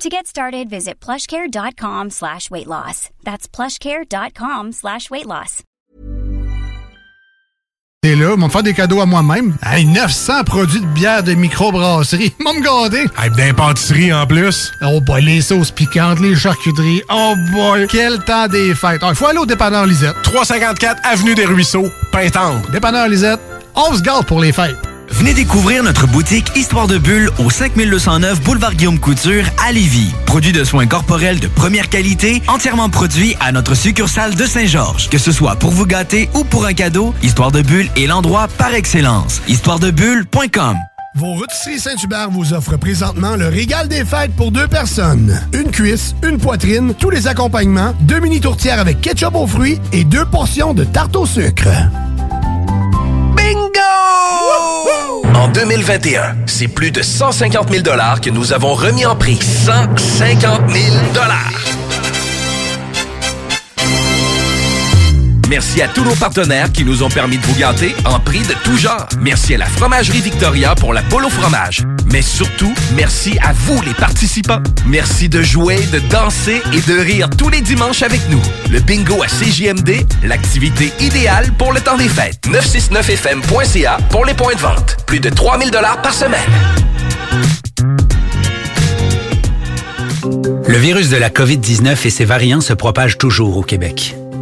To get started, visit plushcare.com slash weight loss. That's plushcare.com slash weight loss. Et là, ils vont me faire des cadeaux à moi-même? Hey, 900 produits de bière de microbrasserie. Ils vont me garder? Hey, d'impantisserie en plus. Oh boy, les sauces piquantes, les charcuteries. Oh boy, quel temps des fêtes. Il faut aller au dépanneur Lisette. 354 Avenue des Ruisseaux, Pintendre. Dépanneur Lisette, on se garde pour les fêtes. Venez découvrir notre boutique Histoire de Bulle au 5209 Boulevard Guillaume Couture à Lévis. Produit de soins corporels de première qualité, entièrement produit à notre succursale de Saint-Georges. Que ce soit pour vous gâter ou pour un cadeau, Histoire de Bulle est l'endroit par excellence. Histoiredebulle.com Vos rôtisseries Saint-Hubert vous offrent présentement le régal des fêtes pour deux personnes. Une cuisse, une poitrine, tous les accompagnements, deux mini tourtières avec ketchup aux fruits et deux portions de tarte au sucre. En 2021, c'est plus de 150 000 que nous avons remis en prix. 150 000 Merci à tous nos partenaires qui nous ont permis de vous gâter en prix de tout genre. Merci à la Fromagerie Victoria pour la au fromage. Mais surtout, merci à vous les participants. Merci de jouer, de danser et de rire tous les dimanches avec nous. Le bingo à CJMD, l'activité idéale pour le temps des fêtes. 969fm.ca pour les points de vente. Plus de 3000 dollars par semaine. Le virus de la COVID-19 et ses variants se propagent toujours au Québec.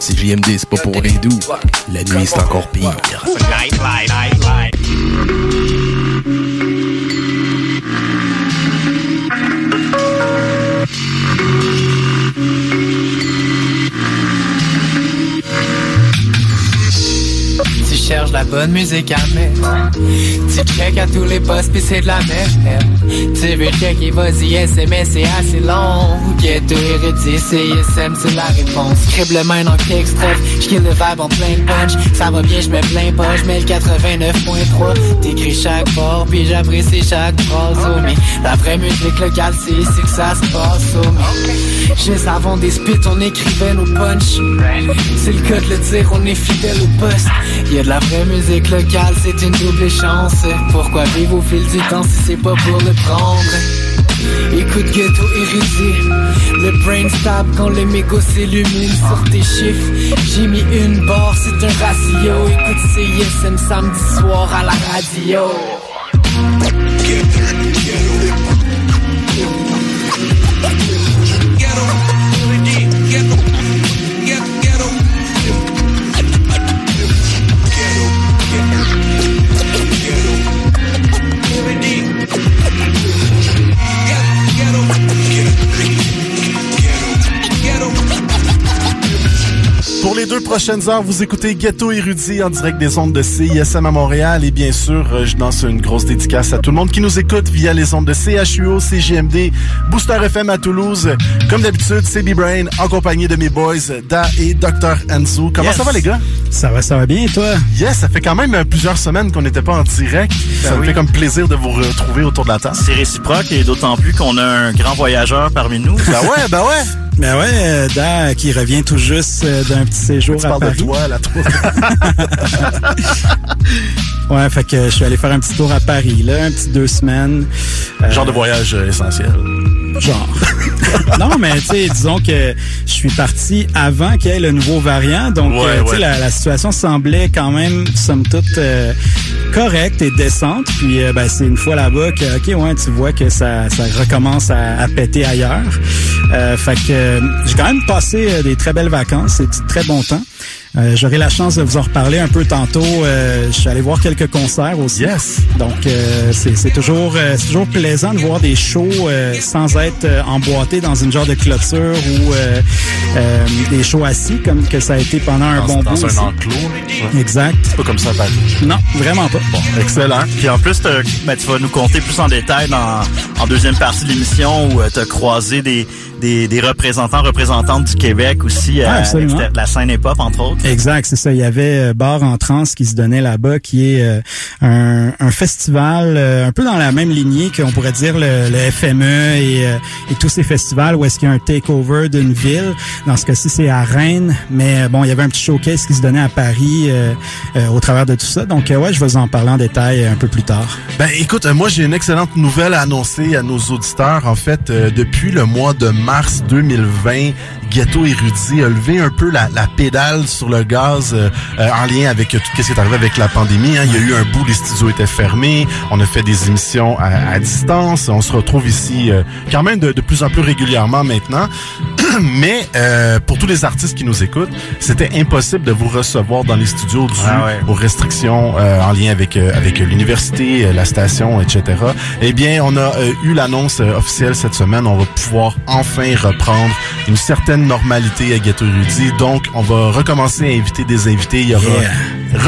Si JMD, c'est pas pour les doux. La nuit, c'est encore pire. Cherches la bonne musique à mettre. Tu check à tous les postes pis c'est de la merde. Tu veux checker, vas-y, SMS, c'est assez long. Ghetto érudit, CSM, c'est la réponse. Scribe le main dans quelques stress. J'kill le vibe en plein punch. Ça va bien, j'mets plein pas, j'mets le 89.3. T'écris chaque bord, puis j'apprécie chaque phrase. Oh, mais la vraie musique locale, c'est ici que ça se passe. Oh, mais juste avant des spits, on écrivait nos punch. C'est le cas de le dire, on est fidèle au poste. Y'a de vraie musique locale, c'est une double chance. Pourquoi vivre au fil du temps si c'est pas pour le prendre? Écoute ghetto érudit Le brain stab quand les mégots s'illuminent sur tes chiffres J'ai mis une barre, c'est un ratio Écoute CISM samedi soir à la radio deux prochaines heures, vous écoutez Ghetto Érudit en direct des ondes de CISM à Montréal. Et bien sûr, euh, je lance une grosse dédicace à tout le monde qui nous écoute via les ondes de CHUO, CGMD, Booster FM à Toulouse. Comme d'habitude, c'est B-Brain en compagnie de mes boys Da et Dr. Enzo. Comment Yes. ça va les gars? Ça va, ça va bien, et toi? Yes, ça fait quand même euh, plusieurs semaines qu'on n'était pas en direct. ça me fait comme plaisir de vous retrouver autour de la table. C'est réciproque et d'autant plus qu'on a un grand voyageur parmi nous. Ben ouais, ben ouais. Ben ouais, euh, Da qui revient tout juste euh, d'un petit séjour Tu à parles de Paris. toi, la tour. Ouais, fait que je suis allé faire un petit tour à Paris, là, un petit deux semaines. Euh, Genre de voyage euh, essentiel. Genre. non, mais tu sais, disons que je suis parti avant qu'il y ait le nouveau variant, donc Ouais, euh, tu sais, ouais. la, la situation semblait quand même, somme toute, euh, correcte et décente. Puis euh, ben, c'est une fois là-bas que, ok, ouais, tu vois que ça, ça recommence à, à péter ailleurs. Euh, fait que j'ai quand même passé des très belles vacances, c'est du très bon temps. Euh, J'aurai la chance de vous en reparler un peu tantôt. Euh, je suis allé voir quelques concerts aussi. Yes. Donc euh, c'est toujours euh, c'est toujours plaisant de voir des shows euh, sans être euh, emboîtés dans une genre de clôture ou euh, euh, des shows assis comme que ça a été pendant un Dans, bon dans bout. un enclos. Ouais. Exact. C'est pas comme ça Paris. Non, vraiment pas. Excellent. Puis en plus, ben, tu vas nous compter plus en détail dans, en deuxième partie de l'émission où tu as croisé des, des, des représentants, représentantes du Québec aussi, Ah, à absolument. la scène hip-hop, entre autres. Exact, c'est ça. Il y avait euh, Bar en trans qui se donnait là-bas, qui est euh, un, un festival euh, un peu dans la même lignée qu'on pourrait dire le, le FME et, euh, et tous ces festivals où est-ce qu'il y a un takeover d'une ville. Dans ce cas-ci, c'est à Rennes, mais euh, bon, il y avait un petit showcase qui se donnait à Paris euh, euh, au travers de tout ça. Donc, euh, ouais, je vais vous en parler en détail euh, un peu plus tard. Ben écoute, euh, moi j'ai une excellente nouvelle à annoncer à nos auditeurs. En fait, euh, depuis le mois de mars 2020, Ghetto Érudit a levé un peu la, la pédale sur le gaz euh, euh, en lien avec tout ce qui est arrivé avec la pandémie. hein. Il y a eu un bout, les studios étaient fermés, on a fait des émissions à, à distance, on se retrouve ici euh, quand même de, de plus en plus régulièrement maintenant. Mais euh, pour tous les artistes qui nous écoutent, c'était impossible de vous recevoir dans les studios dû Ah ouais. aux restrictions euh, en lien avec euh, avec l'université, euh, la station, etc. Eh bien, on a eu l'annonce officielle cette semaine. On va pouvoir enfin reprendre une certaine normalité à Ghetto Rudy. Donc, on va recommencer à inviter des invités. Il y aura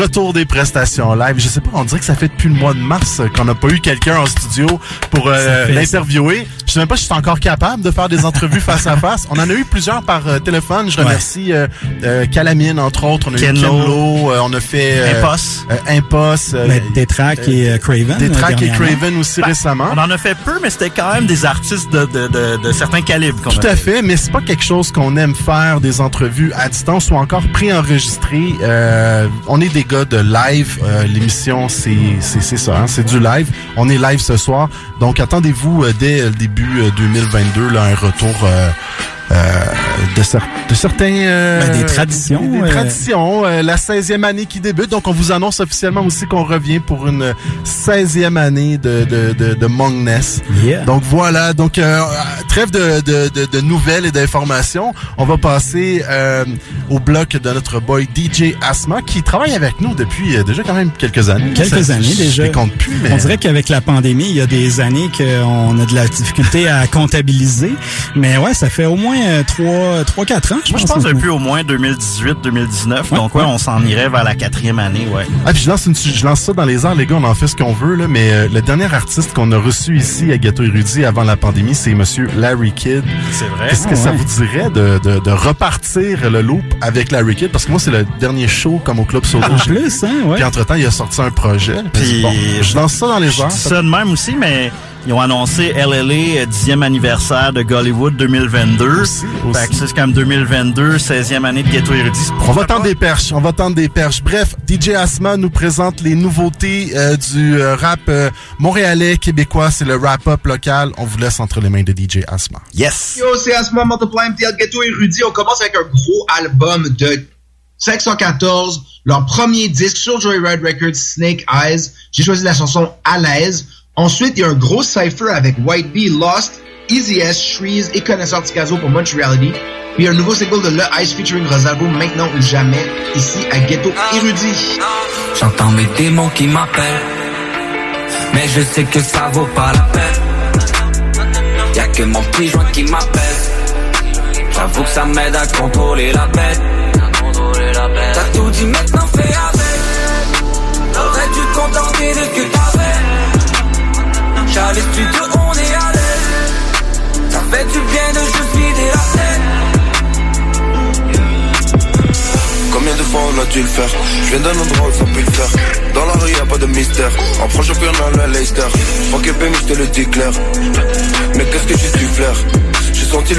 retour des prestations live. Je sais pas, on dirait que ça fait depuis le mois de mars qu'on n'a pas eu quelqu'un en studio pour euh, l'interviewer. Je sais même pas si je suis encore capable de faire des entrevues face à face. On en a eu plusieurs par euh, téléphone. Je Ouais. remercie euh, euh, Calamine, entre autres. On a eu Kenlo. Euh, on a fait... euh, Impos. euh, Impos. euh, Ben, Détrac et euh, Craven. Détrac et. Craven aussi Ben, récemment. On en a fait peu, mais c'était quand même des artistes de, de, de, de certains calibres. Qu'on Tout a à fait, mais c'est pas quelque chose qu'on aime faire, des entrevues à distance ou encore préenregistrées. Euh, on est des gars de live. Euh, L'émission, c'est c'est c'est ça, hein, c'est du live. On est live ce soir, donc attendez-vous euh, dès le début euh, 2022 là, un retour. euh, euh, de, cer- de certains... euh, Ben, des traditions, Des, des euh. traditions. euh, la 16e année qui débute. Donc, on vous annonce officiellement aussi qu'on revient pour une 16e année de, de, de, de Mongness. Yeah. Donc, voilà. Donc, euh, trêve de, de, de, de nouvelles et d'informations. On va passer euh, au bloc de notre boy DJ Asma qui travaille avec nous depuis euh, déjà quand même quelques années. Quelques Ça, années je déjà. les compte plus, mais... On dirait qu'avec la pandémie, il y a des années qu'on a de la difficulté à comptabiliser. Mais ouais, ça fait au moins euh, 3 4 ans, je Moi, je pense. pense depuis au moins 2018-2019. Donc, ouais, on s'en irait vers la quatrième année, ouais. Ah, puis je lance, une, je lance ça dans les airs, les gars, on en fait ce qu'on veut, là, mais euh, le dernier artiste qu'on a reçu ici à Gâteau Érudit avant la pandémie, c'est Monsieur Larry Kidd. C'est vrai. Qu'est-ce que Ah, ça vous dirait de, de, de repartir le loop avec Larry Kidd? Parce que moi, c'est le dernier show comme au Club Soda. En plus, hein, ouais. Puis entre-temps, il a sorti un projet. Puis, bon, je lance ça dans les Je airs. dis ça de même aussi, mais ils ont annoncé LLA, euh, 10e anniversaire de Gollywood 2022. Aussi, Fait que c'est comme 2022, 16e année de Ghetto Érudit. On va tendre des perches, on va tendre des perches. Bref, DJ Asma nous présente les nouveautés euh, du euh, rap euh, montréalais, québécois. C'est le rap-up local. On vous laisse entre les mains de DJ Asma. Yes! Yo, c'est Asma Multiply MTL Ghetto Érudit. On commence avec un gros album de 514, leur premier disque sur Joyride Records, Snake Eyes. J'ai choisi la chanson À l'aise. Ensuite, il y a un gros cypher avec White Bee, Lost, Easy S, Shreeze et Connaisseur Ticazo pour Montreality. Puis un nouveau single de Le Ice featuring Rosalvo, Maintenant ou Jamais, ici à Ghetto Érudit. J'entends mes démons qui m'appellent Mais je sais que ça vaut pas la peine Y'a que mon petit joint qui m'appelle J'avoue que ça m'aide à contrôler la bête T'as tout dit maintenant fais avec T'aurais dû te contenter de que t'avais J'allais studio on est à l'aise. Ça fait du bien de juste vider la tête Combien de fois on a dû le faire? Je viens d'un endroit où ça peut le faire. Dans la rue y a pas de mystère. En France championnat la Leicester. Fuck baby je te le dis clair. Mais qu'est-ce que j'ai du flair senti.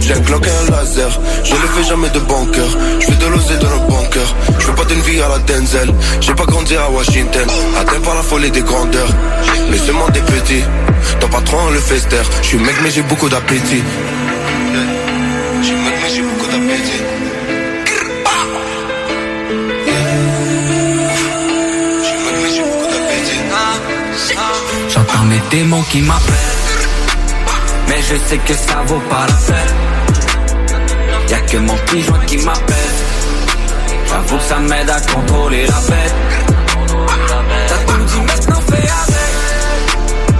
J'ai un Glock et un laser. Je ne fais jamais de banqueur. Je fais de l'oser dans le bunker. Je veux pas d'une vie à la Denzel. J'ai pas grandi à Washington. Atteint par la folie des grandeurs. Mais seulement des petits. Ton patron le fester. Je suis mec mais j'ai beaucoup d'appétit. Je suis mec mais j'ai beaucoup d'appétit. J'entends mes démons qui m'appellent je sais que ça vaut pas la peine. Y'a que mon pigeon qui m'appelle. J'avoue que ça m'aide à contrôler la bête. T'as tout dit maintenant fais avec.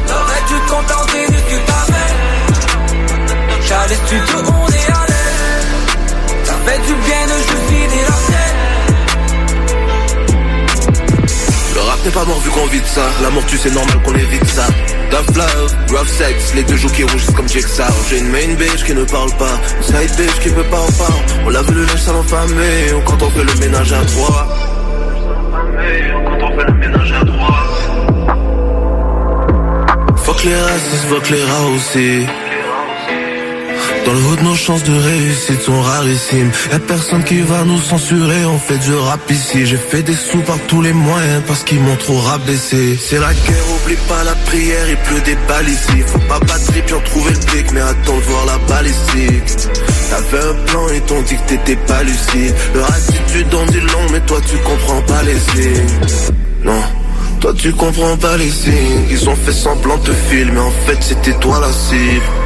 T'aurais dû te contenter de ce que t'avais. J'allais studio on est à l'aise. Ça fait du bien de juste N'est pas mort vu qu'on vit ça. L'amour tu c'est normal qu'on évite ça. Tough love, rough sex, les deux joues qui rougissent comme Jigsaw. J'ai une main bitch qui ne parle pas, une side bitch qui veut pas en parler. On lave le linge sale enfamé, ou quand on fait le ménage à trois. Quand on fait le ménage à trois. Fuck les racistes, fuck les rats aussi. Dans le haut de nos chances de réussite sont rarissimes. Y'a personne qui va nous censurer, on fait du rap ici. J'ai fait des sous par tous les moyens parce qu'ils m'ont trop rabaissé. C'est la guerre, oublie pas la prière, il pleut des balles ici. Faut pas battre puis en trouver le pic, mais attends de voir la balistique. T'avais un plan, ils t'ont dit que t'étais pas lucide. Leur attitude en dit long, mais toi tu comprends pas les signes. Non. Toi tu comprends pas les signes. Ils ont fait semblant de filmer. Mais en fait c'était toi la cible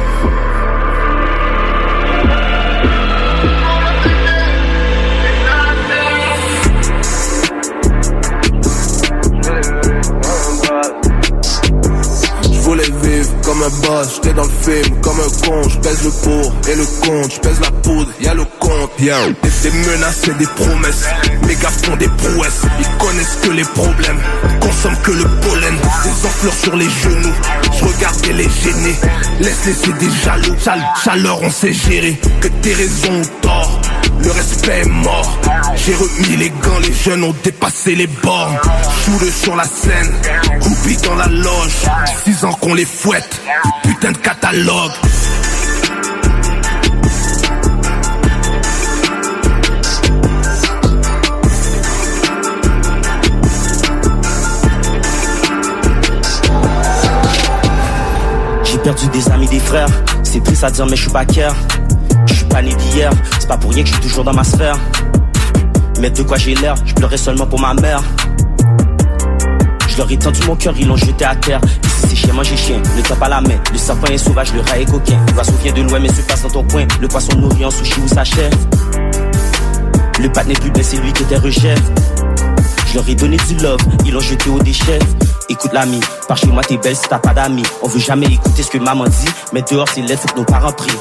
comme un boss, j'étais dans le film comme un con, je pèse le pour et le compte, je pèse la poudre, y'a le compte, yo. Et des menaces et des promesses, mes gars font des prouesses, ils connaissent que les problèmes, consomment que le pollen, des enflures sur les genoux, je regardais les gêner, laisse laisser des jaloux, Chal chaleur on sait gérer, que tes raisons ou tort, le respect est mort, j'ai remis les gants, les jeunes ont dépassé les bornes, Shoot sur la scène, groupie dans la loge, six ans qu'on les fouette, putain de catalogue. J'ai perdu des amis, des frères. C'est triste à dire, mais je suis pas. Pas né d'hier. C'est pas pour rien que je suis toujours dans ma sphère. Mais de quoi j'ai l'air Je pleurais seulement pour ma mère. Je leur ai tendu mon cœur, ils l'ont jeté à terre. Ici c'est chien, manger chien, ne tape pas la main. Le serpent est sauvage, le rat est coquin. Le poisson vient de loin, mais se passe dans ton coin. Le poisson nourri en sushi ou sachet. Le pat n'est plus c'est lui qui était rejet. Je leur ai donné du love, ils l'ont jeté aux déchets. Écoute l'ami, par chez moi t'es belle si t'as pas d'amis. On veut jamais écouter ce que maman dit, mais dehors c'est l'aide, faut que nos parents prient.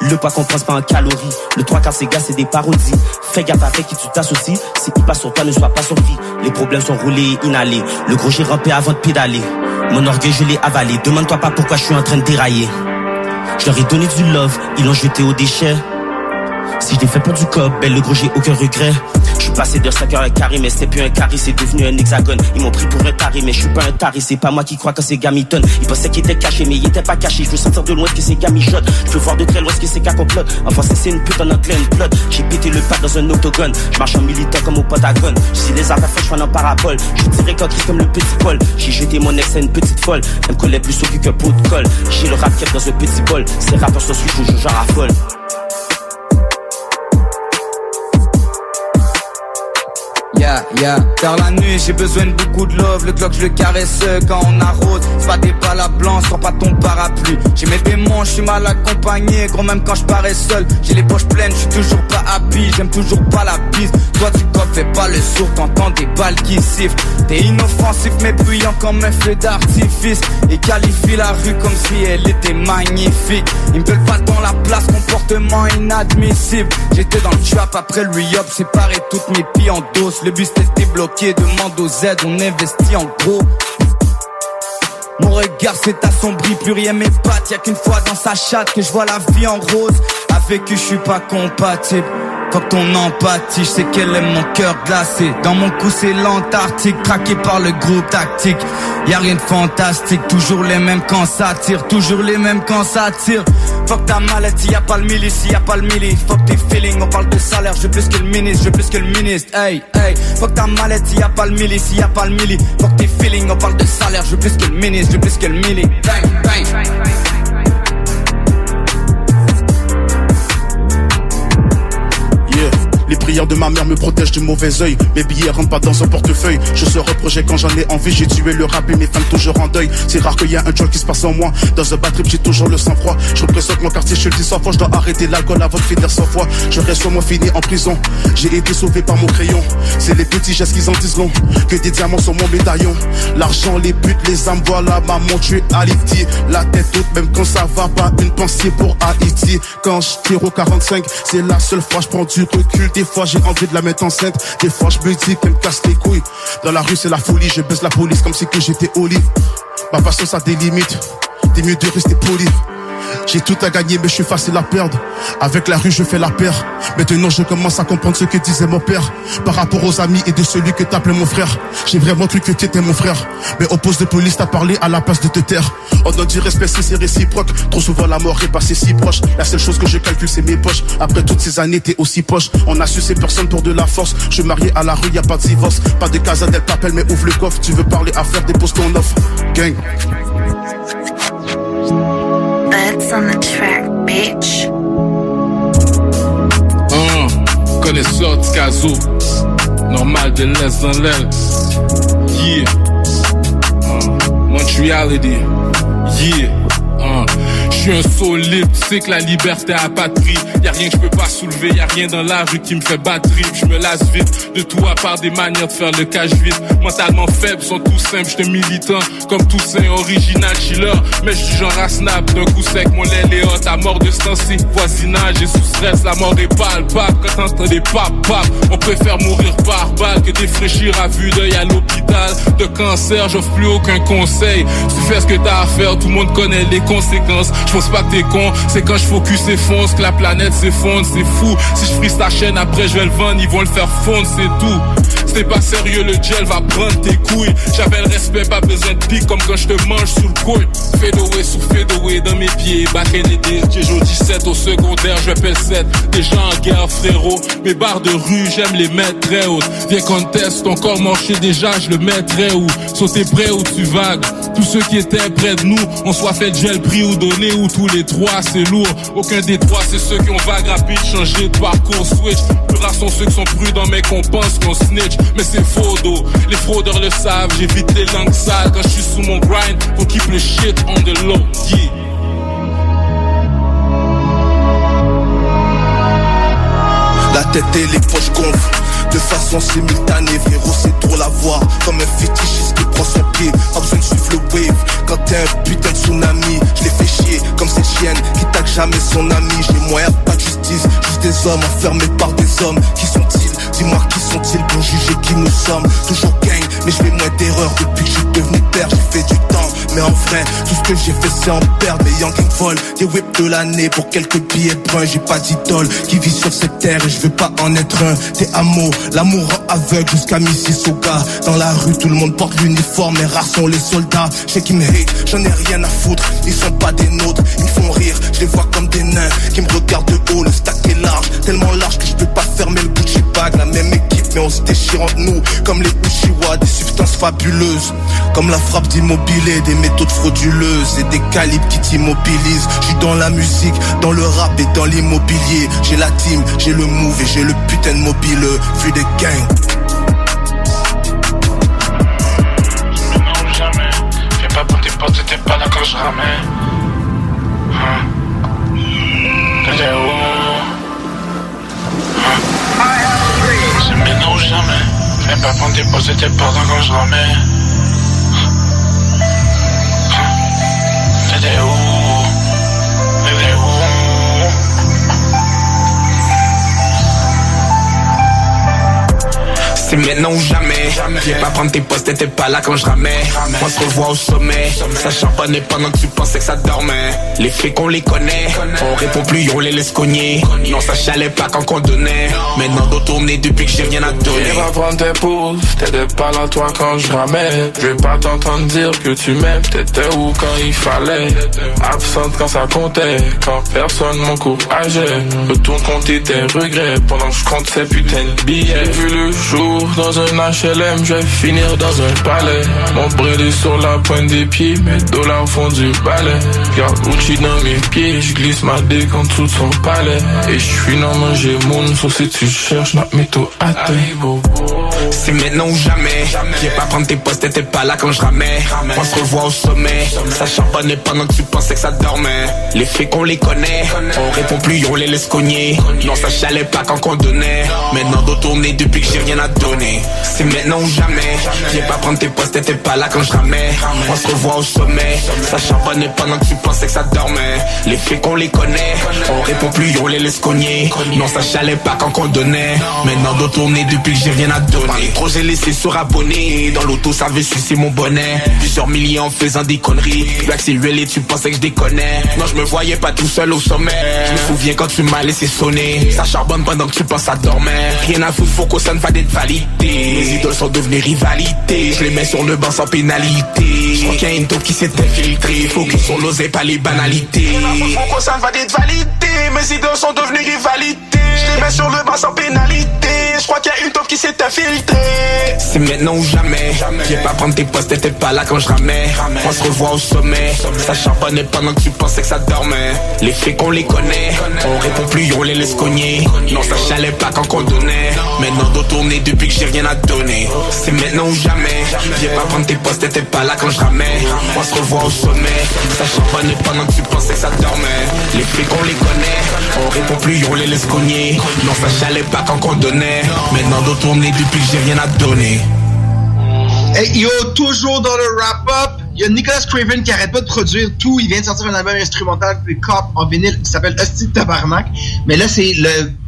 Le poids qu'on pense pas en calories, le trois quarts c'est gars c'est des parodies. Fais gaffe avec qui tu t'associes, si il passe sur toi ne sois pas surpris. Les problèmes sont roulés et inhalés, le gros j'ai rampé avant de pédaler. Mon orgueil je l'ai avalé, demande-toi pas pourquoi je suis en train de dérailler. Je leur ai donné du love, ils l'ont jeté aux déchets. Si je l'ai fait pour du cop, ben le gros j'ai aucun regret. Passé de 5 heures à carré, mais c'est plus un carré, c'est devenu un hexagone. Ils m'ont pris pour un taré, mais je suis pas un taré, c'est pas moi qui crois que ces gars m'étonnent. Ils pensaient qu'ils étaient cachés, mais ils étaient pas cachés. Je veux sentir de loin ce que ces gars. Je peux voir de très loin ce que ces gars complotent. En c'est une pute en anglais, une plot. J'ai pété le pas dans un autogone. Je marche en militant comme au Pentagone. Si les affaires fait, je en parabole. Je dirais coquille comme le petit Paul. J'ai jeté mon ex à une petite folle. Elle me collait plus au cul qu'un pot de colle. J'ai le rap dans un petit bol. Ces rappeurs sont suivants, je raffole. Yeah, la nuit, j'ai besoin de beaucoup de love. Le clock, je le caresse quand on arrose. C'est pas des balles à blanc, sors pas ton parapluie. J'ai mes démons, je suis mal accompagné. Gros, même quand je parais seul, j'ai les poches pleines, je suis toujours pas happy. J'aime toujours pas la piste. Toi, tu copes, fais pas le sourd, t'entends des balles qui sifflent. T'es inoffensif, mais bruyant comme un feu d'artifice. Et qualifie la rue comme si elle était magnifique. Ils me veulent pas dans la place, comportement inadmissible. J'étais dans le trap après le re-up, séparé toutes mes pilles en dos. Le bus était bloqué, demande aux aides, on investit en gros. Mon regard s'est assombri, plus rien m'épate. Y'a qu'une fois dans sa chatte que je vois la vie en rose. Avec eux, je suis pas compatible. Fuck ton empathie, je sais qu'elle aime mon cœur glacé. Dans mon cou c'est l'Antarctique, traqué par le groupe tactique. Y a rien de fantastique, toujours les mêmes quand ça tire, toujours les mêmes quand ça tire. Fuck ta maladie, y a pas le milice, y a pas le milli. Fuck tes feelings, on parle de salaire, je plus que le ministre, je plus que le ministre. Hey, hey, fuck ta maladie, y a pas le milice, y a pas le milli. Fuck tes feelings, on parle de salaire, je plus que le ministre, je plus que le milli. Bang, bang. Les prières de ma mère me protègent du mauvais œil. Mes billets rentrent pas dans un portefeuille. Je serai projet quand j'en ai envie. J'ai tué le rap et mes fans toujours en deuil. C'est rare qu'il y a un job qui se passe en moi. Dans un bad trip, j'ai toujours le sang-froid. Je représente mon quartier, je le dis sans fois. Je dois arrêter l'alcool avant de finir sans foi. Je reste sûrement fini en prison. J'ai été sauvé par mon crayon. C'est les petits gestes qui en disent long. Que des diamants sur mon médaillon. L'argent, les buts, les âmes, voilà maman, tu es Haïti. La tête haute, même quand ça va pas. Une pensée pour Haïti. Quand je tire au 45, c'est la seule fois je prends du recul. Des fois j'ai envie de la mettre enceinte. Des fois je me dis qu'elle me casse les couilles. Dans la rue c'est la folie, je baisse la police comme si que j'étais Olive. Ma patience a des limites. Des mieux de rester poli. J'ai tout à gagner mais je suis facile à perdre. Avec la rue je fais la paire. Maintenant je commence à comprendre ce que disait mon père. Par rapport aux amis et de celui que t'appelais mon frère. J'ai vraiment cru que t'étais mon frère. Mais au poste de police t'as parlé à la place de te taire. On doit du respect si c'est réciproque. Trop souvent la mort est passée si proche. La seule chose que je calcule c'est mes poches. Après toutes ces années t'es aussi poche. On a su ces personnes pour de la force. Je suis marié à la rue y a pas de divorce. Pas de casa del papel mais ouvre le coffre. Tu veux parler affaires dépose ton offre. Gang Beds on the track, bitch. Hein, connaisseur de caso. Normal de l'Est dans l'aile. Yeah. Hein, Montreality. Yeah. Je suis un solide, tu sais que la liberté a pas de a rien que je peux pas soulever, y a rien dans la rue qui me fait battre. Je me lasse vite de tout à part des manières de faire le cash vite. Mentalement faible, sont tout simples, j'étais militant comme Toussaint, original chiller. Mais je genre à snap d'un coup sec, mon lait est hot, à mort de stancy. Voisinage et sous stress, la mort est palpable. Quand t'entends des pap on préfère mourir par balle que défraîchir à vue d'œil à l'hôpital. De cancer, j'offre plus aucun conseil. Tu fais ce que t'as à faire, tout le monde connaît les conséquences. Je pense pas que t'es con, c'est quand je focus et fonce que la planète s'effondre, c'est fou. Si je frise ta chaîne, après je vais le vendre, ils vont le faire fondre, c'est tout. C'était pas sérieux, le gel va prendre tes couilles. J'avais le respect, pas besoin de pique comme quand je te mange sous le couille. Fade away sous fade away dans mes pieds, back in the days. J'ai joué 17 au secondaire, je vais 7. Déjà en guerre, frérot. Mes barres de rue, j'aime les mettre très hautes. Viens conteste, ton corps marché déjà, je le mettrais où? Sauter prêt ou tu vagues. Tous ceux qui étaient près de nous, on soit fait gel pris ou donné ou tous les trois, c'est lourd. Aucun des trois, c'est ceux qui ont vague rapide, changé de parcours, switch. Plus rares sont ceux qui sont prudents, mais qu'on pense qu'on snitch. Mais c'est faux dos, les fraudeurs le savent, j'évite les langues sales quand je suis sous mon grind. Faut keep le shit on the low, yeah. La tête et les poches gonflent de façon simultanée Véro c'est trop la voir. Comme un fétichiste qui prend son pied. Pas besoin de suivre le wave. Quand t'es un putain de tsunami Je les fais chier. Comme cette chienne Qui tague jamais son ami. J'ai moyen pas de justice. Juste des hommes enfermés par des hommes. Qui sont-ils? Dis-moi qui sont-ils pour juger qui nous sommes? Toujours gang mais je fais moins d'erreurs Depuis que je suis devenu père. J'ai fait du temps Mais en vrai tout ce que j'ai fait c'est en perdre Les Young King vol Des whips de l'année pour quelques billets bruns J'ai pas d'idole qui vit sur cette terre Et je veux pas en être un. T'es amour, l'amour aveugle jusqu'à Mississauga. Dans la rue tout le monde porte l'uniforme Mais rares sont les soldats. Je sais qu'ils me hate, j'en ai rien à foutre. Ils sont pas des nôtres, ils me font rire. Je les vois comme des nains qui me regardent de haut. Le stack est large, tellement large que je peux pas fermer le Gucci bag La même équipe mais on se déchire entre nous Comme les Uchiwa, substances fabuleuses Comme la frappe d'immobilier, des méthodes frauduleuses Et des calibres qui t'immobilisent Je suis dans la musique, dans le rap et dans l'immobilier J'ai la team, j'ai le move et j'ai le putain de mobile Vu des gangs pas. Hein? C'est jamais. Fais pas pour tes pas là quand je ramais. T'étais où? C'est maintenant ou jamais. Viens pas prendre tes postes, t'étais pas là quand je ramais. On se revoit au sommet. Ça charbonnait pendant que tu pensais que ça dormait. Les faits qu'on les connaît. On répond plus, on les laisse cogner. Non, ça chalait pas quand on donnait. Maintenant, dos tourné depuis que j'ai rien à donner. Viens pas prendre tes pouces, t'étais pas là toi quand je ramais. Je vais pas t'entendre dire que tu m'aimes, t'étais où quand il fallait? Absente quand ça comptait, quand personne m'encourageait. Retourne compter tes regrets pendant que je compte ces putains de billets. J'ai vu le jour dans un HLM, je vais finir dans un palais. Mon brûlé sur la pointe des pieds, mes dollars font du balai. Garde Gucci dans mes pieds, je glisse ma dick en dessous de son palais. Et je suis manger mon sauf si tu cherches, not me to C'est maintenant ou jamais. Viens pas prendre tes postes, t'étais pas là quand je ramais. On se revoit au sommet. Ça charbonnait pendant que tu pensais que ça dormait. Les faits qu'on les connaît. On répond plus, on les laisse cogner. Non, ça chalait pas quand on donnait. Maintenant, tourné depuis que j'ai rien à donner. C'est maintenant ou jamais. Viens pas prendre tes postes, t'étais pas là quand je. On se revoit au sommet. Ça charbonnait pendant que tu pensais que ça dormait. Les faits qu'on les connaît. On répond plus, on les laisse cogner. Non, ça chalait pas quand on donnait. Maintenant, dos tourné depuis que j'ai rien à donner. Trop j'ai laissé sur abonné. Dans l'auto, ça veut sucer mon bonnet. Plusieurs milliers en faisant des conneries. Real et tu pensais que je déconnais. Non, je me voyais pas tout seul au sommet. Je me souviens quand tu m'as laissé sonner. Ça charbonne pendant que tu penses à dormir. Rien à foutre, faut que ça ne va d'être validé. Les idoles sont devenues rivalité. Je les mets sur le banc sans pénalité. Je crois qu'il y a une taupe qui s'est infiltrée. Faut qu'ils sont l'osé pas les banalités. Que ça va d'être validé. Mes idoles sont devenues rivalité. Je les mets sur le banc sans pénalité. Je crois qu'il y a une taupe qui s'est infiltrée. C'est maintenant ou jamais. Viens pas prendre tes postes, t'étais pas là quand je ramais. On se revoit au sommet. Ça charbonnait pendant que tu pensais que ça dormait. Les faits qu'on les connaît. On répond plus, on les laisse cogner. Non, ça chalait pas quand on donnait. Maintenant, tourné depuis j'ai rien à donner. C'est maintenant ou jamais. Viens pas prendre tes postes, t'étais pas là quand je. On se revoit au sommet. Ça charbonnait pendant que tu pensais que ça dormait. Les faits qu'on les connaît. On répond plus, on les laisse cogner. Non, ça chalait pas quand on donnait. Maintenant, dos tourné depuis que j'ai rien à donner. Hey, yo, toujours dans le wrap-up, il y a Nicolas Craven qui arrête pas de produire tout. Il vient de sortir un album instrumental puis Cop en vinyle qui s'appelle Hostie Tabarnak. Mais là, c'est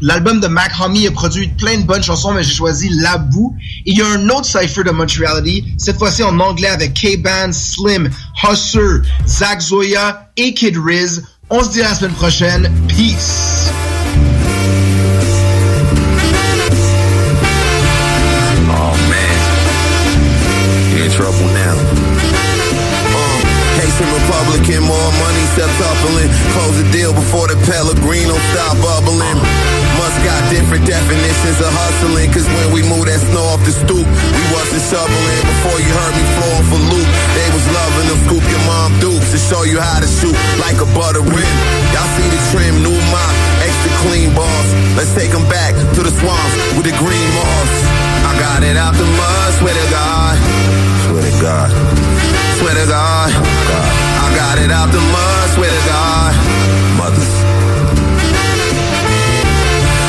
l'album de Mac Homie. Il a produit plein de bonnes chansons, mais j'ai choisi La Boue. Et il y a un autre cypher de Montreality, cette fois-ci en anglais avec K-Ban, Slim, Husser, Zach Zoya et Kid Riz. On se dit à la semaine prochaine. Peace! Republican, more money, septuppling. Close the deal before the Pellegrino stop bubbling. Must got different definitions of hustling. Cause when we moved that snow off the stoop, we wasn't shoveling. Before you heard me flowing for loot, they was loving to scoop your mom dukes to show you how to shoot like a butter rim. Y'all see the trim, new mop, extra clean boss. Let's take 'em back to the swamps with the green moss. I got it out the mud, swear to God. Swear to God. Swear to God. I got it out the mud, swear to God. Mothers.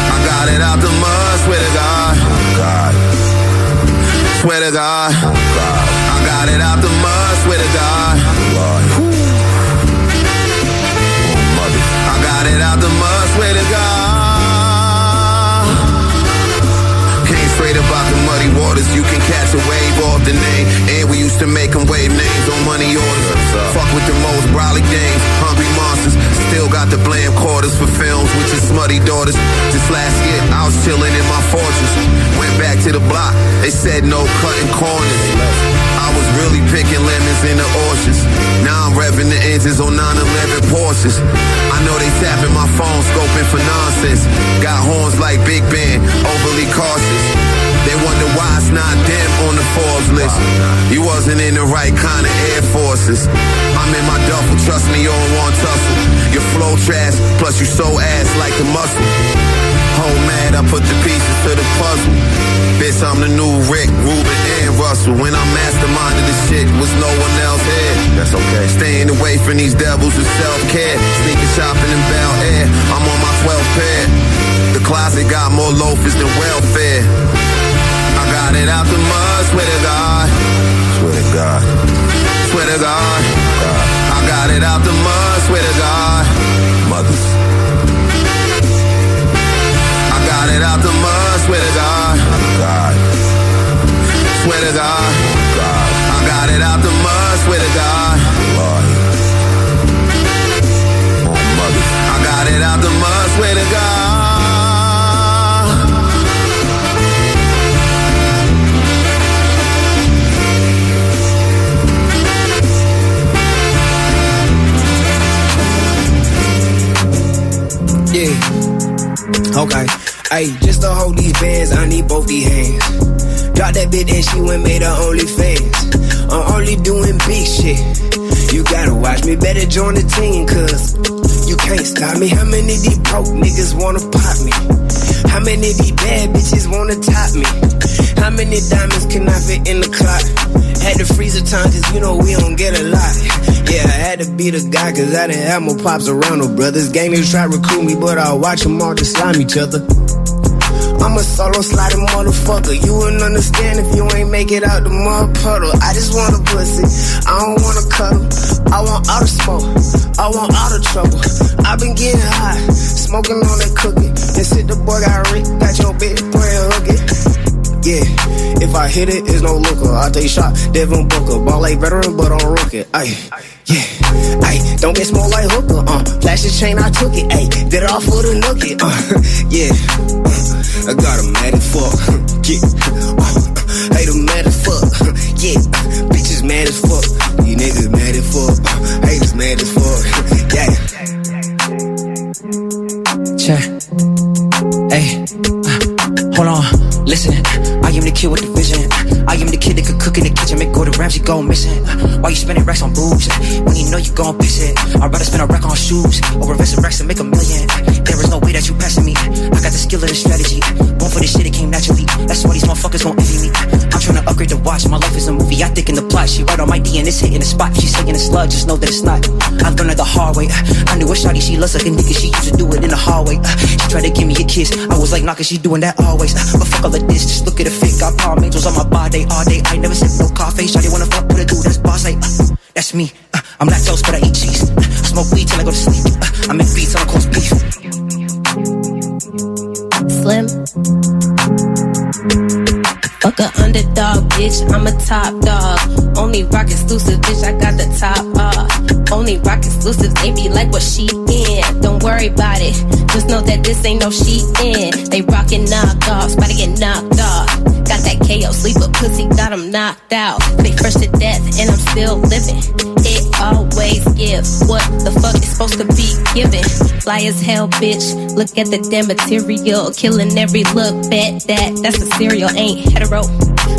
I got it out the mud, swear to God. God. Swear to God. Oh, I got it out the mud, swear to God. Lord. Oh, I got it out the mud, swear to God. Straight about the muddy waters. You can catch a wave the name. And we used to make them wave names on money orders. Fuck with the most brolic games. Hungry monsters. Still got the bland quarters for films with your smutty daughters. Just last year, I was chilling in my fortress. Went back to the block. They said no cutting corners. I was really picking lemons in the orchards. Now I'm revving the engines on 911 Porsches. I know they tapping my phone, scoping for nonsense. Got horns like Big Ben, overly cautious. They wonder why it's not them on the Forbes list. You wasn't in the right kind of Air Forces. I'm in my duffel, trust me, you don't want tussle. Your flow trash, plus you so ass like the muscle. Home mad, I put the pieces to the puzzle. Bitch, I'm the new Rick, Ruben, and Russell. When I masterminded this shit, was no one else here. That's okay. Staying away from these devils is self-care. Sneaking shopping in Bel Air. I'm on my 12th pair. The closet got more loafers than welfare. I got it out the mud, swear to God. Swear to God. Swear to God. God. I got it out the mud, swear to God. Mothers. I got it out the mud, swear to God. God. Swear to God. God. I got it out the mud, swear to God. Lord. I got it out the mud, swear to God. Okay. Hey, just to hold these bands, I need both these hands. Drop that bitch and she went made her only fans. I'm only doing big shit. You gotta watch me, better join the team, cause you can't stop me. How many these broke niggas wanna pop me? How many these bad bitches wanna top me? How many diamonds can I fit in the clock? Had the time cause you know we don't get a lot. Yeah, I had to be the guy cause I didn't have more pops around no brothers. Gangsters try to recruit me, but I watch them all just slime each other. I'm a solo sliding motherfucker. You wouldn't understand if you ain't make it out the mud puddle. I just want a pussy. I don't want to cuddle. I want all the smoke. I want all the trouble. i been getting high, smoking on that cookie. And sit the boy got Rick, got your bitch, boy, hook it. Yeah, if I hit it, it's no looker. I take shot, Devin Booker. Ball like veteran, but on rookie. Ayy, yeah, ayy, don't get small like hooker. Uh, flash the chain, I took it. Ayy, did it all for the nookie. Uh, yeah, I got a mad as fuck. Yeah, uh, hate them mad as fuck. Yeah, bitches mad as fuck. These niggas mad as fuck. Uh, Haters mad as fuck. Yeah. Check. Hey, uh, hold on. Listen, kid with the vision. I am the kid that could cook in the kitchen, make Gordon Ramsay go missing. Why you spending racks on booze when you know you gon' piss it? I'd rather spend a rack on shoes or invest in racks and make a million. There is no way that you passing me. I got the skill of the strategy. Born for this shit, it came naturally. That's why these motherfuckers gon' envy me. I'm to watch. My life is a movie. I think in the plot. She right on my D and it's hitting the spot. She's saying it's slug, just know that it's not. I learned it the hard way. I knew a shawty, she loves like a nigga. She used to do it in the hallway. She tried to give me a kiss. I was like, nah, cause she doing that always. But fuck all of this, just look at the fake. Got palm angels on my body all day. I never sip no coffee. Shawty wanna fuck with a dude that's boss like, uh, that's me. Uh, I'm lactose, but I eat cheese. Uh, smoke weed till I go to sleep. Uh, I make beats on a course beef. Slim. Fuck a underdog, bitch. I'm a top dog. Only rock exclusive, bitch. I got the top off. Only rock exclusive, they be like what she in. Don't worry about it. Just know that this ain't no she in. They rockin' knockoffs, about to get knocked off. Got that KO sleeper pussy, got 'em knocked out. They fresh to death, and I'm still living. It always give what the fuck is supposed to be given. Fly as hell, bitch. Look at the damn material, killing every look. Bet that that's a serial, ain't hetero.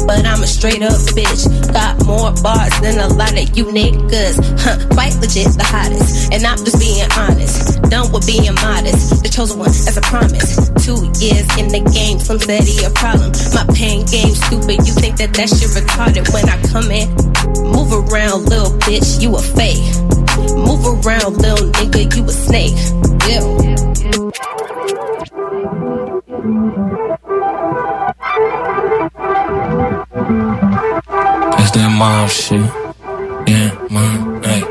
But I'm a straight up bitch. Got more bars than a lot of you niggas. Huh, quite legit, the hottest. And I'm just being honest. Done with being modest. The chosen one, as a promise. Two years in the game, some said he a problem. My pain game stupid. You think that that shit retarded when I come in? Move around, little bitch, you a fake. Move around, little nigga, you a snake. That's that mom shit. Yeah, mom. Hey,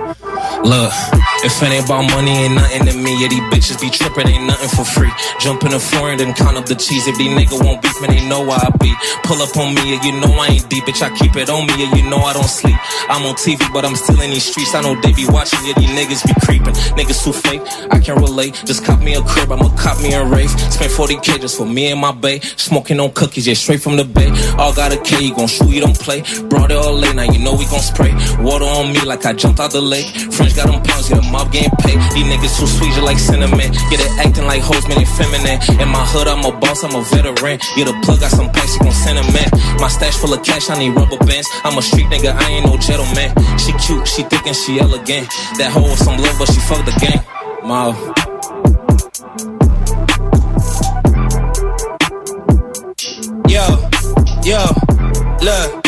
look. If it ain't about money, ain't nothing to me. Yeah, these bitches be trippin', ain't nothing for free. Jump in the foreign, then count up the cheese. If these nigga won't beef, man, they know why I be. Pull up on me, yeah, you know I ain't deep, bitch. I keep it on me, yeah, you know I don't sleep. I'm on TV, but I'm still in these streets. I know they be watching, yeah, these niggas be creeping. Niggas too fake, I can't relate. Just cop me a crib, I'ma cop me a Wraith. Spend 40k just for me and my bae. Smoking on cookies, yeah, straight from the bay. All got a K, you gon' shoot, you don't play. Brought it all late, now you know we gon' spray. Water on me like I jumped out the lake. French got them pounds, yeah, mob getting paid. These niggas too sweet, just like cinnamon. Yeah, they acting like hoes, man, they feminine. In my hood, I'm a boss, I'm a veteran. Yeah, the plug got some packs, you gon' sentiment. My stash full of cash, I need rubber bands. I'm a street nigga, I ain't no gentleman. She cute, she thick and she elegant. That hoe with some love, but she fuck the game. Mom. Yo, yo, look.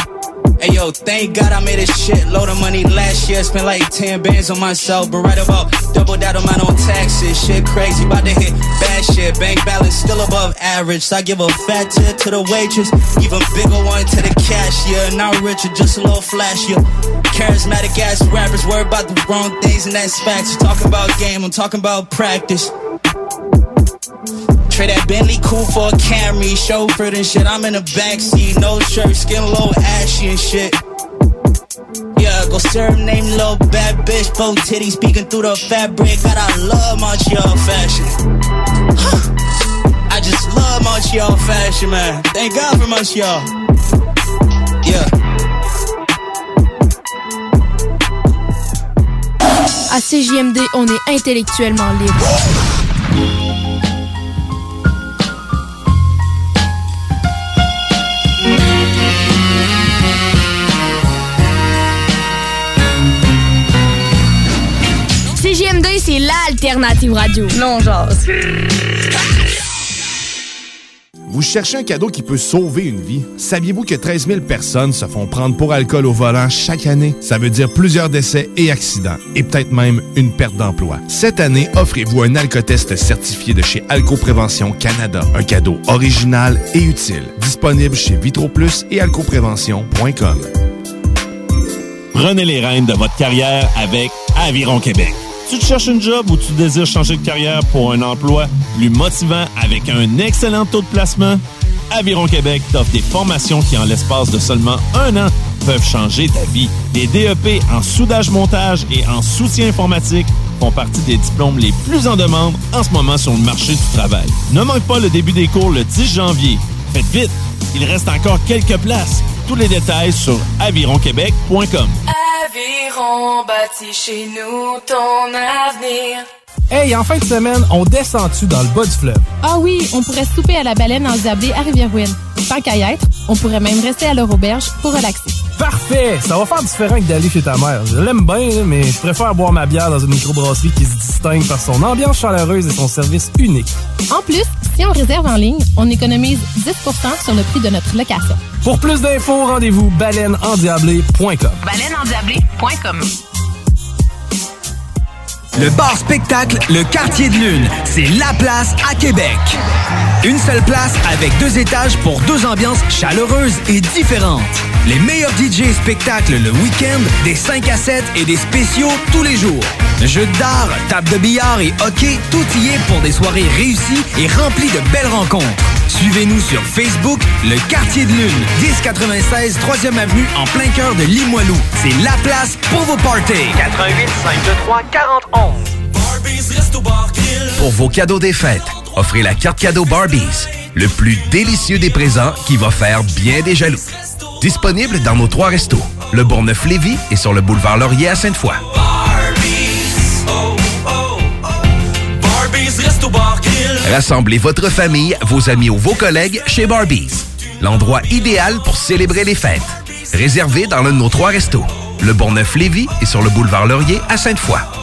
Hey yo, thank God I made a shit load of money last year. Spent like 10 bands on myself, but right about double that amount on taxes. Shit crazy, about to hit bad shit. Bank balance still above average. So I give a fat tip to the waitress, even bigger one to the cashier. Not richer, just a little flashier. Charismatic ass rappers worry about the wrong things, and that's facts. You talking about game, I'm talking about practice. Trade that Bentley cool for a Camry, chauffeured and shit. I'm in the backseat, no shirt, skin low, ashy and shit. Yeah, go serve name little bad bitch, both titties peeking through the fabric. I love Montreal fashion. I just love Montreal fashion, man. Thank God for Montreal. Yeah. À CJMD, on est intellectuellement libre. C'est l'alternative radio. Non, genre. Vous cherchez un cadeau qui peut sauver une vie? Saviez-vous que 13 000 personnes se font prendre pour alcool au volant chaque année? Ça veut dire plusieurs décès et accidents, et peut-être même une perte d'emploi. Cette année, offrez-vous un alcotest certifié de chez Alcoprévention Canada. Un cadeau original et utile. Disponible chez VitroPlus et alcoprévention.com. Prenez les rênes de votre carrière avec Aviron Québec. Tu te cherches une job ou tu désires changer de carrière pour un emploi plus motivant avec un excellent taux de placement? Aviron Québec t'offre des formations qui, en l'espace de seulement un an, peuvent changer ta vie. Des DEP en soudage-montage et en soutien informatique font partie des diplômes les plus en demande en ce moment sur le marché du travail. Ne manque pas le début des cours le 10 janvier. Faites vite, il reste encore quelques places. Tous les détails sur avironquebec.com. Aviron bâti chez nous ton avenir. Hey, en fin de semaine, on descend-tu dans le bas du fleuve? Ah oui, on pourrait souper à la baleine en diablé à Rivière-Ouine. Tant qu'à y être, on pourrait même rester à leur auberge pour relaxer. Parfait! Ça va faire différent que d'aller chez ta mère. Je l'aime bien, mais je préfère boire ma bière dans une microbrasserie qui se distingue par son ambiance chaleureuse et son service unique. En plus, si on réserve en ligne, on économise 10% sur le prix de notre location. Pour plus d'infos, rendez-vous baleineendiablé.com. Baleineendiablé.com Le bar spectacle Le Quartier de Lune, c'est la place à Québec. Une seule place avec deux étages pour deux ambiances chaleureuses et différentes. Les meilleurs DJ spectacles le week-end, des 5 à 7 et des spéciaux tous les jours. Jeux d'art, table de billard et hockey, tout y est pour des soirées réussies et remplies de belles rencontres. Suivez-nous sur Facebook, Le Quartier de Lune, 1096 3e Avenue en plein cœur de Limoilou. C'est la place pour vos parties. 88 523 4011 Pour vos cadeaux des fêtes, offrez la carte cadeau Barbies, le plus délicieux des présents qui va faire bien des jaloux. Disponible dans nos trois restos, le Bourgneuf-Lévis et sur le boulevard Laurier à Sainte-Foy. Rassemblez votre famille, vos amis ou vos collègues chez Barbies. L'endroit idéal pour célébrer les fêtes. Réservé dans l'un de nos trois restos, le Bourgneuf-Lévis et sur le boulevard Laurier à Sainte-Foy.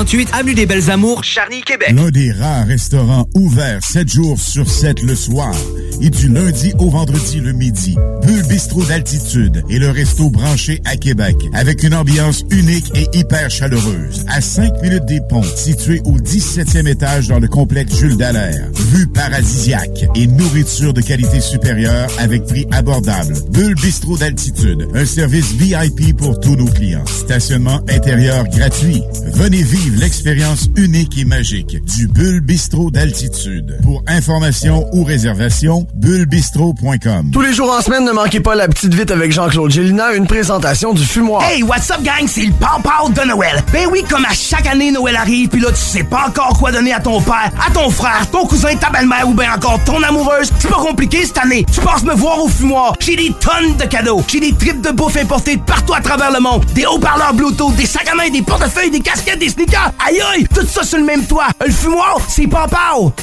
3648 Avenue des Belles Amours, Charny, Québec. L'un des rares restaurants ouverts 7 jours sur 7 le soir et du lundi au vendredi le midi. Bulle Bistrot d'altitude et le resto branché à Québec avec une ambiance unique et hyper chaleureuse. À 5 minutes des ponts, situé au 17e étage dans le complexe Jules Dallaire. Vue paradisiaque et nourriture de qualité supérieure avec prix abordable. Bulle Bistrot d'altitude, un service VIP pour tous nos clients. Stationnement intérieur gratuit. Venez vivre l'expérience unique et magique du Bulle Bistrot d'altitude. Pour information ou réservation, bullebistrot.com. Tous les jours en semaine, ne manquez pas la petite vite avec Jean-Claude Gélina, une présentation du fumoir. Hey, what's up, gang? C'est le Pow de Noël. Ben oui, comme à chaque année, Noël arrive, puis là, tu sais pas encore quoi donner à ton père, à ton frère, ton cousin, ta belle-mère ou bien encore ton amoureuse. C'est pas compliqué cette année. Tu passes me voir au fumoir. J'ai des tonnes de cadeaux. J'ai des tripes de bouffe importées de partout à travers le monde. Des haut-parleurs Bluetooth, des sacs à main, des portefeuilles, des casquettes, des sneakers. Aïe aïe, tout ça sur le même toit. Le fumoir, c'est Pow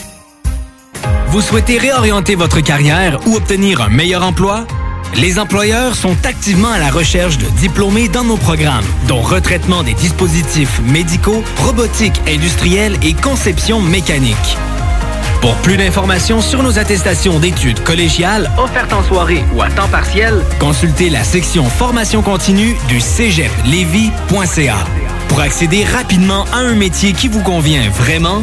Vous souhaitez réorienter votre carrière ou obtenir un meilleur emploi? Les employeurs sont activement à la recherche de diplômés dans nos programmes, dont retraitement des dispositifs médicaux, robotique industrielle et conception mécanique. Pour plus d'informations sur nos attestations d'études collégiales offertes en soirée ou à temps partiel, consultez la section formation continue du cégeplevy.ca. Pour accéder rapidement à un métier qui vous convient vraiment,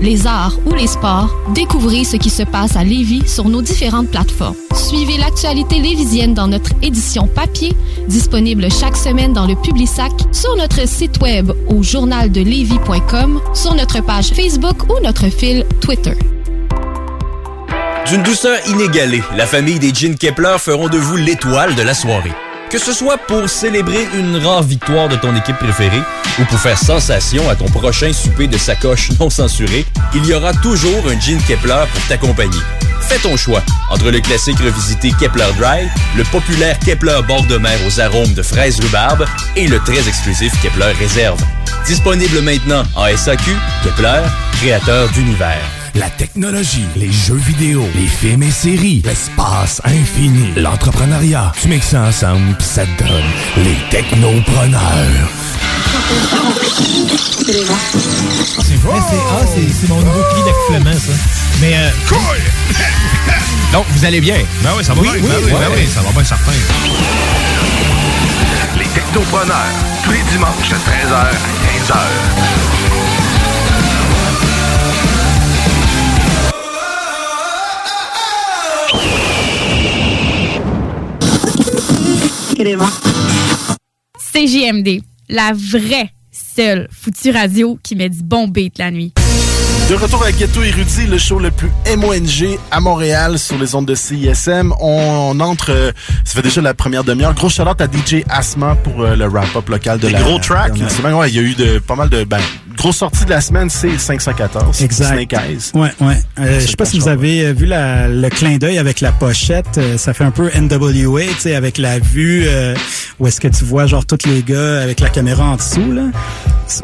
les arts ou les sports, découvrez ce qui se passe à Lévis sur nos différentes plateformes. Suivez l'actualité lévisienne dans notre édition papier, disponible chaque semaine dans le Publisac, sur notre site web au journaldelevis.com, sur notre page Facebook ou notre fil Twitter. D'une douceur inégalée, la famille des Jeans Kepler feront de vous l'étoile de la soirée. Que ce soit pour célébrer une rare victoire de ton équipe préférée ou pour faire sensation à ton prochain souper de sacoche non censuré, il y aura toujours un Jean Kepler pour t'accompagner. Fais ton choix entre le classique revisité Kepler Dry, le populaire Kepler bord de mer aux arômes de fraises rhubarbe et le très exclusif Kepler Réserve. Disponible maintenant en SAQ, Kepler, créateur d'univers. La technologie, les jeux vidéo, les films et séries, l'espace infini, l'entrepreneuriat. Tu mixes ça ensemble pis ça te donne les technopreneurs. C'est vrai? Ah, c'est c'est mon nouveau cri d'accouplement, ça. Mais... Euh, Donc, vous allez bien? Ben oui, ça va Oui, bien. oui, ben oui, ouais. ben oui, ça va bien certain. Les Technopreneurs, tous les dimanches de 13h à 15h. CJMD, la vraie seule foutue radio qui met du bon beat la nuit. De retour à Ghetto Érudit, le show le plus MONG à Montréal sur les ondes de CISM. On, on entre, euh, ça fait déjà la première demi-heure. Gros shout à DJ Asma pour euh, le wrap-up local de Des la gros tracks. Ouais, il y a eu de, pas mal de, ben, grosse sortie de la semaine, c'est 514. Exact. Snake Eyes. Ouais, ouais. Euh, je sais pas si vous avez euh, vu la- le clin d'œil avec la pochette. Euh, ça fait un peu NWA, tu sais, avec la vue euh, où est-ce que tu vois genre tous les gars avec la caméra en dessous là.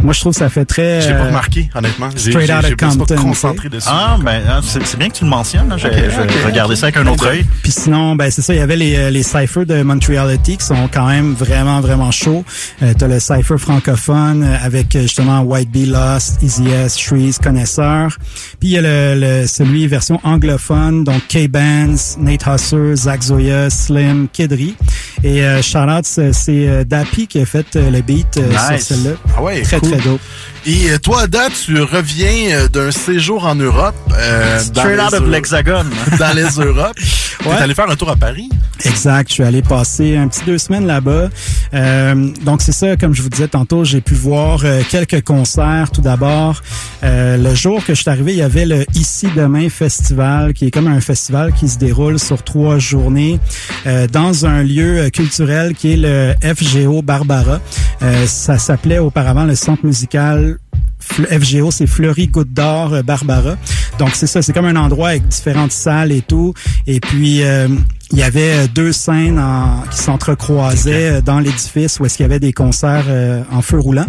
Moi, je trouve que ça fait très. Je l'ai pas remarqué, honnêtement. J'ai- Straight out of pas Compton. concentré tu sais. dessus. Ah, ben, hein, c'est bien que tu le mentionnes. là. Je, Ok, je ok, vais regarder ça avec un autre œil. Puis sinon, ben c'est ça, il y avait les, les cyphers de Montreality qui sont quand même vraiment, vraiment chauds. Euh, T'as le cypher francophone avec justement White Bee Lost, Easy S, Shreeze, Connaisseur. Puis il y a le, le- celui version anglophone, donc K-Bands, Nate Husser, Zach Zoya, Slim, Kidri. Et euh, shout-out, c'est euh, Dappy qui a fait euh, le beat euh, sur celle-là. Ah ouais, très, cool. très dope. Et euh, toi, Ada, tu reviens euh, d'un séjour en Europe. Euh, dans Straight les out of l'Hexagone. dans les Europes. Tu Ouais. allé faire un tour à Paris? Exact. Je suis allé passer un petit deux semaines là-bas. Euh, donc c'est ça, comme je vous disais tantôt, j'ai pu voir euh, quelques concerts. Tout d'abord, euh, le jour que je suis arrivé, il y avait le Ici Demain Festival, qui est comme un festival qui se déroule sur trois journées euh, dans un lieu culturel qui est le FGO Barbara. Euh, ça s'appelait auparavant le Centre musical FGO, c'est Fleury Goutte d'Or euh, Barbara. Donc c'est ça, c'est comme un endroit avec différentes salles et tout. Et puis euh, il y avait euh, deux scènes en- qui s'entrecroisaient dans l'édifice où est-ce qu'il y avait des concerts euh, en feu roulant.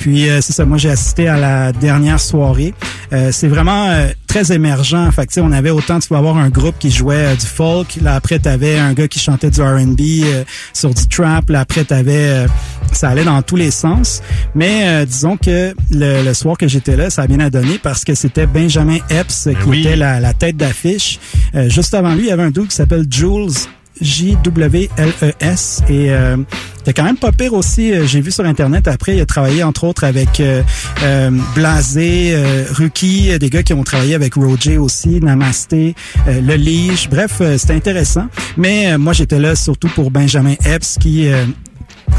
Puis euh, c'est ça, moi j'ai assisté à la dernière soirée. Euh, c'est vraiment euh, très émergent. Fait que, tu sais, on avait autant, tu peux avoir un groupe qui jouait euh, du folk. Là après, t'avais un gars qui chantait du R&B euh, sur du trap. Là après, t'avais, euh, ça allait dans tous les sens. Mais euh, disons que le, le soir que j'étais là, ça a bien à donner parce que c'était Benjamin Epps euh, qui oui. était la, la tête d'affiche. Euh, juste avant lui, il y avait un dude qui s'appelle Jules. J-W-L-E-S et euh, c'était quand même pas pire aussi. euh, J'ai vu sur internet après, il a travaillé entre autres avec euh, euh, Blasé, euh, Ruki, euh, des gars qui ont travaillé avec Roger aussi, Namasté, Le Lige. Bref, c'était intéressant. Mais moi j'étais là surtout pour Benjamin Epps qui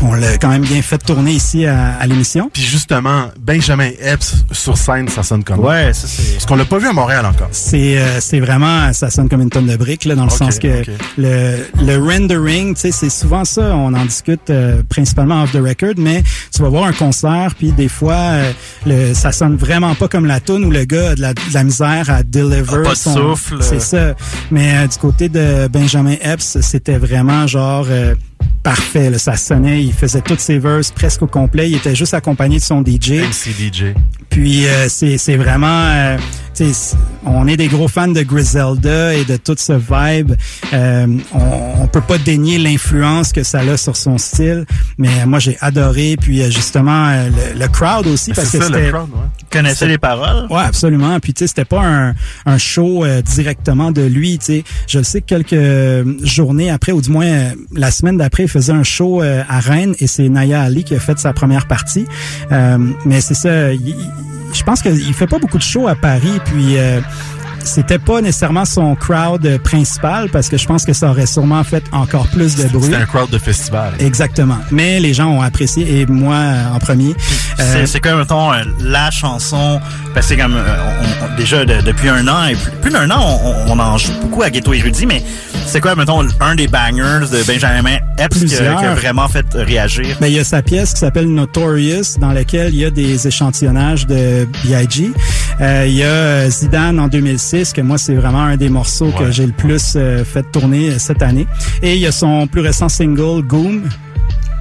On l'a quand même bien fait tourner ici à, à l'émission. Puis justement, Benjamin Epps sur scène, ça sonne comme Ouais, ça c'est. Parce qu'on l'a pas vu à Montréal encore. C'est euh, c'est vraiment ça sonne comme une tonne de briques là dans le sens que le le rendering, tu sais, c'est souvent ça. On en discute euh, principalement off the record, mais tu vas voir un concert puis des fois euh, le ça sonne vraiment pas comme la tune où le gars a de la, de la misère à deliver. Ah, pas de son- souffle. C'est ça. Mais euh, du côté de Benjamin Epps, c'était vraiment genre euh, parfait. là. Ça sonnait, il faisait toutes ses verses presque au complet. Il était juste accompagné de son DJ. MC DJ. Puis euh, c'est c'est vraiment, euh, on est des gros fans de Griselda et de toute ce vibe. Euh, on, on peut pas dénier l'influence que ça a sur son style, mais moi j'ai adoré. Puis euh, justement euh, le, le crowd aussi parce que c'est ça, le c'était. crowd, ouais. Connaissez les paroles? Ouais, absolument. Puis tu sais, c'était pas un, un show euh, directement de lui. Tu sais, je le sais que quelques journées après, ou du moins euh, la semaine d'après, il faisait un show euh, à Rennes et c'est Naya Ali qui a fait sa première partie. Euh, mais c'est ça. il- il- je pense qu'il fait pas beaucoup de shows à Paris. Puis euh, c'était pas nécessairement son crowd euh, principal parce que je pense que ça aurait sûrement fait encore plus de bruit. C'était un crowd de festival. Exactement. Mais les gens ont apprécié et moi euh, en premier. C'est- Euh, C'est comme, mettons, euh, la chanson, parce que c'est comme, euh, on- on- déjà de- depuis un an, et plus, plus d'un an, on, on en joue beaucoup à Ghetto Érudit, mais c'est quoi, mettons, un des bangers de Benjamin Epps qui a, Plusieurs. qui a vraiment fait réagir? Ben, il y a sa pièce qui s'appelle Notorious, dans laquelle il y a des échantillonnages de B.I.G. Euh, il y a euh, Zidane en 2006, que moi, c'est vraiment un des morceaux que j'ai le plus euh, fait tourner euh, cette année. Et il y a son plus récent single, Goom,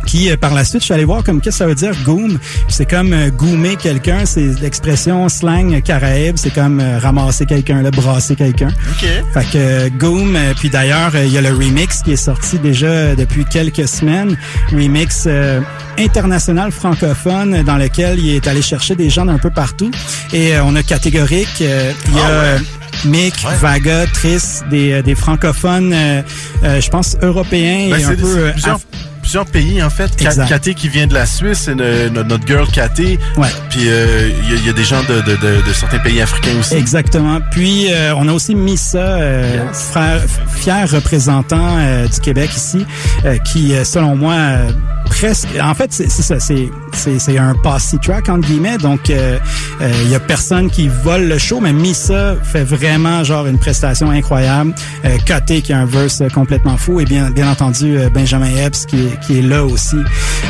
qui euh, par la suite je suis allé voir comme qu'est-ce que ça veut dire goom? Puis c'est comme euh, goomer quelqu'un c'est l'expression slang caraïbe c'est comme euh, ramasser quelqu'un là brasser quelqu'un. OK. fait que Goom, puis d'ailleurs, il y a le remix qui est sorti déjà depuis quelques semaines, remix euh, international francophone dans lequel il est allé chercher des gens d'un peu partout. Et euh, on a catégorique, euh, il y a euh, Mick, Vaga, Tris, des, des francophones, euh, euh, je pense européens Ben, et un peu plusieurs, plusieurs pays, en fait. Katé qui vient de la Suisse, c'est no- no- notre girl Katé. Ouais. Puis euh, il y, a- il y a des gens de, de, de, de certains pays africains aussi. Exactement. Puis euh, on a aussi Missa, euh, frère, fier représentant euh, du Québec ici, euh, qui, euh, selon moi, euh, presque. En fait, c'est ça, c'est un passy track entre guillemets. Donc euh, euh, il y a personne qui vole le show, mais Missa fait vraiment genre une prestation incroyable. Euh, Côté qui a un verse euh, complètement fou et bien bien entendu euh, Benjamin Epps qui est, qui est là aussi.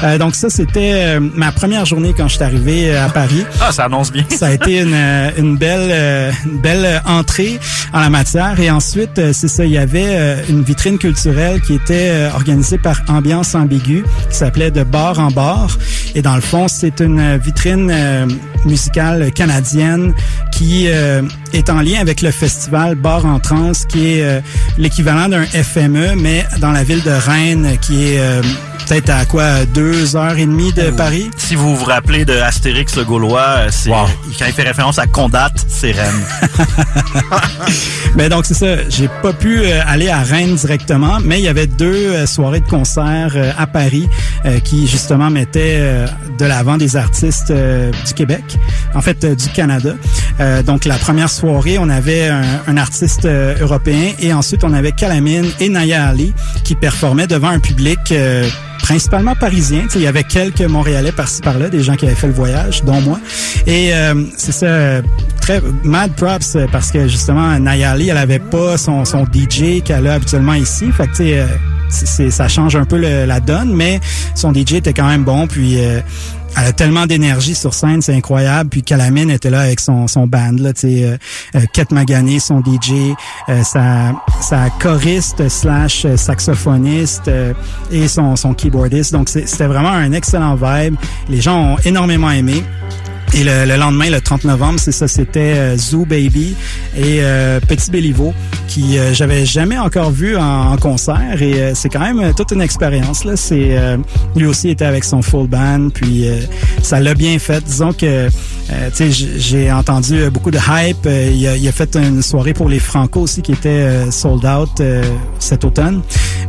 Euh, donc ça c'était euh, ma première journée quand je suis arrivé euh, à Paris. Ah, ça annonce bien. Ça a été une, euh, une belle euh, une belle entrée en la matière et ensuite euh, c'est ça il y avait euh, une vitrine culturelle qui était organisée par Ambiance Ambiguë qui s'appelait de bar en bar et dans le fond c'est une vitrine euh, musicale canadienne qui euh, est en lien avec le festival Bar en Trans qui est euh, l'équivalent d'un FME mais dans la ville de Rennes qui est euh, peut-être à quoi deux heures et demie de Paris? Si vous vous rappelez de Astérix le Gaulois, euh, quand il fait référence à Condat, c'est Rennes. Mais donc c'est ça, j'ai pas pu euh, aller à Rennes directement, mais il y avait deux euh, soirées de concert euh, à Paris euh, qui justement mettaient euh, de l'avant des artistes euh, du Québec, en fait euh, du Canada. Euh, donc la première soirée, on avait un, un artiste euh, européen et ensuite on avait Calamine et Naya Ali qui performaient devant un public euh, principalement parisien. Il y avait quelques Montréalais par-ci par-là, des gens qui avaient fait le voyage, dont moi. Et euh, c'est ça, très mad props euh, parce que justement Nayali, elle avait pas son, son DJ qu'elle a habituellement ici. Fait que tu euh, ça change un peu le- la donne, mais son DJ était quand même bon. Puis euh, elle a tellement d'énergie sur scène, c'est incroyable. Puis Calamine était là avec son, son band, là, tu sais, euh, euh, Kate Magané, son DJ, euh, sa, sa choriste slash euh, saxophoniste euh, et son, son keyboardiste. Donc c'était vraiment un excellent vibe. Les gens ont énormément aimé. Et le, le lendemain, le 30 novembre, c'est ça, c'était euh, Zoo Baby et euh, Petit Béliveau, qui euh, j'avais jamais encore vu en, en concert. Et euh, c'est quand même euh, toute une expérience. Là, c'est euh, lui aussi était avec son full band, puis ça l'a bien fait. Disons que, j'ai entendu beaucoup de hype. Il, a, il a fait une soirée pour les Franco aussi qui était sold out cet automne,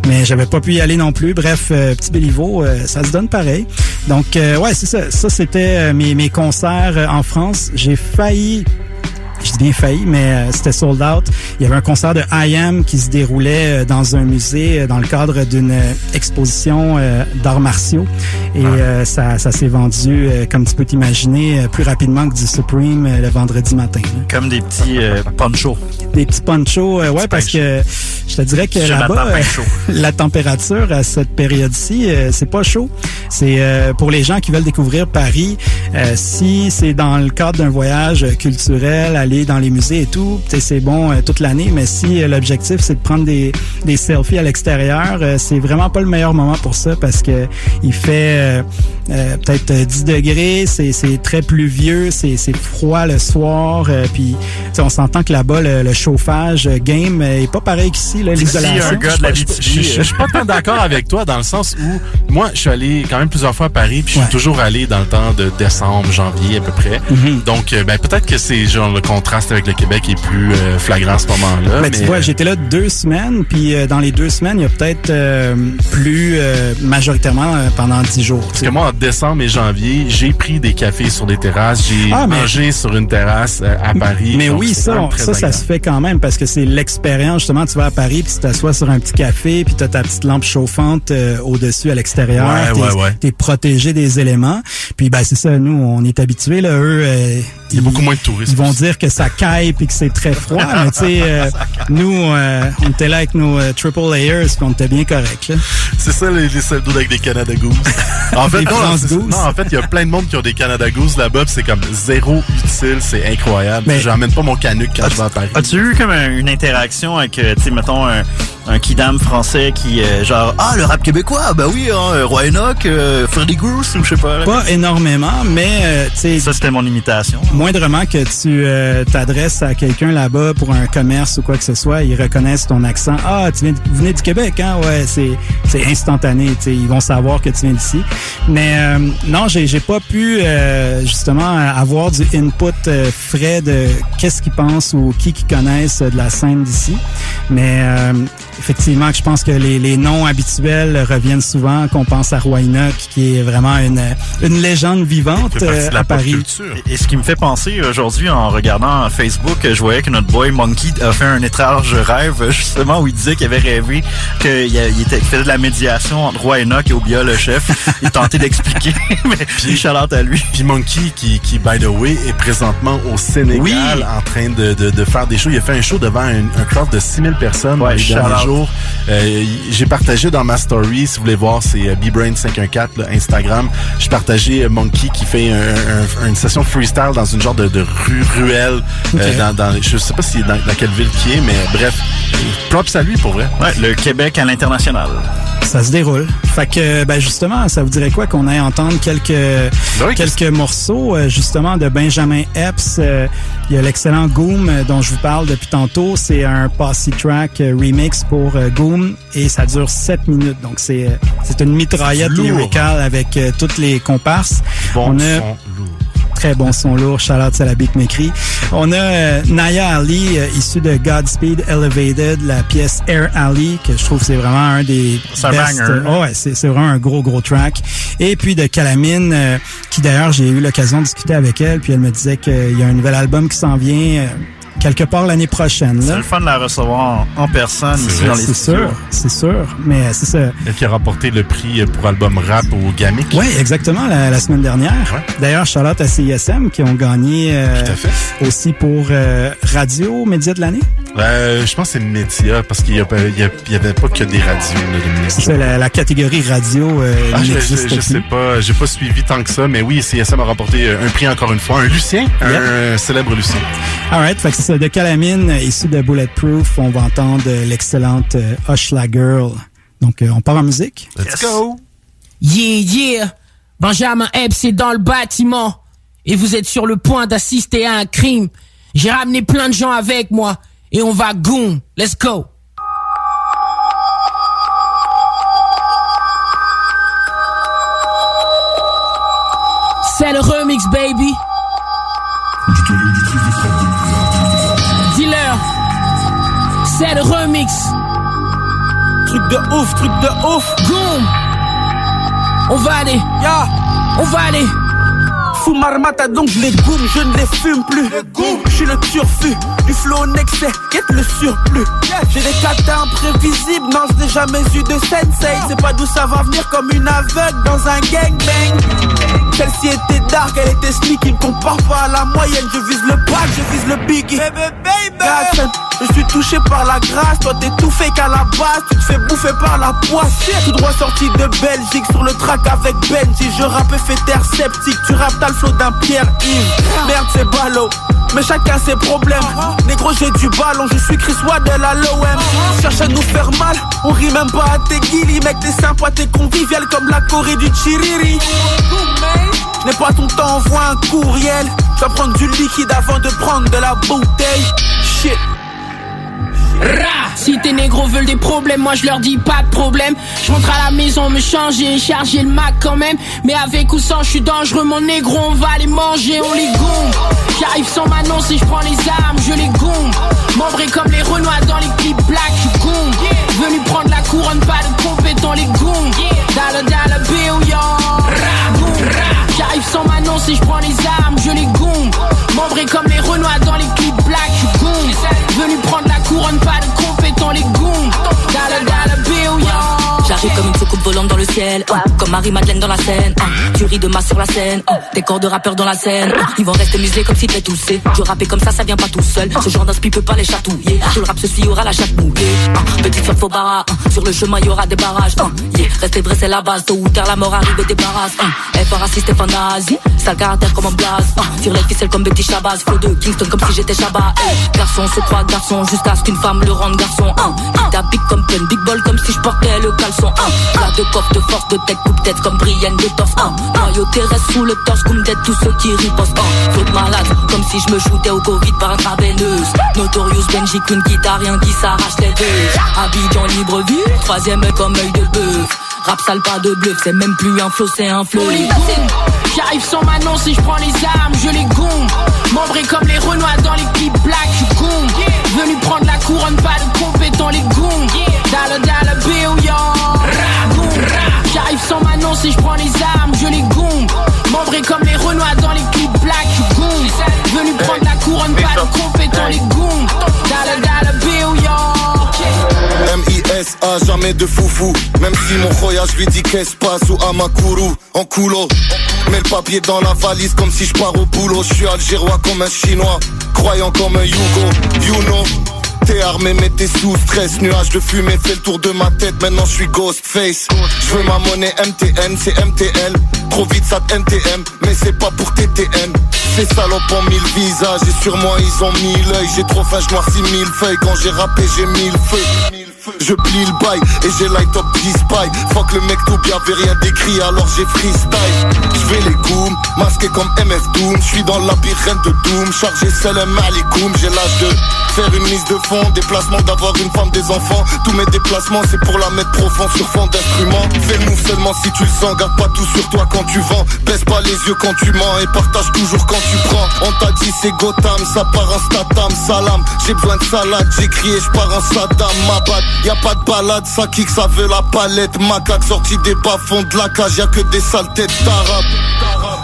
mais j'avais pas pu y aller non plus. Bref, Petit Béliveau, ça se donne pareil. Donc, ouais, c'est ça. Ça, c'était mes, mes concerts euh, en France. J'ai failli je dis bien failli, mais euh, c'était sold out. Il y avait un concert de I Am qui se déroulait euh, dans un musée euh, dans le cadre d'une exposition euh, d'arts martiaux. Et euh, ça, ça s'est vendu, euh, comme tu peux t'imaginer, euh, plus rapidement que du Supreme euh, le vendredi matin. là. Comme des petits euh, ponchos. Des petits ponchos, euh, ouais, parce que je te dirais que là-bas, euh, la température à cette période-ci, euh, c'est pas chaud. C'est euh, pour les gens qui veulent découvrir Paris. euh, si c'est dans le cadre d'un voyage culturel, aller dans les musées et tout, c'est bon euh, toute l'année. Mais si euh, l'objectif c'est de prendre des, des selfies à l'extérieur, euh, c'est vraiment pas le meilleur moment pour ça parce que il fait euh, euh, peut-être euh, 10 degrés, c'est c'est très pluvieux, c'est c'est froid le soir. euh, puis tu sais, on s'entend que là-bas le, le chauffage game est pas pareil qu'ici là, l'isolation. Je- suis pas tant d'accord avec toi dans le sens où moi, je suis allé quand même plusieurs fois à Paris, puis je suis toujours allé dans le temps de décembre, janvier à peu près. Mhm. Donc, ben, peut-être que c'est genre le contraste avec le Québec est plus euh, flagrant à ce moment-là. Ben, tu mais, vois, j'étais là deux semaines, puis euh, dans les deux semaines, il y a peut-être euh, plus euh, majoritairement euh, pendant dix jours. Parce que moi, en décembre et janvier, j'ai pris des cafés sur des terrasses, j'ai Ah, mais- mangé sur une terrasse euh, à Paris. Mais oui, ça, on- ça, ça se fait quand même parce que c'est l'expérience. Justement, tu vas à Paris puis tu t'assois sur un petit café puis t'as ta petite lampe chauffante euh, au-dessus à l'extérieur. Ouais, T'es- ouais, ouais. T'es protégé des éléments. Puis ben c'est ça, nous, on est habitués là. Eux, euh, Il y a beaucoup moins de touristes. Ils vont dire que ça caille puis que c'est très froid, mais tu sais, euh, nous, euh, on était là avec nos euh, triple layers puis on était bien corrects. C'est ça, les, les avec des Canada Goose. En fait, Des non, en fait, il y a plein de monde qui ont des Canada Goose là-bas, c'est comme zéro utile, c'est incroyable. Mais- J'emmène pas mon canuc quand je vais à Paris. As-tu eu comme un- une interaction avec, tu sais, mettons, un, un kidam français qui, euh, genre, ah, le rap québécois, bah oui, hein, euh, Roy Enoch, euh, Freddy Goose, ou je sais pas. Pas énormément, mais euh, tu sais. Ça, c'était mon imitation. Moindrement que tu t'adresses à quelqu'un là-bas pour un commerce ou quoi que ce soit, ils reconnaissent ton accent. Ah, tu viens, vous venez du Québec, hein? Ouais, c'est c'est instantané. tu sais, Ils vont savoir que tu viens d'ici. Mais euh, non, j'ai j'ai pas pu euh, justement avoir du input frais de qu'est-ce qu'ils pensent ou qui qui connaissent de la scène d'ici. Mais euh, effectivement, je pense que les, les noms habituels reviennent souvent. Qu'on pense à Roy Enoch, qui est vraiment une une légende vivante euh, à Paris. Et, et ce qui me fait penser aujourd'hui en regardant Facebook, je voyais que notre boy Monkey a fait un étrange rêve justement où il disait qu'il avait rêvé qu'il a- il était- qu'il faisait de la médiation entre Roy Enoch et Obia le chef. Il tentait d'expliquer, mais puis Charlotte à lui. Puis Monkey, qui, qui, by the way, est présentement au Sénégal Oui. en train de, de, de faire des shows. Il a fait un show devant un, un crowd de 6000 personnes Ouais, les. Jours. Euh, J'ai partagé dans ma story, si vous voulez voir, c'est euh, bbrain514, là, Instagram. J'ai partagé euh, Monkey qui fait un- un- une session freestyle dans une genre de, de rue ruelle. euh, Ok. dans, dans, je sais pas si dans, dans quelle ville qui est, mais bref. Props à lui pour vrai. Ouais, le Québec à l'international. Ça se déroule. Fait que, ben justement, ça vous dirait quoi qu'on aille entendre quelques quelques morceaux, euh, justement, de Benjamin Epps. Euh, Il y a l'excellent Goom euh, dont je vous parle depuis tantôt. C'est un Posse Track euh, remix pour euh, Goom et ça dure 7 minutes. Donc c'est euh, c'est une mitraillette lourd. lyricale avec euh, toutes les comparses. Bon On a- son, lourd. Très bon son lourd, Charlotte Salabic m'écrit. On a Naya Ali, euh, issu de Godspeed Elevated, la pièce Air Ali, que je trouve c'est vraiment un des un best. banger. Oh ouais, c'est c'est vraiment un gros, gros track. Et puis de Calamine, euh, qui d'ailleurs, j'ai eu l'occasion de discuter avec elle, puis elle me disait qu'il y a un nouvel album qui s'en vient euh, quelque part l'année prochaine. C'est le fun de la recevoir en, en personne ici dans les C'est sûr, c'est sûr. Mais euh, c'est ça. Elle qui a remporté le prix pour album rap au Gamic. Oui, exactement, la, la semaine dernière. D'ailleurs, Charlotte à CISM qui ont gagné euh, aussi pour euh, Radio Média de l'année. Euh, je pense que c'est média parce qu'il y, a pas- il y a- il y avait pas que des radios là, de C'est ça, la, la catégorie radio euh, Ah, je, je- sais pas, j'ai pas suivi tant que ça, mais oui, CSM a remporté un prix encore une fois, un Lucien, un célèbre Lucien. Alright, fait que de Calamine, euh, issu de Bulletproof, on va entendre l'excellente Hush La Girl. Donc, euh, on part en musique. Let's go! Yeah, yeah. Benjamin Epps est dans le bâtiment. Et vous êtes sur le point d'assister à un crime. J'ai ramené plein de gens avec moi. Et on va goon. Let's go. C'est le remix, baby. Truc de ouf, truc de ouf. Goom. On va aller. Ya. On va aller. sous marmata donc je les goume, je ne les fume plus. Je suis le turfu, du flow en excès, quête le surplus. J'ai des katas imprévisibles, non je n'ai jamais eu de sensei. C'est pas d'où ça va venir comme une aveugle dans un gangbang. Celle-ci était dark, elle était sneak, il me compare pas à la moyenne. Je vise le bac, je vise le biggie. Jackson, je suis touché par la grâce, toi t'es tout fake à la base, tu te fais bouffer par la poisse. Tout droit sorti de Belgique sur le track avec Benji. Je rappe et fais terre sceptique, tu rappes t'as le flow d'un Pierre Yves. Merde, c'est ballot. Mais chacun ses problèmes. Négro, j'ai du ballon, je suis Chris Waddle à l'OM. Cherche à nous faire mal, on rit même pas à tes guilis. Mec, t'es sympa, t'es convivial comme la Corée du Chiriri. Je n'ai pas ton temps, envoie un courriel. Je dois prendre du liquide avant de prendre de la bouteille. Shit. Si tes négros veulent des problèmes, moi je leur dis pas de problème. Je rentre à la maison me changer, charger le Mac quand même. Mais avec ou sans, je suis dangereux, mon négro, on va les manger, on les gombe. J'arrive sans m'annoncer, je prends les armes, je les gombe. Membré comme les Renois dans les clips black, je gombe. Venu prendre la couronne, pas de compétent, les gombe. Dalle, dalle, béouillant. J'arrive sans m'annoncer, je prends les armes, je les gombe. Membré comme les Renois dans les clips black, je gombe. Venu prendre la couronne, pas de compétent, les gombe. Dalle, dalle, béouillant. J'arrive comme une soucoupe volante dans le ciel, hein, comme Marie-Madeleine dans la scène. Hein, tu ris de masse sur la scène, hein, des corps de rappeurs dans la scène. ils vont rester musés comme si t'étais toussé. Je rapper comme ça, ça vient pas tout seul. Ce genre d'inspi peut pas les chatouiller. Tout le rap se aura la chatte mouillée. petite sur faux hein, sur le chemin y aura des barrages. yeah, rester vrai c'est la base, tôt ou tard la mort arrive et débarrasse. Hein, FR raciste Stéphane Nazi, sale caractère comme un blaze. Tire les ficelles comme Betty Shabazz, flow de Kingston comme si j'étais Shabba. Hey, garçon se croit garçon jusqu'à ce qu'une femme le rende garçon. Il comme plein, big ball comme si je portais le caleçon. Hein, Plat de coffre de force de tête coupe tête comme Brienne de torse. Hein, loyauté reste sous le torse comme d'être tous ceux qui ripostent. Hein, flow de malade comme si je me shootais au Covid par intraveineuse. Notorious Benji, qu'une guitare, rien qui s'arrache les deux. Abidjan libre vue, troisième comme œil de bœuf. Rap sale pas de bluff, c'est même plus un flow, c'est un flow. J'arrive sans m'annoncer, je prends les armes, je les gombe. Membré comme les Renois dans les clips black, je. Venu prendre la couronne, pas de compétent, les gombe. Dalle, dalle, béouillant. J'arrive sans m'annoncer, je prends les armes, je les gombe. Membré comme les Renois dans les clips black, je. Venu prendre la couronne, pas de compétent, les gombe. M.I.S.A. jamais de foufou. Même si mon voyage lui dit qu'est-ce passe ou Amakuru. En coulo Mets le papier dans la valise comme si je pars au boulot. Je suis algérois comme un chinois Croyant comme un Yugo You know T'es armé mais t'es sous stress. Nuage de fumée fait le tour de ma tête. Maintenant je suis Ghostface Je veux ma monnaie MTN c'est MTL Trop vite ça NTM Mais c'est pas pour TTN Ces salopes ont mille visages Et sur moi ils ont mille l'œil J'ai trop faim je noircis mille feuilles. Quand j'ai rappé j'ai mille feux je plie le bail et j'ai light up 10 paille Fuck le mec tout bien avait rien décrit alors j'ai freestyle. Je vais les goûts, masqué comme MF Doom. Je suis dans labyrinthe de Doom, chargé salam alaikum J'ai l'âge de faire une mise de fond Déplacement d'avoir une femme des enfants. Tous mes déplacements c'est pour la mettre profond sur fond d'instrument Fais le seulement si tu le sens Garde pas tout sur toi quand tu vends. Baisse pas les yeux quand tu mens Et partage toujours quand tu prends. On t'a dit c'est Gotham, ça part en statam Salam, j'ai besoin de salade J'ai crié je pars en Saddam, ma batte Y'a pas de balade, ça kick, ça veut la palette Macaque sorti des bas-fonds de la cage Y'a que des sales têtes d'arabe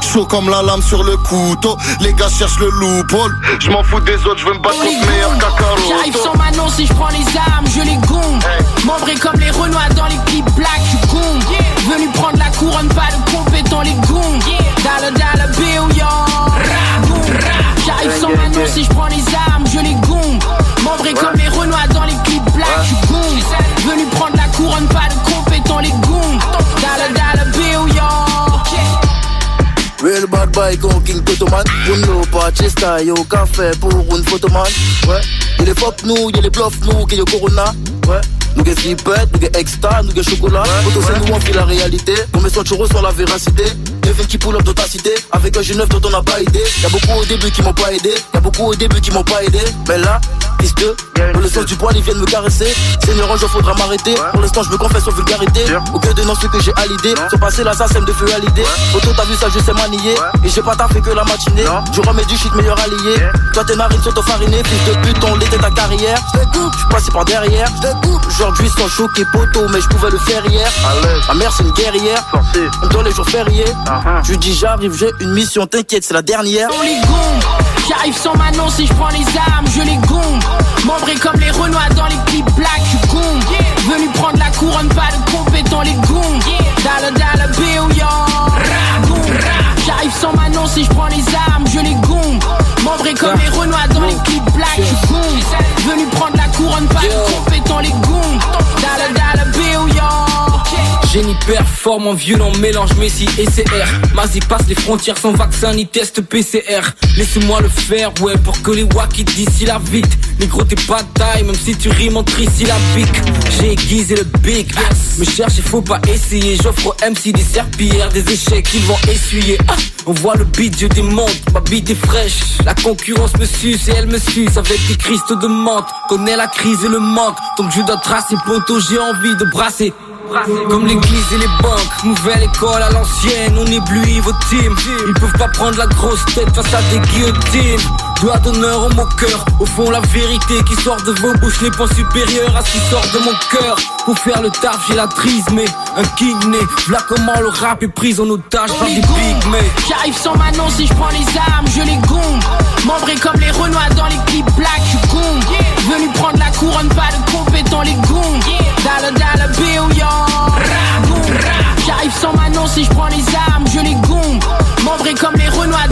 Chaud comme la lame sur le couteau Les gars cherchent le loophole Je m'en fous des autres, je veux me battre contre meilleur J'arrive cacaroto sans m'annoncer, je prends les armes, je les gombe. Membré comme les Renois dans les clips black, je gombe. Venu prendre la couronne, pas de compétent, les gombe. Dalle, dalle, béouillant. J'arrive sans m'annoncer, je prends les armes, je les gombe. Membré comme les Renois dans les clips black. Venu prendre pas de compétent, les gombe. Dalle, dalle, béouillant. Real bad boy gon king toto man. You know pas chesta yo café pour une photo man. Ouais. Y'a les fuck nous, y'a les bluff nous, y'a corona. Ouais nous get zipette, nous get extra, nous get chocolat. Photo c'est nous on fait la réalité. On met son churros sur la véracité. Devin qui pull up dans ta cité Avec un G9 dont on n'a pas idée. Y'a beaucoup au début qui m'ont pas aidé. Y'a beaucoup au début qui m'ont pas aidé. Mais là, fils de Dans le sens du poil ils viennent me caresser. Seigneur jour faudra m'arrêter. Pour l'instant je me confesse aux vulgarités Au cœur de non ce que j'ai à l'idée Sont passé là ça sème de feu à l'idée Auto t'as vu ça je sais manier. Et j'ai pas taffé que la matinée. Je remets du shit meilleur allié. Toi tes narines sont farinées Fils de pute on l'était ta carrière. Je suis passé par derrière Aujourd'hui sans choc et poteau Mais je pouvais le faire hier Ma mère c'est une guerrière On doit les jours fériés Je lui dis j'arrive, j'ai une mission, t'inquiète, c'est la dernière. On les gombe, j'arrive sans m'annoncer, je prends les armes, je les gombe. Membré comme les Renois dans les clips black, je gombe. Venu prendre la couronne, pas de compétent, les gombe. Dalle, dalle, béouillant. J'arrive sans m'annoncer, je prends les armes, je les gombe. Membré comme les Renois dans les clips black, je gombe. Venu prendre la couronne, pas de compétent, les gombe. Génie performe en violent mélange Messi et CR Mazi passe les frontières sans vaccin ni test PCR Laissez-moi le faire, ouais, pour que les wackis d'ici la vite. Négro t'es pas taille, même si tu rimes en trisyllabique. J'ai aiguisé le big, me cherche, il faut pas essayer. J'offre aux MC des serpillères, des échecs qu'ils vont essuyer. Ah, On voit le beat, des mondes, ma bite est fraîche. La concurrence me suce et elle me suce avec des cristaux de menthe. Connais la crise et le manque, donc je dois tracer poteau, j'ai envie de brasser comme l'église et les banques, nouvelle école à l'ancienne, on éblouit vos teams. Ils peuvent pas prendre la grosse tête face à des guillotines. Doigt d'honneur au mon cœur, au fond la vérité qui sort de vos bouches n'est pas supérieure à ce qui sort de mon cœur. Pour faire le taf, j'ai la trise, mais un né. Voilà comment le rap est pris en otage par des pygmées. J'arrive sans m'annoncer, je prends les armes, je les gombe. Membré comme les Renois dans les clips black, je gombe. Venu prendre la couronne, pas de compétent, les gombe. Dalle, dalle, béouillant. J'arrive sans m'annoncer, je prends les armes, je les gombe. Membré comme les Renois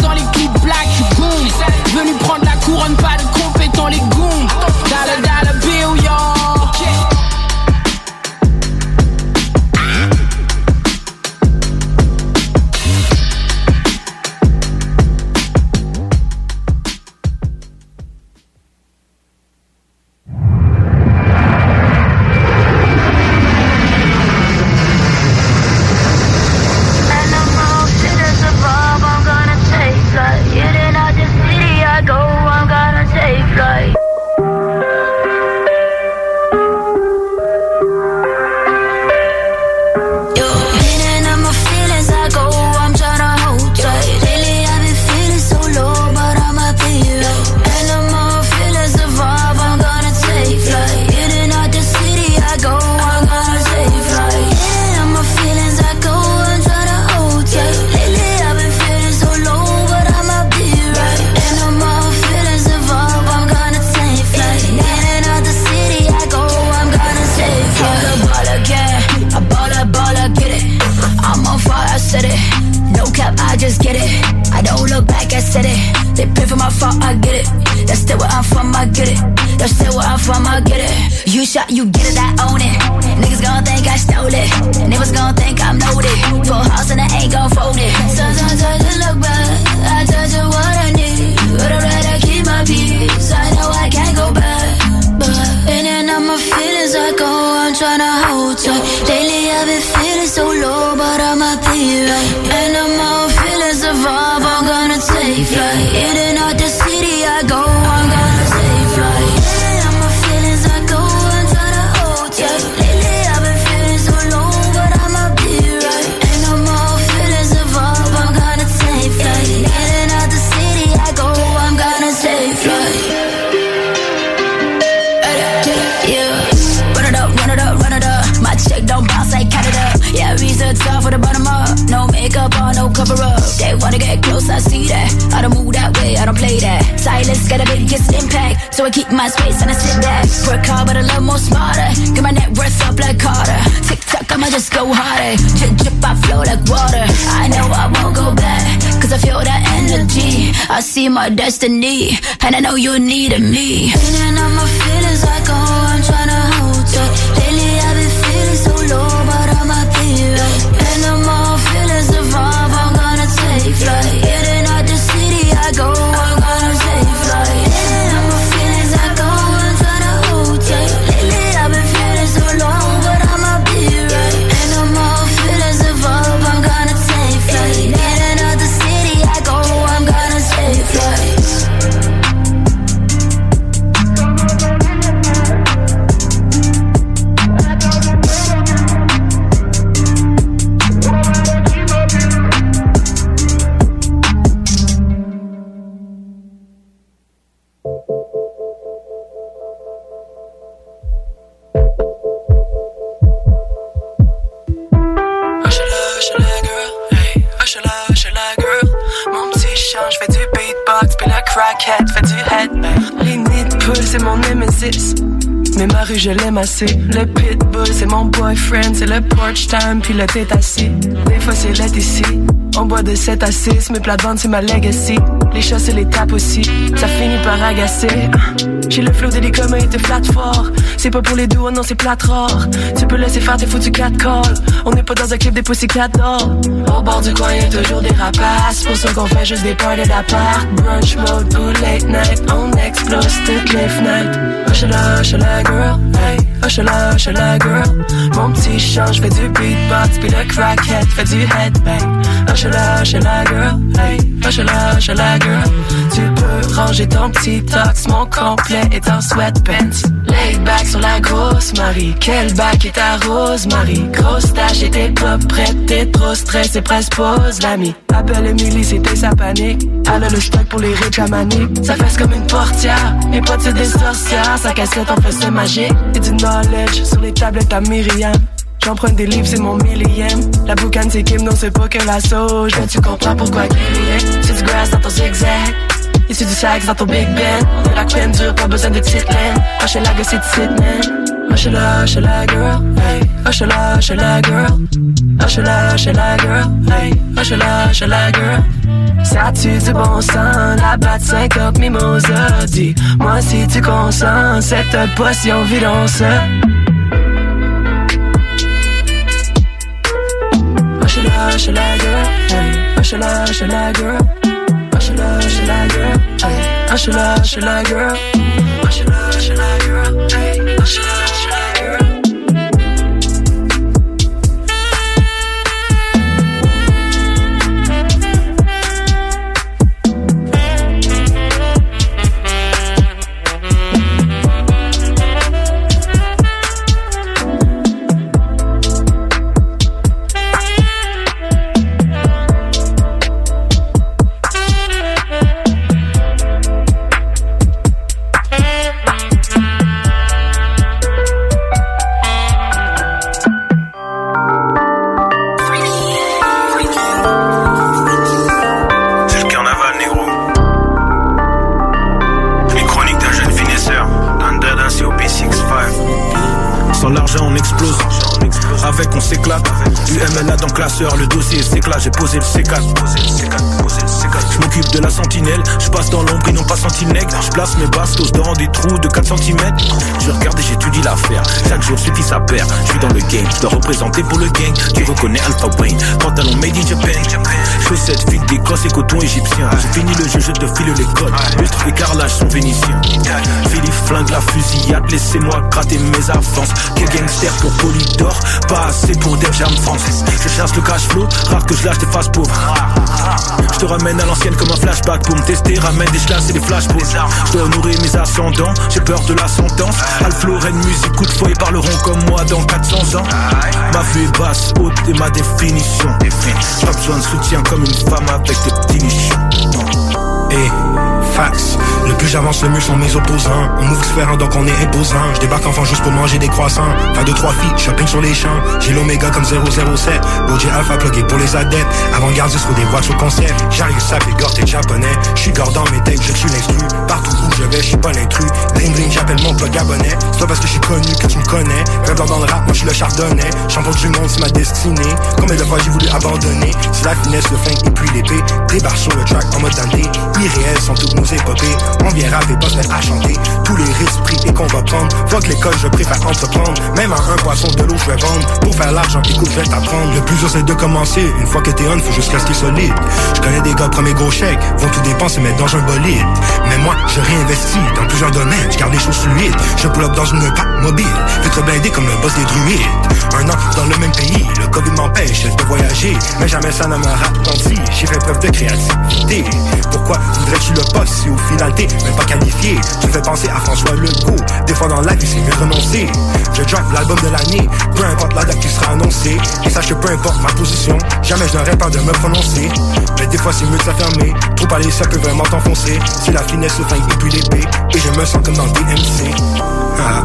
play that. Silence got a big kiss impact. So I keep my space and I sit back. Work hard, but a little more smarter. Get my net worth up like Carter. Tick tock, I'ma just go harder. Drip, drip, I flow like water. I know I won't go back. Cause I feel that energy. I see my destiny. And I know you needed me. In and out my feelings, I go, I'm tryna hold tight. Lately I've been feeling so low, but I'ma be right. I'm all feelings evolve, I'm gonna take flight. In out the city, I go, je l'aime assez. Le pitbull, c'est mon boyfriend. C'est le porch time, puis le tête. Des fois, c'est l'être ici. On boit de 7 à 6, mes plates-bandes, c'est ma legacy. Les chats, c'est les tapes aussi. Ça finit par agacer. J'ai le flow des communs et te flatte fort. C'est pas pour les doux, non, c'est plate rare. Tu peux laisser faire tes foutus 4 calls. On n'est pas dans un clip des pussycat d'or. Au bord du coin, y'a toujours des rapaces. Pour ceux qu'on fait juste des parties d'appart. Brunch mode ou late night. On explose toutes les fenêtres. Hush la girl. Hey, hush la, hush la girl. Mon petit change fait du beatbox. Puis le crackhead fait du headbang. Hush la, hush la girl. Hey, hush la, hush la girl. Tu peux ranger ton petit tox. Mon complet est en sweatpants. Laid back sur la grosse Marie. Quel bac est ta rose Marie? Grosse tâche et t'es pas prête. T'es trop stressé, presque pause l'ami. Appelle Emily, c'était sa panique. Elle a le stock pour les riches à manique. Fesse comme une portière. Et pas de des sorcières. Sa cassette en fait magique. Et du sur les tablettes à Myriam. J'emprunte des livres, c'est mon millième. La boucane, c'est Kim, non, c'est pas que la sauge. Mais tu comprends pourquoi est? C'est du grass dans ton zigzag. Et c'est du sax dans ton Big Ben. La queen dure, pas besoin de petite laine. Hush la c'est Sydney. Hush la, hush la girl. Hey. Hush la, hush la girl. Hush la, hush la girl. Hey. Hush la, hush la girl. Ça tue du bon sang, la batte 50 mimosa. Dis-moi si tu consens cette potion vidance. Hush la, hush la girl. Hey. Hush la, hush la girl. Hush la, hush la girl. Hey. Hush la, hush la girl. Laissez-moi gratter mes avances. Quel gangster pour Polydor. Pas assez pour Def Jam France. Je cherche le cash flow. Rare que je lâche des faces pauvres. Je te ramène à l'ancienne comme un flashback pour me tester. Ramène des chlasses et des flashballs. Je dois nourrir mes ascendants. J'ai peur de la sentence. Alfloren, musique, coup de fouet parleront comme moi dans 400 ans. Ma vue est basse, haute et ma définition. Pas besoin de soutien comme une femme avec des petits nichons. Et fax, le plus j'avance, le mieux sont mes opposants. On move différent donc on est imposant. Je débarque enfin juste pour manger des croissants. Faire deux, trois filles, shopping sur les champs. J'ai l'oméga comme 007. Roger Alpha plugué pour les adeptes. Avant-gardiste pour des voitures concept. J'arrive, ça fait gore, t'es japonais. Je suis gore dans mes tapes, je suis l'instru. Partout où je vais, je suis pas l'intrus. Bling bling, j'appelle mon plug abonné. C'est pas parce que je suis connu que tu me connais. Rêve dans le rap, moi je suis le chardonnay. Champion du monde, c'est ma destinée. Combien de fois j'ai voulu abandonner? C'est la finesse, le flingue et puis l'épée. Débarque sur le track en mode Dante. Irréel sont On vient rapper, se mettre à chanter. Tous les risques pris et qu'on va prendre. Fuck l'école, je préfère entreprendre. Même à un poisson de l'eau, je vais vendre. Pour faire l'argent, écoute, je vais t'apprendre. Le plus dur, c'est de commencer. Une fois que t'es on, faut juste rester solide. Je connais des gars, premier gros chèque. Vont tout dépenser, mettre dans un bolide. Mais moi, je réinvestis dans plusieurs domaines. Je garde les choses fluides. Je pull dans une pack mobile. Vitre blindé comme le boss des druides. Un an dans le même pays. Le Covid m'empêche de voyager. Mais jamais ça ne me ralentit. J'ai fait preuve de créativité. Pourquoi voudrais-tu le poste? Si au final t'es même pas qualifié? Tu fais penser à François Legault. Des fois dans la vie, c'est mieux de renoncer. Je drop l'album de l'année. Peu importe la date qui sera annoncée. Et sache que peu importe ma position, jamais je n'aurais pas de me prononcer. Mais des fois, c'est mieux de s'affirmer. Trop parler, ça peut vraiment t'enfoncer. C'est la finesse, le flingue et puis l'épée. Et je me sens comme dans le DMC. Ah.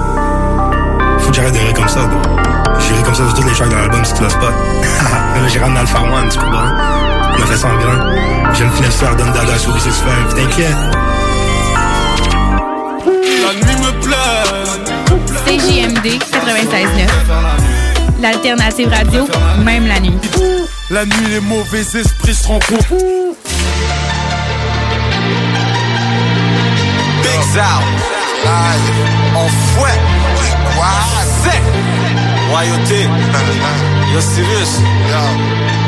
Faut que j'arrête de rire comme ça, ri comme ça sur toutes les tracks dans l'album si tu l'as pas. Mais là, j'ai ramené Alpha One, tu comprends? me fais sans grain. J'aime finir ça, donne de la souris, c'est t'inquiète. La nuit me plaît. CJMD 96.9. L'alternative radio, même la nuit. La nuit, les mauvais esprits se rencontrent. Big Sound, live, en fouet. Wow, c'est royauté. Yo, serious. Yo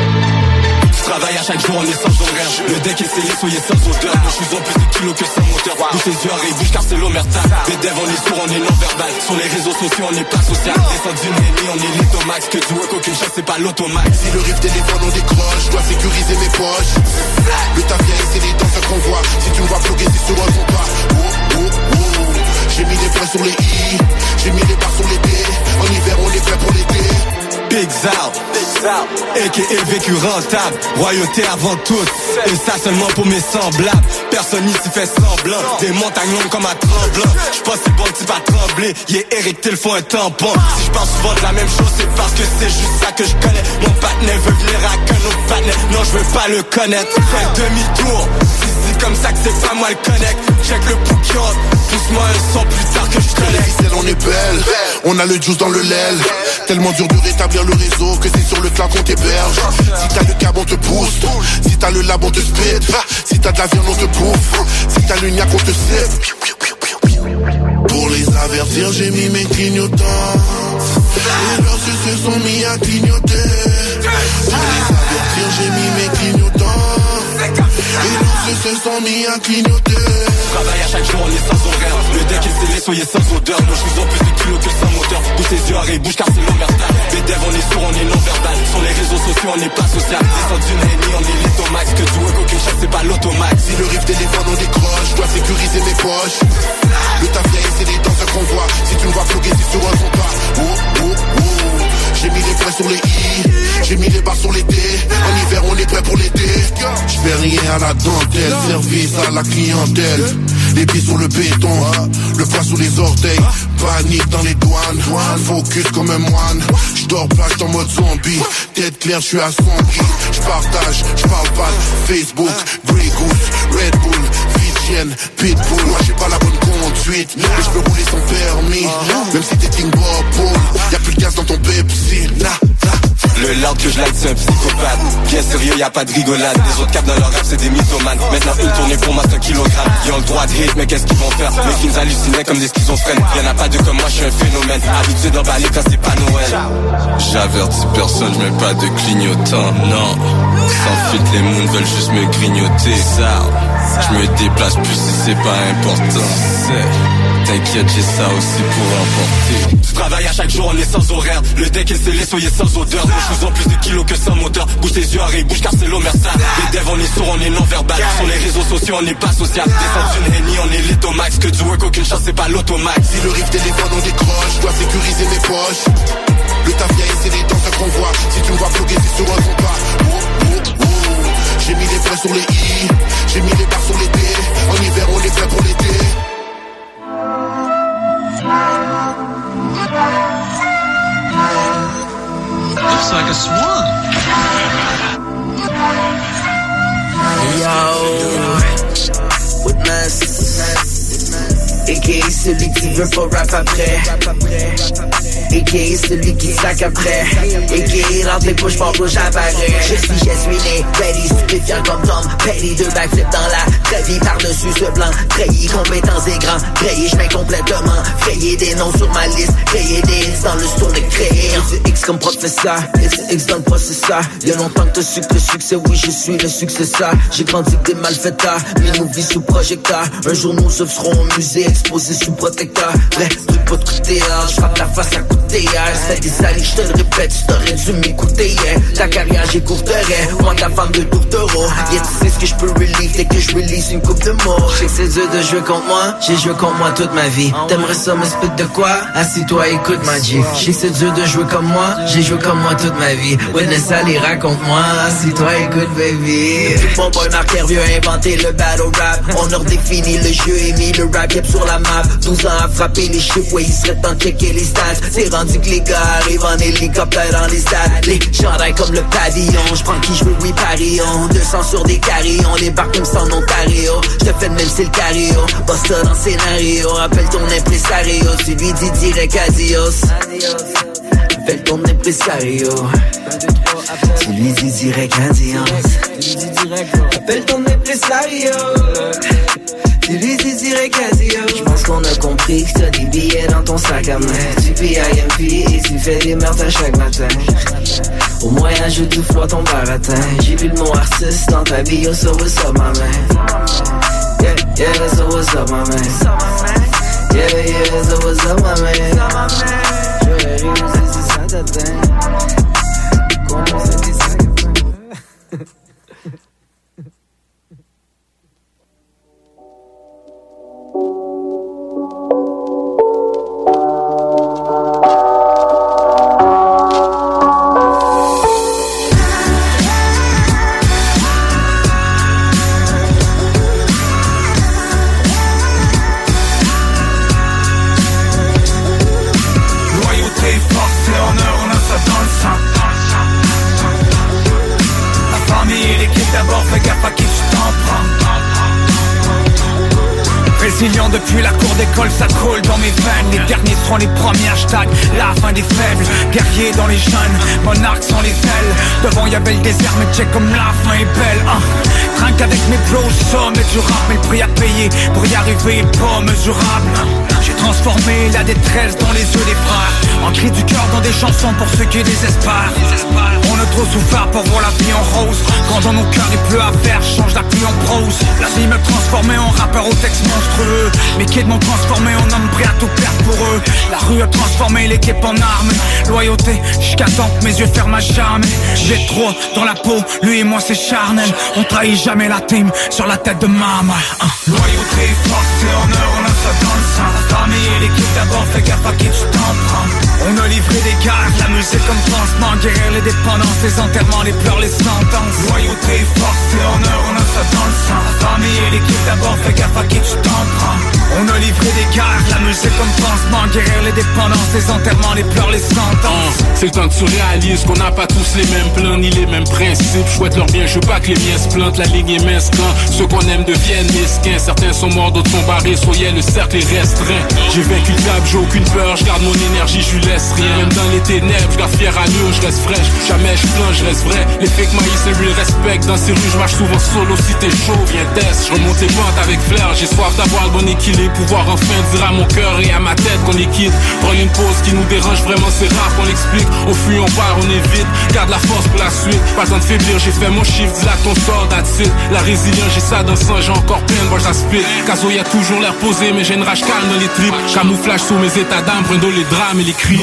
travaille à chaque jour, on est sans horaire. Le deck est scellé, soyez sans odeur. Je suis en plus de kilos que sans moteur. Bouge tes yeux, et bouge car c'est l'omerta. Des devs, on est sourd, on est non-verbal. Sur les réseaux sociaux, on n'est pas social. Descend d'une ennemi, on est l'itomax Que du work, aucune chance, c'est pas l'automax. Si le riff téléphone, on décroche. Je dois sécuriser mes poches. Le taf vient c'est les danses qu'on voit Si tu me vois bloquer, c'est sur un compas Oh, oh, oh. J'ai mis les points sur les i. J'ai mis les barres sur les d En hiver, on est prêt pour l'été Big Zal, a.k.a. vécu rentable, royauté avant tout, et ça seulement pour mes semblables. Personne ici fait semblant, des montagnes comme un tremblant. J'pense c'est bon type à trembler, yeah Eric Till font un tampon. Si je parle souvent de la même chose, c'est parce que c'est juste ça que je connais. Mon partenaire veut venir à qu'un autre partenaire, non je veux pas le connaître. Fais demi-tour, comme ça que c'est pas moi le connect. Check le bouquin, pousse-moi un son plus tard que je connais. ficelle, on est belle, on a le juice dans le lel. Tellement dur de rétablir le réseau que c'est sur le cloud qu'on t'héberge. Si t'as le câble, on te booste. Si t'as le lab, on te spit. Si t'as de la viande, on te bouffe. Si t'as l'uniac, on te sip. Pour les avertir, j'ai mis mes clignotants. Et leurs yeux se sont mis à clignoter. Pour les avertir, j'ai mis mes clignotants. Et leurs yeux se sont mis à clignoter. Travaille à chaque jour, on est sans horaire. Le deck est scellé, soyez sans odeur. Moi je suis en plus de kilos que sans moteur. Bouge tes yeux, arrête, bouge car c'est l'omerta Les devs, on est sourd, on est non-verbal Sur les réseaux sociaux, on n'est pas social. Descend d'une ennemi, on est l'itomax Que du work, aucune chance, c'est pas l'automax. Si le riff téléphone, on décroche. Je dois sécuriser mes poches. Le taf c'est les danses qu'on voit Si tu me vois floquer, c'est sur un compas Oh, oh, oh j'ai mis les points sur les i, j'ai mis les barres sur les d. En hiver, on est prêt pour l'été. Je fais rien à la dentelle, service à la clientèle. Les pieds sur le béton, le poing sous les orteils. Panique dans les douanes, focus comme un moine. Je dors pas, en mode zombie. Tête claire, je suis son Je partage, je parle pas. Facebook, Grey Goose, Red Bull, Pitbull. Moi j'ai pas la bonne conduite, mais je peux rouler sans permis. Même si t'es King Bob, y'a plus de gaz dans ton Pepsi. Le loud que je like c'est un psychopathe. Bien sérieux y a pas de rigolade. Les autres caps dans leur rap c'est des mythomanes. Maintenant une tournée pour moi c'est un kilogramme Ils ont le droit de hate mais qu'est-ce qu'ils vont faire? Mes films hallucinaient comme des schizophrènes. Y'en a pas deux comme moi je suis un phénomène. Habitué d'emballer quand c'est pas Noël. J'avertis personne, je mets pas de clignotant Non. Sans filtre les moons veulent juste me grignoter. Ça. Je me déplace plus si c'est pas important. C'est T'inquiète, j'ai ça aussi pour emporter. Je travaille à chaque jour, on est sans horaire. Le deck est scellé, soyez sans odeur. Moi, je vous en plus de kilos que sans moteur. Bouge tes yeux, arrête, bouge car c'est l'omerta. Les devs, on est sourd, on est non-verbal. Sur les réseaux sociaux, on n'est pas social. Descend d'une henny, on est l'itomax. Que du work, aucune chance, c'est pas l'automax. Si le riff téléphone, on décroche. Je dois sécuriser mes poches. Le taf vient et c'est les danses qu'on voit. Si tu me vois bloquer, c'est sur un. Oh, oh, oh. J'ai mis les points sur les i, j'ai mis les barres sur les d. En hiver, on est prêt pour l'été. Looks like a swan. Yo, witness. A.K.A. celui qui veut pas rap après. A.K.A. celui qui sac après. A.K.A. rentre les poches pour bouche apparaît. Je suis, je suis né, ready, stupéfiant comme Tom. Petty, deux backflips dans la vie par-dessus ce blanc. Trahi, compétence des grands. Trahi, je mets complètement. Frayer des noms sur ma liste. Créer des hits dans le store de créer. X comme professeur. Et X dans le processeur. Y'a longtemps que t'as su succès, oui je suis le successeur. J'ai grandi des malfaiteurs. Nous vit sous projecteur. Un jour nous serons au musée exposé sous protecteur. Vrai, truc pas de côté, je frappe la face à côté. Ça fait des années, je te le répète, tu t'aurais dû m'écouter. Yeah. Ta carrière, j'écourterais. Moi, ta femme de tourtereau. Yeah, tu sais ce que je peux relieve dès que je release une coupe de mots. Je sais que c'est dur de jouer contre moi. J'ai joué contre moi toute ma vie. T'aimerais ça me spit de quoi? Assis-toi, écoute ma G. Je sais que c'est dur de jouer comme moi. J'ai joué comme moi toute ma vie. Witness, allez, raconte-moi. Assis-toi, écoute, baby. Mon boy Marc Hervieux a inventé le battle rap. On a redéfini le jeu et mis le rap yep sur la la map. 12 ans à frapper les chiffres, ouais il serait temps de checker les stats. C'est rendu que les gars arrivent en hélicoptère dans les stades. Les chandails comme le pavillon, j'prends qui je veux, oui parion 200 sur des carillons, les barques comme sans Ontario. J'te fais de même c'est le cario, bosse ça dans le scénario Appelle ton impresario, tu lui dis direct adios. Appelle ton impresario. Tu lui dis direct adios. Appelle ton impresario Tu lui adios Je pense qu'on a compris que t'as des billets dans ton sac à main. Tu payes IMP et tu fais des meurtres à chaque matin. Au moins ajoute tout fois ton baratin J'ai vu le mot artiste dans ta bio so what's up ma man. Yeah, yeah, my man. Yeah, yeah, Je ça t'atteint. Comment Loyauté, Résilient depuis la cour d'école, ça coule dans mes veines. Les derniers seront les premiers hashtags. La fin des faibles, guerriers dans les jeunes, monarques sont les ailes. Devant y avait le désert, mais check comme la fin est belle. Hein. Trinque avec mes bros, sommet du rap, mais le prix à payer pour y arriver est pas mesurable. J'ai transformé la détresse dans les yeux des frères. En cri du cœur dans des chansons pour ceux qui désespèrent. On a trop souffert pour voir la vie en rose. Quand dans nos cœurs il pleut à faire, change la pluie en prose. La vie me transformait en rappeur au texte monstrueux. Mes kids m'ont transformé en homme prêt à tout perdre pour eux. La rue a transformé l'équipe en arme. Loyauté, jusqu'à temps que mes yeux ferment à jamais. J'ai trop dans la peau, lui et moi c'est charnel. On trahit jamais la team sur la tête de maman. Loyauté, force et honneur, on a ça dans le. Et l'équipe d'abord, fais gaffe à qui tu t'en prends. On a livré des guerres, la musique comme pansement, guérir les dépendances, les enterrements, les pleurs, les sentences. Loyauté, force et honneur, on a ça dans le sang. La famille et l'équipe d'abord, fais gaffe à qui tu t'en prends. On a livré des guerres, la musique comme pansement, guérir les dépendances, les enterrements, les pleurs, les sentences. C'est le temps que tu réalises qu'on n'a pas tous les mêmes plans ni les mêmes principes. Souhaite leur bien, je veux pas que les miens se plantent. La ligne est mince quand ceux qu'on aime deviennent mesquins. Certains sont morts, d'autres sont barrés. Soyez le cercle est restreint. J'ai vaincu le diable, j'ai aucune peur. Je garde mon énergie, je lui laisse rien. Même dans les ténèbres, je garde à nous, je reste fraîche. Jamais je plonge, je reste vrai. Les fake maïs, c'est real respect. Dans ces rues, je marche souvent solo. Si t'es chaud, viens test. Je remonte les pentes avec flair. J'ai soif d'avoir le bon équilibre. Pouvoir enfin dire à mon cœur et à ma tête qu'on est quitte. Prends une pause qui nous dérange vraiment, c'est rare qu'on l'explique. On fuit, on part, on évite. Garde la force pour la suite. Pas besoin de faiblir, j'ai fait mon chiffre. Dis là ton sort, that's. La résilience, j'ai ça dans le sang, j'ai encore plein de split. Caso, y a toujours l'air posé, mais j'ai une rage calme dans les tripes. Camouflage sous mes états d'âme, brindle les drames et les cris.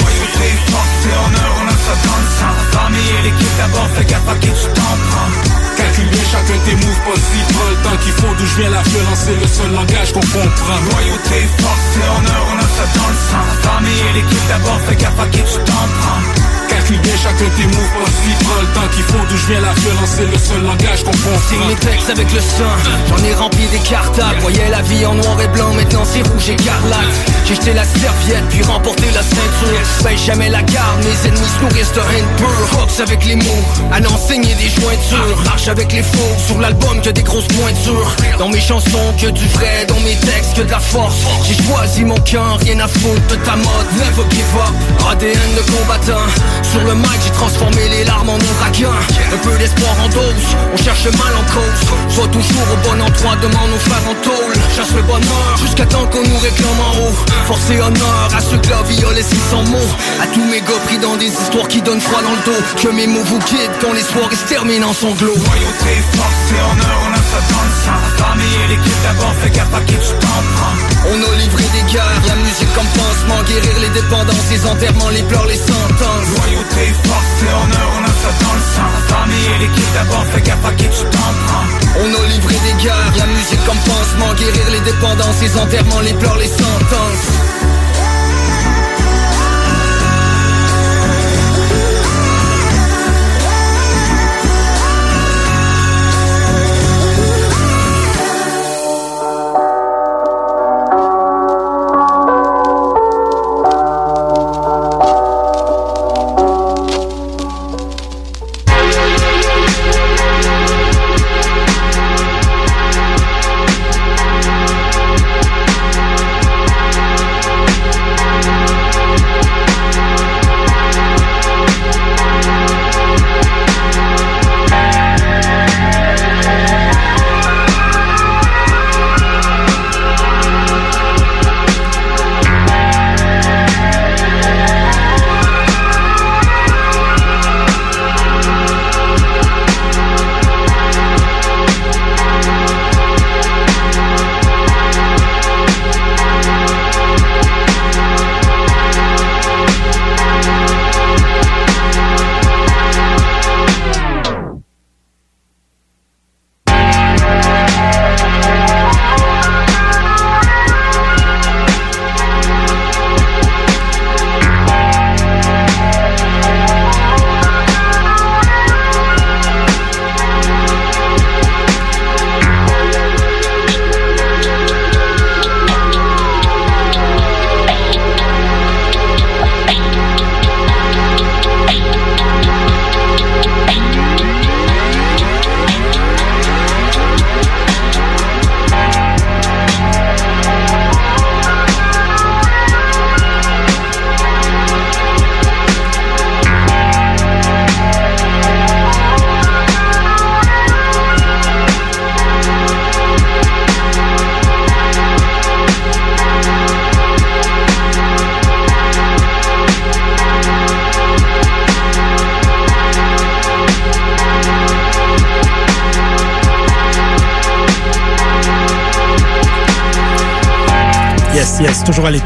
Et l'équipe d'abord, fais gaffe à qui tu t'en prends. Calcule bien chacun tes moves, si prends le temps qu'il faut. D'où je viens la violence, c'est le seul langage qu'on comprend. Loyauté, force et honneur, on a ça dans le sang. La famille et l'équipe d'abord, fais gaffe à qui tu t'en prends. Calcule bien chacun tes moves, si prends le temps qu'il faut. Je viens la violence, c'est le seul langage qu'on comprend. Mes textes avec le sang, j'en ai rempli des cartables. Voyais la vie en noir et blanc, maintenant c'est rouge écarlate J'ai jeté la serviette, puis remporté la ceinture. Paye jamais la garde, mes ennemis se nourrissent de haine pure. Boxe avec les mots, à n'enseigner des jointures. Marche avec les faux, sur l'album que des grosses pointures. Dans mes chansons, que du vrai, dans mes textes, que de la force. J'ai choisi mon cœur, rien à foutre de ta mode. Never give up, ADN de combattant. Sur le mic, j'ai transformé les larmes en ouragan Un peu d'espoir en dose, on cherche mal en cause. Sois toujours au bon endroit, demande nos frères en tôle. Chasse le bonheur, jusqu'à temps qu'on nous réclame en haut. Force et honneur à ceux que la vie a laissé sans mots. À tous mes gars pris dans des histoires qui donnent froid dans le dos. Que mes mots vous guident quand les soirées se terminent en sanglots. Loyauté, force et honneur, on a ça dans le sang. La famille et l'équipe d'abord, fais gaffe à qui tu t'en prends. On a livré des guerres, la musique comme pansement Guérir les dépendances, les enterrements, les pleurs, les sentences. Loyauté, force et honneur, on a ça dans le sang. Famille et l'équipe d'abord, fais gaffe à qui tu t'en prends. On a livré des guerres, la musique comme pansement Guérir les dépendances, les enterrements, les pleurs, les sentences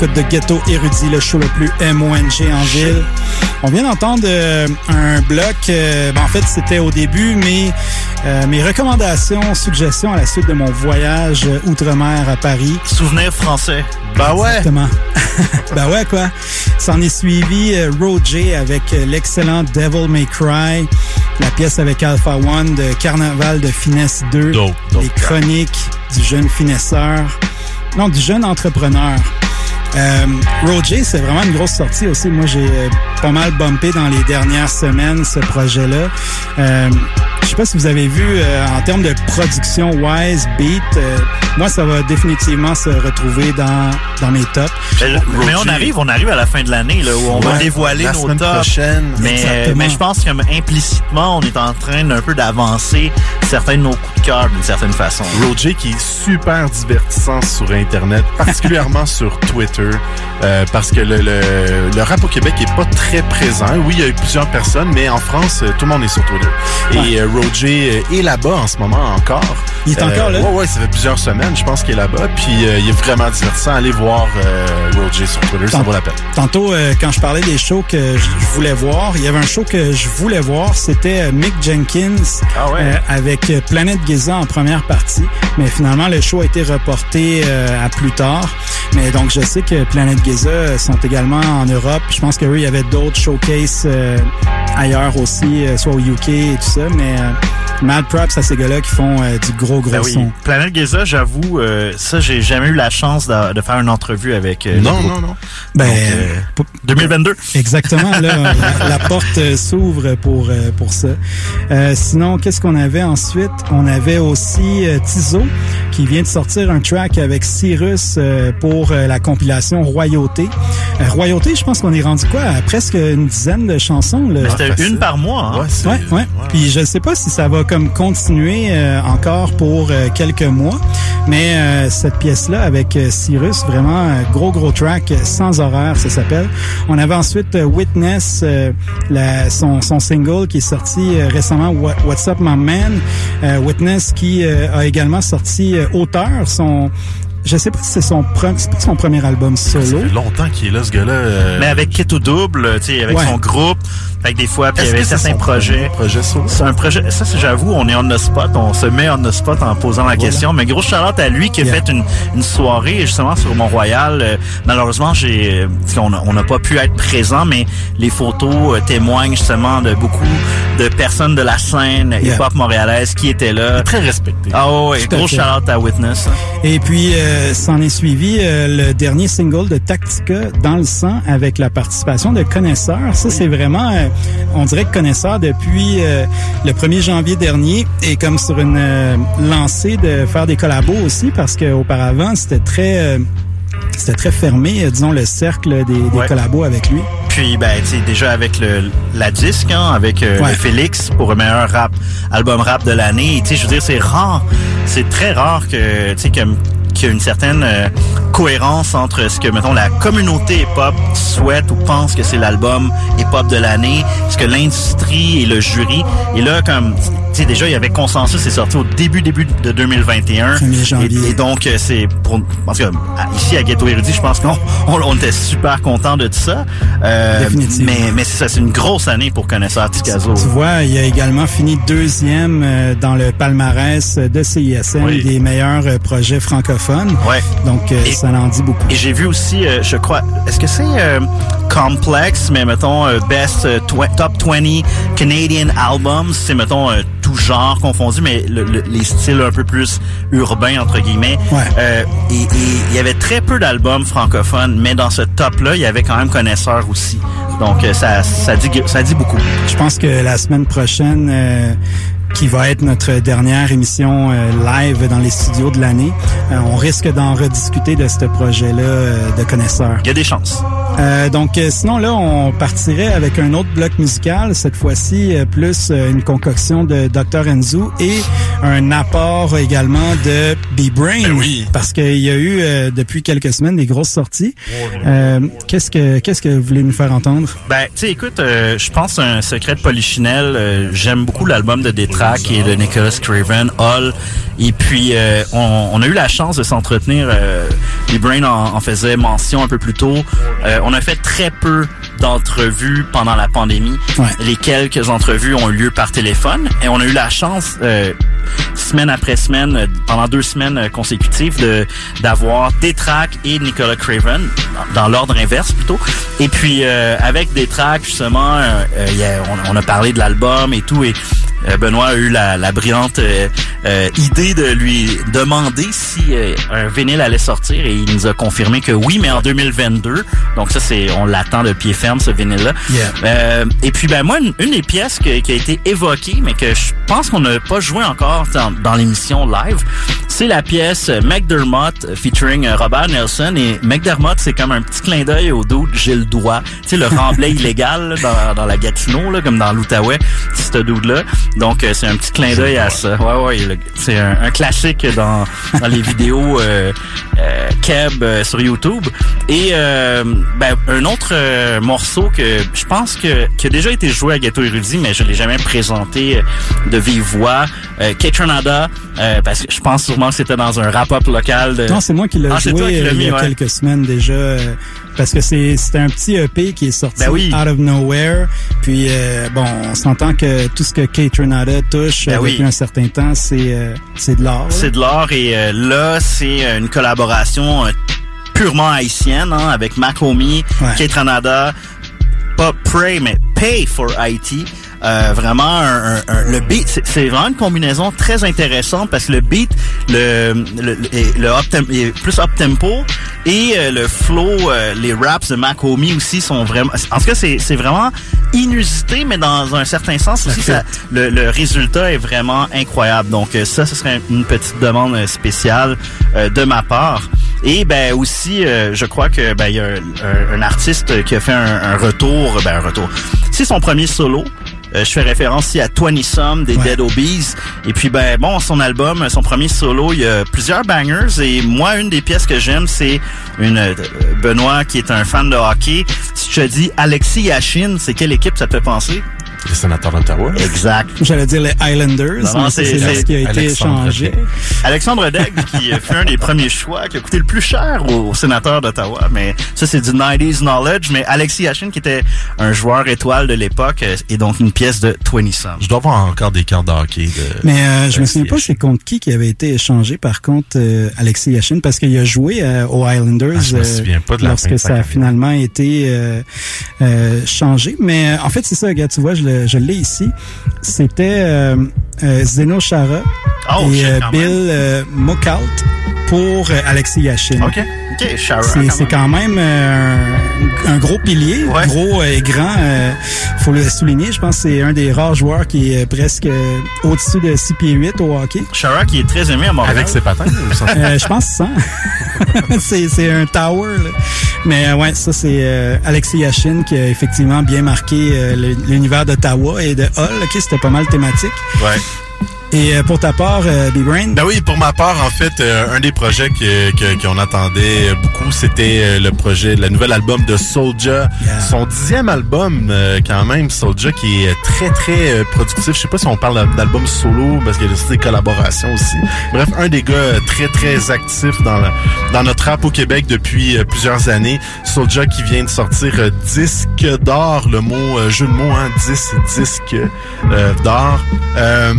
De Ghetto Érudit, le show le plus MONG en ville. On vient d'entendre euh, un bloc, euh, ben, en fait c'était au début, mais euh, mes recommandations, suggestions à la suite de mon voyage outre-mer à Paris. Souvenir français. Bah ouais. Exactement. bah ouais, quoi. S'en est suivi Roger avec l'excellent Devil May Cry, la pièce avec Alpha One de Carnaval de Finesse 2, les chroniques du jeune finesseur, non, du jeune entrepreneur. Euh, Roger, c'est vraiment une grosse sortie aussi. Moi, j'ai euh, pas mal bumpé dans les dernières semaines ce projet-là. Euh, sais pas si vous avez vu euh, en termes de production wise beat, euh, moi ça va définitivement se retrouver dans dans mes tops. Mais, mais on arrive, on arrive à la fin de l'année là où on va dévoiler la nos semaine tops. prochaine. Mais, Exactement. mais je pense que implicitement, on est en train d'un peu d'avancer certains de nos coups de cœur d'une certaine façon. Roger qui est super divertissant sur Internet, particulièrement sur Twitter, euh, parce que le, le, le rap au Québec est pas très présent. Oui, il y a eu plusieurs personnes, mais en France, euh, tout le monde est sur Twitter. Et euh, Roger euh, est là-bas en ce moment encore. Il est encore là? Ouais, ouais, ça fait plusieurs semaines, je pense qu'il est là-bas. Puis euh, il est vraiment divertissant. Allez voir euh, Roger sur Twitter, ça Tant- vaut la peine. Tantôt, euh, quand je parlais des shows que je voulais voir, il y avait un show que je voulais voir, c'était euh, Mick Jenkins euh, avec euh, Planète Giza en première partie. Mais finalement, le show a été reporté euh, à plus tard. Mais donc, je sais que Planète Giza euh, sont également en Europe. Je pense qu'eux, il y avait d'autres showcases euh, ailleurs aussi, euh, soit au UK et tout ça. Mais euh, mad props à ces gars-là qui font euh, du gros, gros Ben oui. son. Planète Giza, j'avoue, euh, ça, j'ai jamais eu la chance de, de faire une entrevue avec euh, Non, non, non. Ben, Donc, euh, 2022. Exactement, là, la, la porte euh, s'ouvre pour euh, pour ça. Euh, sinon, qu'est-ce qu'on avait ensuite? On avait aussi euh, Tizo qui vient de sortir un track avec Cyrus euh, pour euh, la compilation Royauté. Euh, Royauté, je pense qu'on est rendu quoi? À presque une dizaine de chansons. Mais c'était une par mois. Hein? Ouais, ouais. Puis je sais pas si ça va comme continuer euh, encore pour euh, quelques mois, mais euh, cette pièce-là avec euh, Cyrus, vraiment euh, gros gros track euh, sans horaire, ça s'appelle. On avait ensuite Witness, la, son, son single qui est sorti récemment, What- What's Up My Man. Witness qui a également sorti Auteur, son je sais pas si c'est son, pas son premier album solo. Ça fait longtemps qu'il est là, ce gars-là. euh, Mais avec Kit au double, tu sais, avec Ouais. son groupe, avec des fois, puis il y avait certains projets. projet solo? C'est un projet, ça, c'est- j'avoue, on est on the spot, on se met on the spot en posant la question. Mais gros charlotte à lui qui a fait une, une soirée justement sur Mont-Royal. Euh, malheureusement, j'ai, euh, on n'a pas pu être présent, mais les photos euh, témoignent justement de beaucoup de personnes de la scène Yeah. hip-hop montréalaise qui étaient là. Très respecté. Ah à gros charlotte à Witness. Et puis, euh, s'en est suivi euh, le dernier single de Tactica, Dans le sang, avec la participation de Connaisseur. Ça, c'est vraiment, euh, on dirait que Connaisseur, depuis le 1er janvier dernier, est comme sur une lancée de faire des collabos aussi, parce qu'auparavant, c'était très... c'était très fermé, disons, le cercle des, des Ouais. collabos avec lui. Puis ben tu sais déjà avec le la disque hein, avec euh, Ouais. le Félix pour le meilleur rap album rap de l'année, tu sais je veux dire c'est rare, c'est très rare que tu sais que qu'il y a une certaine euh, cohérence entre ce que mettons la communauté hip-hop souhaite ou pense que c'est l'album hip-hop de l'année, ce que l'industrie et le jury et là comme tu sais déjà il y avait consensus c'est sorti au début début de 2021 1er janvier. et, et donc euh, c'est pour parce que ici à Ghetto Érudit je pense qu'on on, on était super content de tout ça euh, mais mais c'est ça c'est une grosse année pour connaisseur Ticazo Tu vois, il a également fini deuxième euh, dans le palmarès de CISM Oui. des meilleurs euh, projets francophones. Ouais. Donc, euh, Et- ça en dit beaucoup. Et j'ai vu aussi, euh, je crois, est-ce que c'est euh, Complex, mais mettons Best Top 20 Canadian Albums, c'est mettons tout genre confondu, mais le- le- les styles un peu plus urbains entre guillemets. Ouais. Euh, et il y avait très peu d'albums francophones, mais dans ce top-là, il y avait quand même connaisseurs aussi. Donc ça, ça dit ça dit beaucoup. Je pense que la semaine prochaine, euh, qui va être notre dernière émission euh, live dans les studios de l'année, euh, on risque d'en rediscuter de ce projet-là euh, de connaisseurs. Il y a des chances. Euh, donc, sinon, là, on partirait avec un autre bloc musical, cette fois-ci, plus une concoction de Dr. Enzu et un apport également de B-Brain. Parce qu'il y a eu, euh, depuis quelques semaines, des grosses sorties. Euh, qu'est-ce que qu'est-ce que vous voulez nous faire entendre? Ben, tu sais, écoute, euh, je pense un secret de Polichinelle. J'aime beaucoup l'album de Détrac et de Nicholas Craven, Hall. Et puis, euh, on, on a eu la chance de s'entretenir euh, les Brain en, en faisait mention un peu plus tôt. Euh, on a fait très peu d'entrevues pendant la pandémie. Les quelques entrevues ont eu lieu par téléphone et on a eu la chance euh, semaine après semaine, pendant deux semaines consécutives, de d'avoir Détrac et Nicolas Craven dans, dans l'ordre inverse plutôt. Et puis euh, avec Détrac justement, euh, il y a- on, on a parlé de l'album et tout et Benoît a eu la, la brillante euh, euh, idée de lui demander si euh, un vinyle allait sortir et il nous a confirmé que oui, mais en 2022. Donc ça, c'est on l'attend de pied ferme ce vinyle-là. Yeah. Euh, et puis ben moi, une, une des pièces que- qui a été évoquée, mais que je pense qu'on n'a pas joué encore dans, dans l'émission live, c'est la pièce McDermott euh, featuring euh, Robert Nelson. Et McDermott, c'est comme un petit clin d'œil au dos de Gilles Doigt. Tu sais, le remblai illégal là, dans, dans la Gatineau, là, comme dans l'Outaouais, c'est ce dude-là. Donc, euh, c'est un petit clin d'œil à ça. Ouais, ouais, c'est un, un classique dans, dans les vidéos euh, euh, Keb euh, sur YouTube. Et euh, ben, un autre euh, morceau que je pense que qui a déjà été joué à Ghetto Érudit, mais je l'ai jamais présenté de vive voix. Euh, K-Tronada, euh, parce que je pense sûrement que c'était dans un rap-up local. De... Non, c'est moi qui l'ai Ah, joué qui il y a ouais. quelques semaines déjà. Euh, parce que c'est c'était un petit EP qui est sorti Ben oui. out of nowhere. Puis euh, bon, on s'entend que tout ce que Kate Renata touche Ben depuis oui. un certain temps, c'est euh, c'est de l'art. C'est de l'or et euh, là, c'est euh, une collaboration euh, purement haïtienne hein, avec Macomi, Ouais. Kate Ranada, pas Pray, mais Pay for Haiti. Euh, vraiment, un, un- un- le beat, c'est- vraiment une combinaison très intéressante parce que le beat, le, le, up tem- est plus up tempo et euh, le flow, euh, les raps de Macomi aussi sont vraiment. En tout cas, c'est c'est vraiment inusité, mais dans un certain sens aussi, ça, le, le résultat est vraiment incroyable. Donc euh, ça, ce serait une petite demande spéciale de ma part. Et ben aussi, euh, je crois que ben il y a un, un- un artiste qui a fait un, un retour, ben un retour. C'est son premier solo. Euh, je fais référence ici à 20 Some des Dead Obies. Et puis ben bon, son album, son premier solo, il y a plusieurs bangers. Et moi, une des pièces que j'aime, c'est une euh, Benoît qui est un fan de hockey. Si je te dis Alexis Yashin, c'est quelle équipe ça te fait penser? Les sénateurs d'Ottawa. Exact. J'allais dire les Highlanders, Non, mais c'est- c'est là c'est ce qui a été. Degg. Alexandre Degg qui a fait un des premiers choix qui a coûté le plus cher au sénateur d'Ottawa. Mais ça, c'est du 90s knowledge. Mais Alexis Yashin, qui était un joueur étoile de l'époque, euh, est donc une pièce de 20 Some. Je dois avoir encore des cartes de hockey. De... Mais euh, je me souviens pas c'est contre qui qui avait été échangé par contre euh, Alexis Yashin parce qu'il a joué euh, aux Highlanders Ah, je me euh, souviens pas de la lorsque ça a finalement été euh, euh, changé. Mais euh, en fait c'est ça, regarde, tu vois, je, le- je l'ai ici. C'était euh, euh, Zeno Chara Oh, et shit, euh, Bill euh, Mokout pour euh, Alexis Yashin. OK. OK, Shara. C'est c'est quand même euh, un, un gros pilier, gros et grand. Euh, faut le souligner. Je pense que c'est un des rares joueurs qui est presque euh, au-dessus de 6 pieds 8 au hockey. Shara qui est très aimé à Montréal. Avec ses patins, Euh, je pense ça. c'est c'est un tower. Là. Mais euh, ouais, ça c'est euh, Alexis Yashin qui a effectivement bien marqué euh, l'univers d'Ottawa et de Hull. Ok, c'était pas mal thématique. Ouais. Et euh, pour ta part, euh, B-Brain? Ben oui, pour ma part, en fait, euh, un des projets que- que- qu'on attendait beaucoup, c'était le projet, le nouvel album de Soulja. Son dixième album, euh, quand même, Soulja, qui est très, très productif. Je sais pas si on parle d'album solo, parce qu'il y a aussi des collaborations aussi. Bref, un des gars très, très actifs dans, le- dans notre rap au Québec depuis plusieurs années. Soulja qui vient de sortir disque d'or, le mot, euh, jeu de mots, hein, 10 disque euh, d'or. Euh,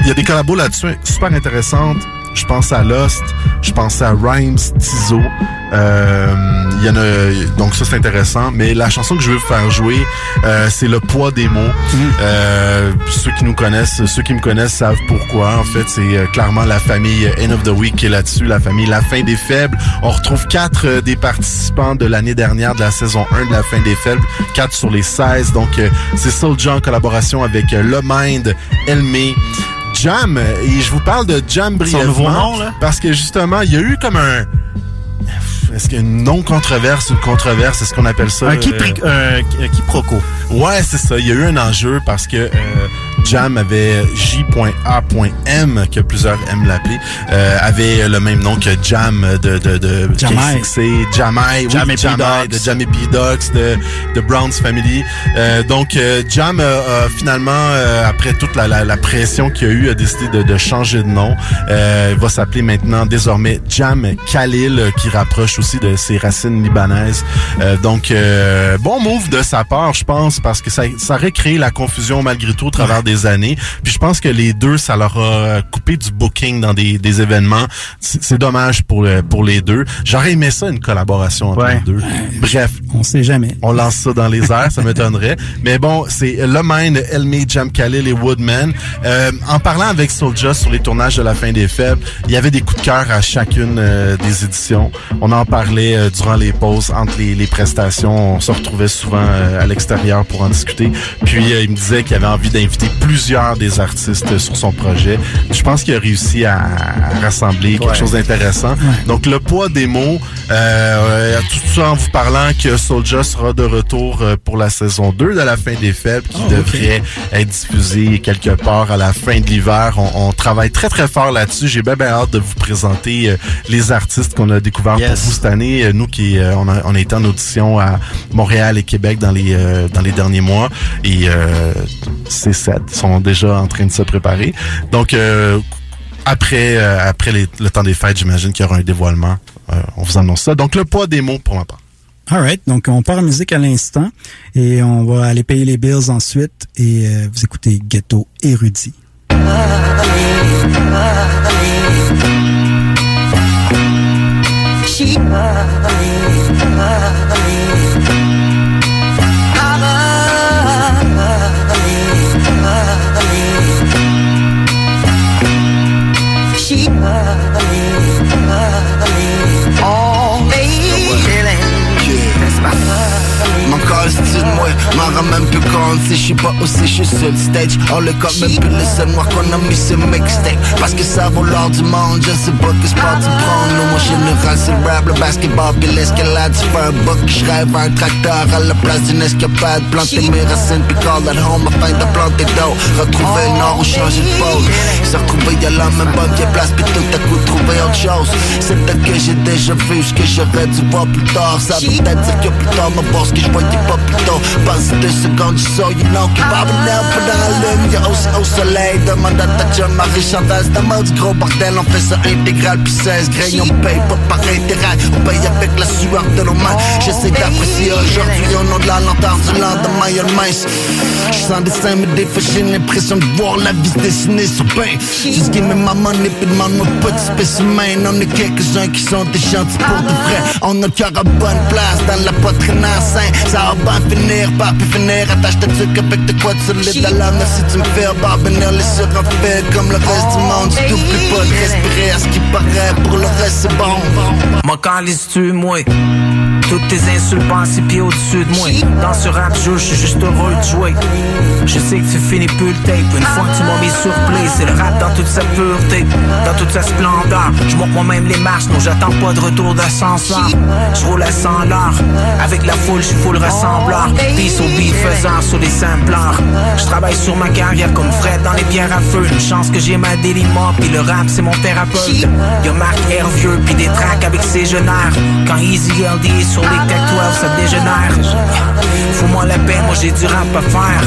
il y a des collabos là-dessus super intéressantes. Je pense à Lost, je pense à Rhymes, Tizo. Euh, Il y en a, donc ça c'est intéressant. Mais la chanson que je veux vous faire jouer, euh, c'est le poids des mots. Euh, ceux qui nous connaissent, ceux qui me connaissent savent pourquoi. En fait, c'est euh, clairement la famille End of the Week qui est là-dessus, la famille La Fin des Faibles. On retrouve quatre euh, des participants de l'année dernière de la saison 1 de La Fin des Faibles, quatre sur les 16. Donc euh, c'est Soulja en collaboration avec Le Mind, Elmé. Jam, et je vous parle de Jam brièvement. nom, là? Parce que justement, il y a eu comme un... Est-ce qu'il y a une non-controverse, une controverse, est-ce qu'on appelle ça? Un qui, euh, euh, quiproquo. Ouais, c'est ça. Il y a eu un enjeu parce que euh, Jam avait J.A.M, que plusieurs aiment l'appeler, euh, avait le même nom que Jam de, de, de Jamai. Jamai, oui, Jamai. Jamai, de Jamie P. Dogs, de, de Brown's Family. Euh, donc, euh, Jam, euh, a finalement, euh, après toute la, la, la pression qu'il y a eu, a décidé de, de changer de nom. Euh, il va s'appeler maintenant désormais Jam Khalil, qui rapproche aussi de ses racines libanaises. Donc, bon move de sa part, je pense, parce que ça, ça aurait créé la confusion malgré tout au travers des années. Puis je pense que les deux, ça leur a coupé du booking dans des, des événements. C'est dommage pour, le- pour les deux. J'aurais aimé ça, une collaboration entre les deux. Bref. On sait jamais. On lance ça dans les airs, ça m'étonnerait. Mais bon, c'est Le Mind, Elmi, Jam Khalil et Woodman. Euh, en parlant avec Soulja sur les tournages de La Fin des Faibles, il y avait des coups de cœur à chacune euh, des éditions. On en parlait euh, durant les pauses, entre les, les prestations. On se retrouvait souvent euh, à l'extérieur pour en discuter. Puis euh, il me disait qu'il avait envie d'inviter plusieurs des artistes sur son projet. Je pense qu'il a réussi à, à rassembler quelque Ouais. chose d'intéressant. Donc le poids des mots, euh, euh, tout ça en vous parlant que Soulja sera de retour euh, pour la saison 2 de la fin des faibles qui devrait être diffusée quelque part à la fin de l'hiver. On, on travaille très très fort là-dessus. J'ai bien, bien hâte de vous présenter euh, les artistes qu'on a découverts pour vous cette année. Nous qui on, a, on a été en audition à Montréal et Québec dans les dans les derniers mois et euh, ces sept sont déjà en train de se préparer. Donc euh, après, euh, après les- le temps des fêtes, j'imagine qu'il y aura un dévoilement. Euh, on vous annonce ça. Donc, le poids des mots pour ma part. Alright, donc on part en musique à l'instant et on va aller payer les bills ensuite et euh, vous écoutez Ghetto Érudit. Moi, m'en rend même plus compte. Si je suis pas aussi, je suis sur le stage. On le compte même plus le seul noir qu'on a mis sur mixtape. Parce que ça vaut l'or du monde, je sais pas que sport tu prends Nous mon général c'est le rap, le basketball puis l'escalade. Tu fais un book, je rêve un tracteur à la place d'une escapade. Planter mes racines puis call at home afin de planter d'eau. Retrouver le nord ou changer de pôle. Se retrouver y'a la même bonne vieille place puis tout à coup trouver autre chose. C'est là que j'ai déjà vu ce que j'aurais dû voir plus tard. Ça veut peut-être dire que plus tard me voir ce que je voyais pas plus tôt Deux secondes, je sors, you know. Y'a aussi au soleil, demande à ta chum Marie Chantal C'est un mode gros bordel, on fait ça intégral. Puis 16 graines, on paye pas par intérêt. On paye avec la sueur de nos mains. J'essaie d'apprécier aujourd'hui au nom de la lenteur du lendemain. Y'a le mince. Je sens des seins, mais des fois j'ai l'impression de voir la vie se dessiner sur pain. Juste give me ma money, puis demande-moi pas de spécimen. On est quelques-uns qui sont des gentils pour de vrai. On a le cœur à bonne place dans la poitrine enceinte Ça va bien finir par plus finir Attache ta truc avec de quoi de solide à l'âme Si tu me fais barbenir les sur un fait comme le reste du monde. Tu t'oublies pas de respirer à ce qui paraît. Pour le reste c'est bon. Moi quand tu moi? Toutes tes insultes pensées pieds au-dessus de moi. Dans ce rap je suis juste heureux de jouer. Je sais que tu finis plus le tape. Une fois que tu m'as mis sur play C'est le rap dans toute sa pureté Dans toute sa splendeur. Je monte moi-même les marches Non j'attends pas de retour d'ascenseur. Je roule à 100 l'heure Avec la foule, je suis full ressembleur. Peace au faisant sur les sampleurs. Je travaille sur ma carrière comme Fred dans les pierres à feu. Une chance que j'ai ma déliment Puis le rap c'est mon thérapeute. Y'a Marc Hervieux puis des tracks avec ses genères Quand Easy LD est les Tech 12 ça dégénère. Fous-moi la paix, moi j'ai du rap à faire.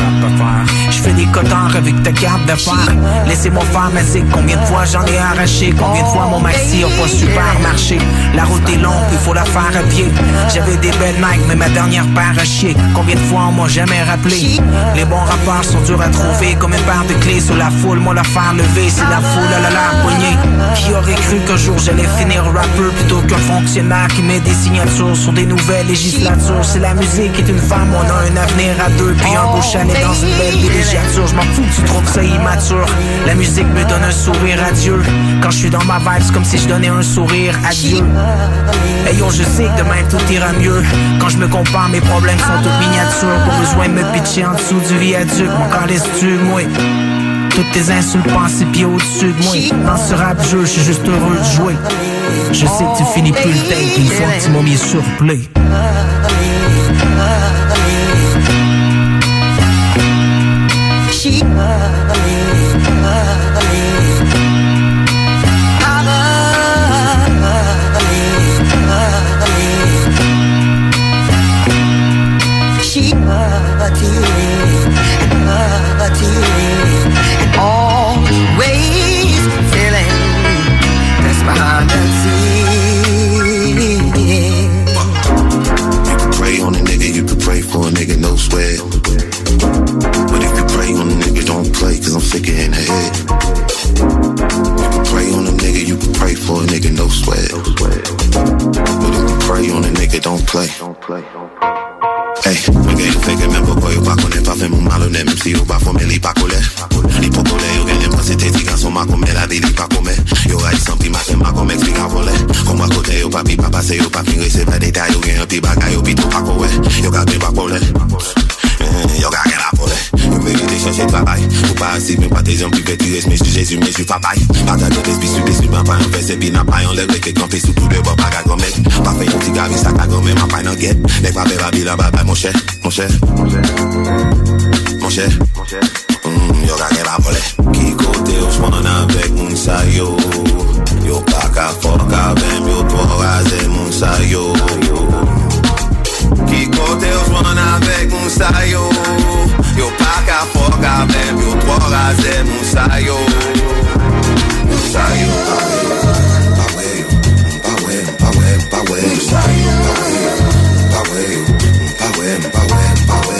Je fais des cotons avec ta carte d'affaires Laissez-moi faire ma Combien de fois j'en ai arraché? Combien de fois mon maxi a pas super marché La route est longue, il faut la faire à pied. J'avais des belles Nike mais ma dernière paire a chier. Combien de fois on m'a jamais rappelé? Les bons rappeurs sont durs à trouver Comme une paire de clés sur la foule. Moi la faire lever c'est la foule à la la poignée. Qui aurait cru qu'un jour j'allais finir rappeur Plutôt qu'un fonctionnaire qui met des signatures Sur des nouvelles législatures. C'est la musique est une femme On a un avenir à deux. Puis un beau chalet dans une belle villégiature. Je m'en fous tu trouves ça immature. La musique me donne un sourire à Dieu. Quand je suis dans ma vibe c'est comme si je donnais un sourire à Dieu. Hey yo je sais que demain tout ira mieux. Quand je me compare mes problèmes sont toutes miniatures. Pas besoin de me pitcher en dessous du viaduc Mon corps laisse-tu moi toutes tes insultes pensées pieds au-dessus de moi. Dans ce rap jeu, je suis juste heureux de jouer. Je sais que tu finis plus le tape Une fois que tu m'as mis sur play. Même si yo pas formé, li pas collé. Li pas collé, yo dit garçon ma comme la vie li pas comme. Yo a sans pi matin ma comme explique à voler. Comme à côté yo papi papa c'est yo pas fin pas détail yo gagne un petit bagay yo pito pas collé. Yo gagne pas collé. Yo gagne la collé. Yo mérite changer de travail. Ou pas assis mais pas tes gens plus petits mais je Jésus mais je papaye. Pas de l'esprit sur des pas un verset puis n'a pas un lèvre que campé sous tout le bord pas gagner mec. Pas fait un petit gavi ça gagner mais ma pas dans guette. Les pas bébé babila baba mon cher, mon cher. Mon chè mm, Yo kake la pole Ki kote yo swan avèk moun sa yo Yo pa ka fok avèm Yo to raze moun sa yo Ki kote yo swan avèk moun sa yo Yo pa ka fok avèm Yo to raze moun sa yo Moun sa yo Mpawe yo Mpawe yo Mpawe yo Mpawe yo Mpawe yo Mpawe yo Mpawe yo Mpawe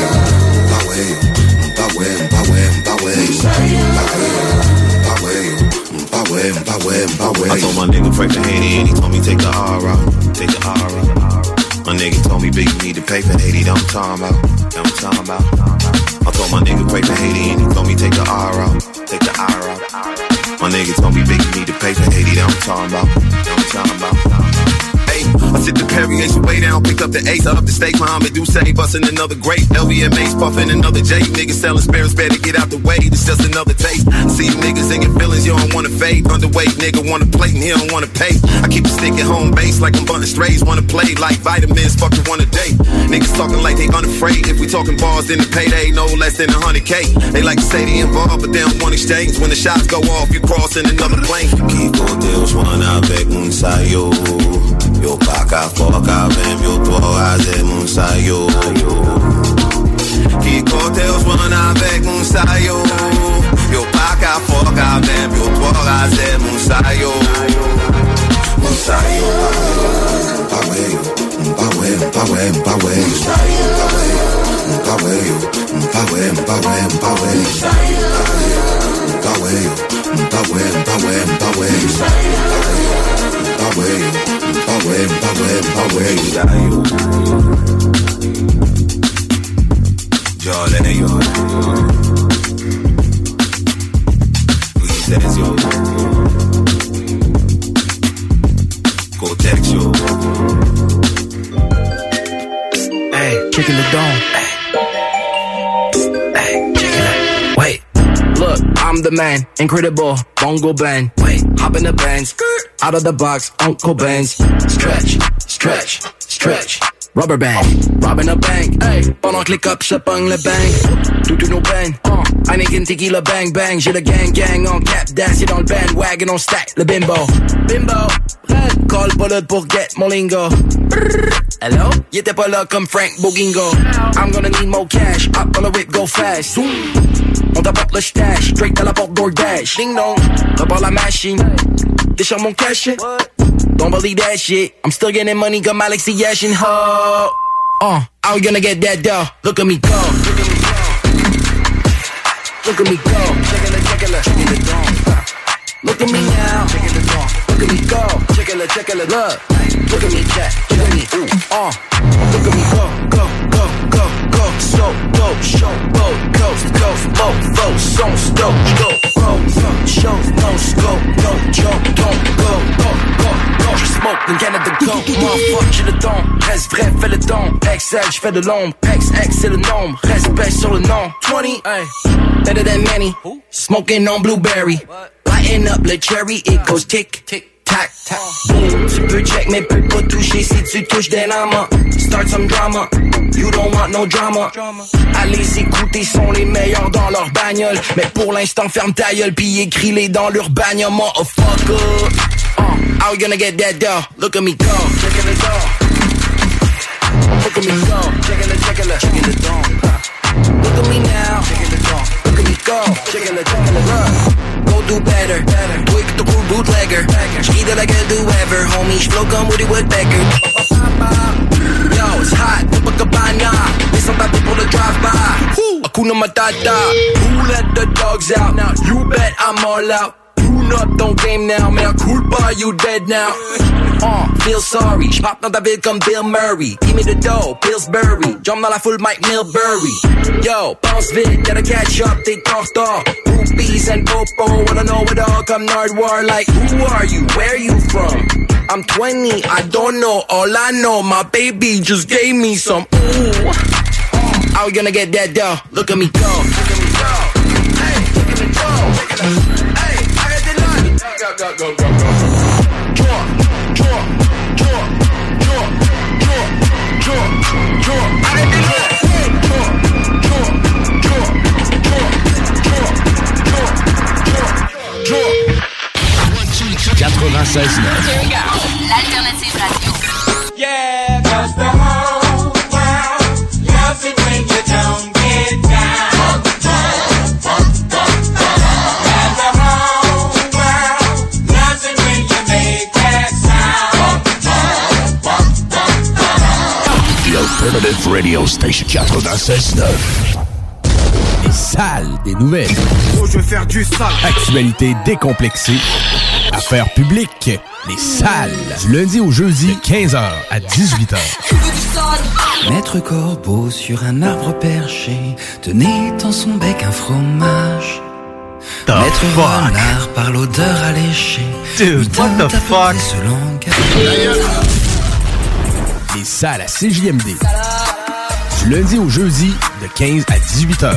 yo I told my nigga pray for Haiti and he told me take the R out, take the R out. My nigga told me big you need to pay for Haiti, that I'm talking about, I'm talking about. I told my nigga pray for Haiti and he told me take the R out, take the R out. My nigga told me big you need to pay for Haiti, that I'm talking about, I'm talking about. I sit the Perrier way down, pick up the ace, up the steak, Muhammad do say, busting another grape. LVMA's puffing another J. Niggas selling spares, better get out the way. This just another taste. See niggas in your feelings, you don't wanna fade. Underweight nigga wanna plate and he don't wanna pay. I keep a stick at home base like I'm bunting strays. Wanna play like vitamins, fuck you one a day. Niggas talking like they unafraid. If we talking bars, then the payday no less than a hundred K. They like to say they involved, but they don't want exchange. When the shots go off, you crossing another plane. Kiko Deus, one avec un sayo. Yo pa ka fok avèm, yo to raze moun sa yo. Ki kote yo jwan avèk moun sa yo. Yo pa ka fok avèm, yo to raze moun sa yo. Moun sa yo. Pa we yo, pa we yo, pa we yo, pa we Moun sa yo, pa we yo, pa we yo, pa we yo, pa we yo, pa we yo Moun sa yo, pa we yo, pa we yo, pa we yo, pa we yo, pa we yo. We, pa we Sa yo Jordan yo We says yo Cortex yo Hey, chicken the dome. I'm the man, incredible, bongo band. Wait, hop in the bands, out of the box, Uncle Ben's. Stretch, stretch, stretch. Rubber band, robbing a bank. Hey, pendant que les cops se le bang. Tout une peine. Uh, Heineken tequila bang bang. J'ai le gang gang en cap dash. dans le bandwagon, on stack le bimbo. Bimbo. Call pas l'autre pour get mon lingo. Hello? Il était pas là comme Frank Bogingo. I'm gonna need more cash. Hop on the whip, go fast. On t'apporte le stash. Straight à la porte DoorDash. Ding dong. Repars la machine. Déchire mon cachet. Don't believe that shit. I'm still getting money comme Alexis Yashin. Ho. Uh, how we gonna get that dough? Look at me go. Look at me go. Look at me go. Check it, check it, check. Look at me now. Check it, Look at me go. Check it, check it, look. Look at me, check. Look at me. Ooh, uh. Look at me go, go, go, go. So dope, show, go, coast, coast, mofo, so stoked, go, go, show, no scope, no joke, don't go, go, go, go. Je smoke, then Canada go. Motherfuck, j'ai le don. Reste vrai, fais le don. XL, j'fais de l'ombre. XX, c'est le nombre. Respect sur le nom. 20, hey. Better than many. Smoking on blueberry. Lighting up le cherry, it goes tick, tick. Tac, tac, boom. Tu peux check mais peux pas toucher si tu touches des lamas. Start some drama. You don't want no drama. Allez écouter, sont les meilleurs dans leur bagnole. Mais pour l'instant, ferme ta gueule pis écris-les dans leur bagnole, motherfucker. Uh, how we gonna get that dough? Look at me go, checking the door. Look at me go, checking the, checking the, checking the door. Look at me now, checking the door. Look at me go, checking the, checking the look. Do better. Quick the cool bootlegger. Either like I do ever, homie. Flow come with it with Becker. Yo, it's hot, Copacabana. This somebody pour le drive-by. Hakuna Matata. Who let the dogs out? Now you bet I'm all out. Up, don't game now, man. Cool bar, you dead now. Uh, feel sorry. J'pop dans ta ville comme Bill Murray. Give me the dough, Pillsbury. Jump dans la foule, Mike Milbury. Yo, bounce vite, gotta catch up, they en retard. Groupies and popo, wanna know it all come Nardwar. Like, who are you? Where you from? I'm 20, I don't know. All I know, my baby just gave me some. Ooh. How we gonna get that dough? Look at me go. Look at me go. Hey, look at me go. Hey, I had the line. Go, go, go, go, go. Draw, draw, draw, draw, draw, draw, draw. I had the line. Draw, draw, draw, draw, draw, draw, draw, draw. 96 L'alternative. Alternative Radio Station 96.9. Les salles des nouvelles. Oh, je vais faire du sale. Actualité décomplexée. Affaires publiques. Les salles. Du lundi au jeudi, 15h à 18h. Maître Corbeau sur un arbre perché tenait dans son bec un fromage. The Maître fuck? Renard par l'odeur alléchée. Dude, what the fuck? Les salles à CJMD. Du lundi au jeudi, de 15 à 18h.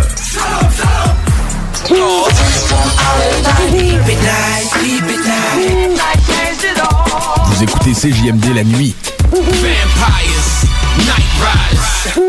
Vous écoutez CJMD la nuit. Vampires, Night Rise.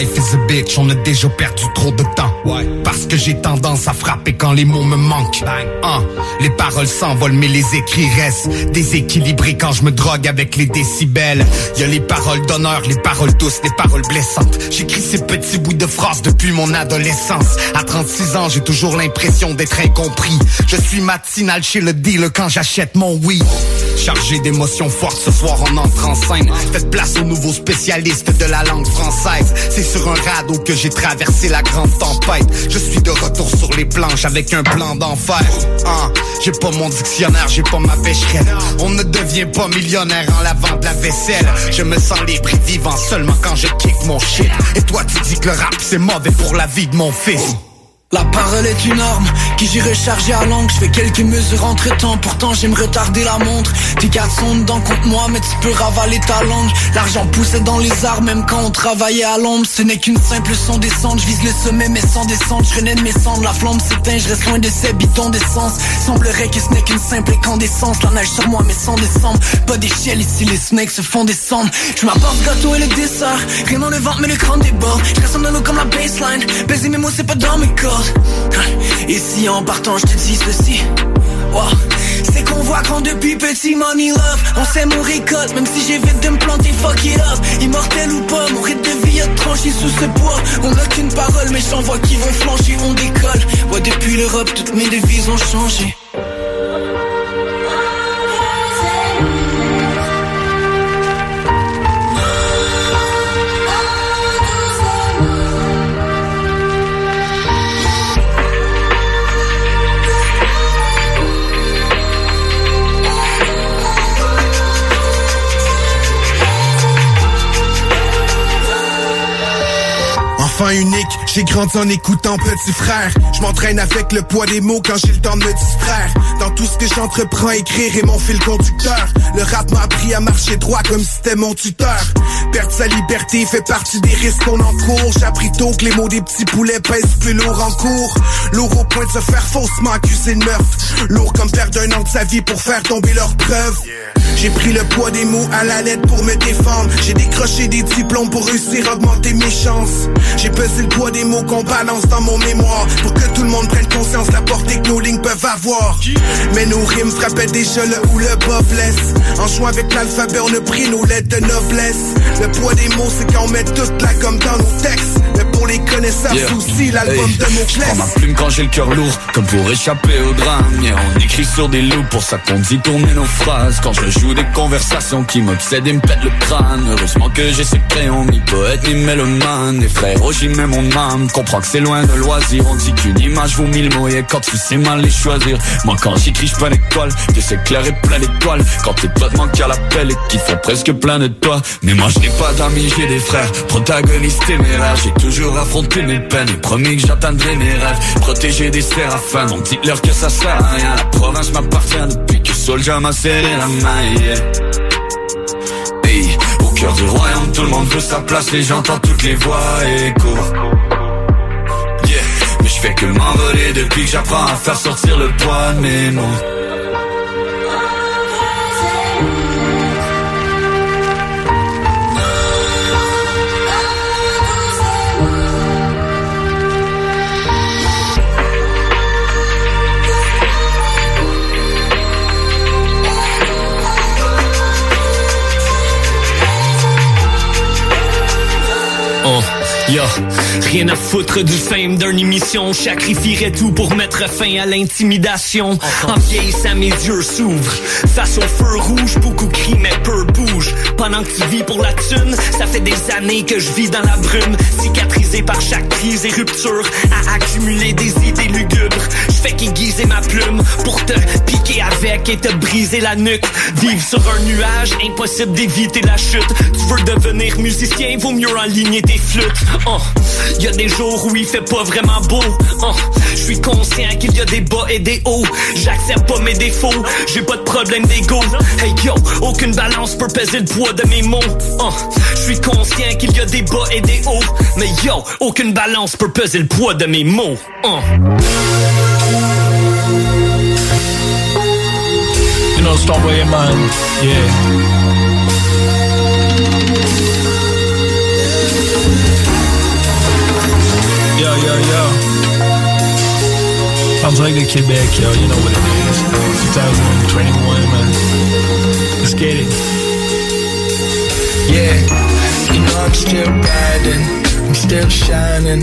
Life is a bitch, on a déjà perdu trop de temps. Parce que j'ai tendance à frapper quand les mots me manquent. Hein, les paroles s'envolent, mais les écrits restent déséquilibrés quand je me drogue avec les décibels. Y a les paroles d'honneur, les paroles douces, les paroles blessantes. J'écris ces petits bouts de phrases depuis mon adolescence. À 36 ans, j'ai toujours l'impression d'être incompris. Je suis matinal chez le dealer quand j'achète mon weed. Chargé d'émotions fortes ce soir on entre en scène Faites place aux nouveaux spécialistes de la langue française C'est sur un radeau que j'ai traversé la grande tempête. Je suis de retour sur les planches avec un plan d'enfer. Hein, J'ai pas mon dictionnaire, j'ai pas ma pêcherette On ne devient pas millionnaire en lavant de la vaisselle. Je me sens libre vivant seulement quand je kick mon shit. Et toi tu dis que le rap c'est mauvais pour la vie de mon fils La parole est une arme qui j'ai rechargé à langue. Je fais quelques mesures entre temps, pourtant j'aime retarder la montre. Tes cartes sont dedans contre moi, mais tu peux ravaler ta langue. L'argent poussait dans les arbres, même quand on travaillait à l'ombre. Ce n'est qu'une simple son descente, je vise le sommet, mais sans descendre. Je renais de mes cendres, la flamme s'éteint, je reste loin de ces bidons d'essence. Semblerait que ce n'est qu'une simple incandescence. La neige sur moi, mais sans descendre. Pas d'échelle ici, les snakes se font descendre. Je m'apporte gâteau et le dessert. Rien dans le ventre, mais le crâne déborde. Je reste dans l'eau comme la baseline. Baiser mes mots, c'est pas dans mes Et si en partant, je te dis ceci. C'est qu'on voit quand depuis petit money love On sait mon récolte même si j'évite de me planter fuck it up. Immortel ou pas mon rythme de vie a tranché sous ce bois On n'a qu'une parole mais j'en vois qui vont flancher on décolle. Ouais depuis l'Europe toutes mes devises ont changé Unique, j'ai grandi en écoutant petit frère. Je m'entraîne avec le poids des mots quand j'ai le temps de me distraire. Dans tout ce que j'entreprends, écrire est mon fil conducteur. Le rap m'a appris à marcher droit comme si c'était mon tuteur. Perdre sa liberté fait partie des risques qu'on encourt. J'ai appris tôt que les mots des petits poulets pèsent plus lourd en cours. Lourd au point de se faire faussement accuser de meurtre. Lourd comme perdre un an de sa vie pour faire tomber leurs preuves. J'ai pris le poids des mots à la lettre pour me défendre. J'ai décroché des diplômes pour réussir à augmenter mes chances. Pesé le poids des mots qu'on balance dans mon mémoire pour que tout le monde prenne conscience de la portée que nos lignes peuvent avoir. Mais nos rimes frappaient déjà le ou le bas blesse. En jouant avec l'alphabet, on a pris nos lettres de noblesse. Le poids des mots, c'est quand on met toute la gomme dans nos textes. Mais pour les connaisseurs, c'est aussi l'album de Je prends ma plume quand j'ai le cœur lourd, comme pour échapper au drame. Yeah, on écrit sur des loups, pour ça qu'on dit tourner nos phrases. Quand je joue des conversations qui m'obsèdent et me pètent le crâne. Heureusement que j'ai ce crayon, ni poète, ni mélomane. Et frère, oh j'y mets mon âme, comprends que c'est loin de loisir. On dit qu'une image vaut mille mots, et quand tu sais mal les choisir. Moi quand j'écris, je pas l'école, que c'est clair et plein d'étoiles. Quand tes potes manquent à l'appel et qu'ils font presque plein de toi. Mais moi je n'ai pas d'amis, j'ai des frères, protagonistes téméraires. J'ai toujours affronté mes peines et promis que j'atteindrai mes rêves. Protéger des séraphins, donc dites-leur que ça sert à rien. La province m'appartient depuis que Soldier m'a serré la main. yeah. Du royaume, tout le monde veut sa place et j'entends toutes les voix écho. Yeah, mais je fais que m'envoler depuis que j'apprends à faire sortir le poids de mes mots. Yo, rien à foutre du fame d'une émission. Je sacrifierais tout pour mettre fin à l'intimidation. En vieillissant, mes yeux s'ouvrent. Face au feu rouge, beaucoup crient, mais peu bougent. Pendant que tu vis pour la thune, ça fait des années que je vis dans la brume. Cicatrisé par chaque crise et rupture, à accumuler des idées lugubres. Je fais qu'aiguiser ma plume pour te piquer avec et te briser la nuque. Vivre sur un nuage, impossible d'éviter la chute. Tu veux devenir musicien, vaut mieux enligner tes flûtes. Oh, y a des jours où il fait pas vraiment beau. Oh, je suis conscient qu'il y a des bas et des hauts. J'accepte pas mes défauts, j'ai pas de problème d'ego. Hey yo, aucune balance peut peser le poids de mes mots. Oh, je suis conscient qu'il y a des bas et des hauts. Mais yo, aucune balance peut peser le poids de mes mots. Yeah. Sounds like the Quebec, yo. You know what it is. 2021, man. Let's get it. Yeah, you know I'm still riding, I'm still shining.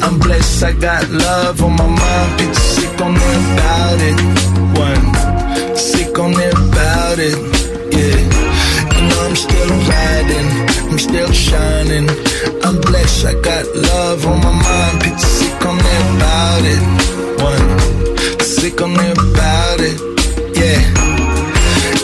I'm blessed, I got love on my mind. Bitch, sick on it about it. One, sick on it about it. Yeah, you know I'm still riding, I'm still shining. I'm blessed, I got love on my mind. Bitch, sick on it about it. One, sick on about it. Yeah.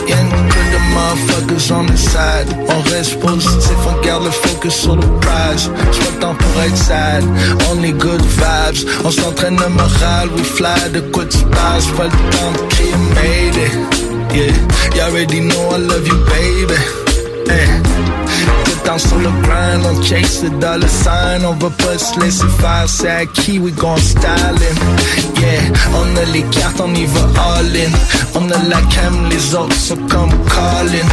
Couple de motherfuckers on the side. On reste positif, on garde le focus sur le prize. Pas le temps pour être sad. Only good vibes. On s'entraîne le moral, we fly. De quoi tu? J'ai pas le temps made it. Yeah, you already know I love you, baby. Eh. Le grind, on chase the dollar sign. On va pas se laisser faire, c'est acquis, we gon' styling. Yeah, on a les cartes, on y va all in. On a la cam, les autres sont comme Colin.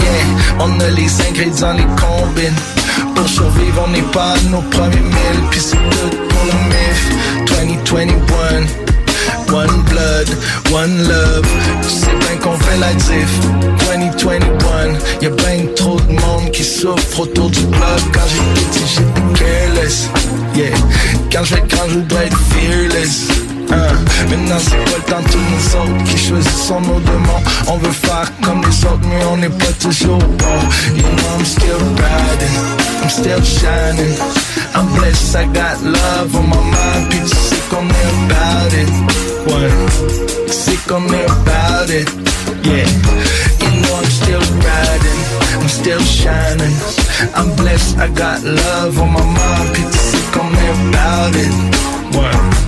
Yeah, on a les ingrédients, les combines. Pour survivre, on n'est pas nos premiers mille. Puis c'est tout pour le mythe. 2021. One blood, one love. Tu sais bien qu'on fait la diff. 2021, y'a ben trop de monde qui souffre autour du bloc. Quand j'ai petit, j'étais careless. Yeah, quand je grand, je voudrais être fearless. Hein. Maintenant c'est pas le temps tous nous autres qui choisissons nos démons On veut faire comme les autres mais on n'est pas toujours bon You know I'm still riding, I'm still shining I'm blessed, I got love on my mind Puis tu sais qu'on est about it Tu sais qu'on est about it Yeah, you know I'm still riding I'm still shining I'm blessed, I got love on my mind tu sais qu'on est about it Ouais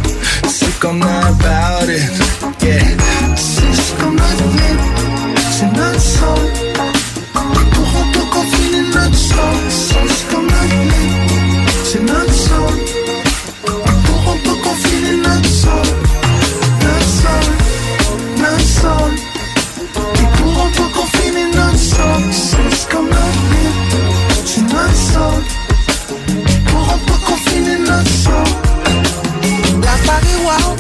Sick on that about it, yeah. Sick on lit, c'est notre son. Ils pourront pas confiner notre son. Sick on lit, c'est notre son.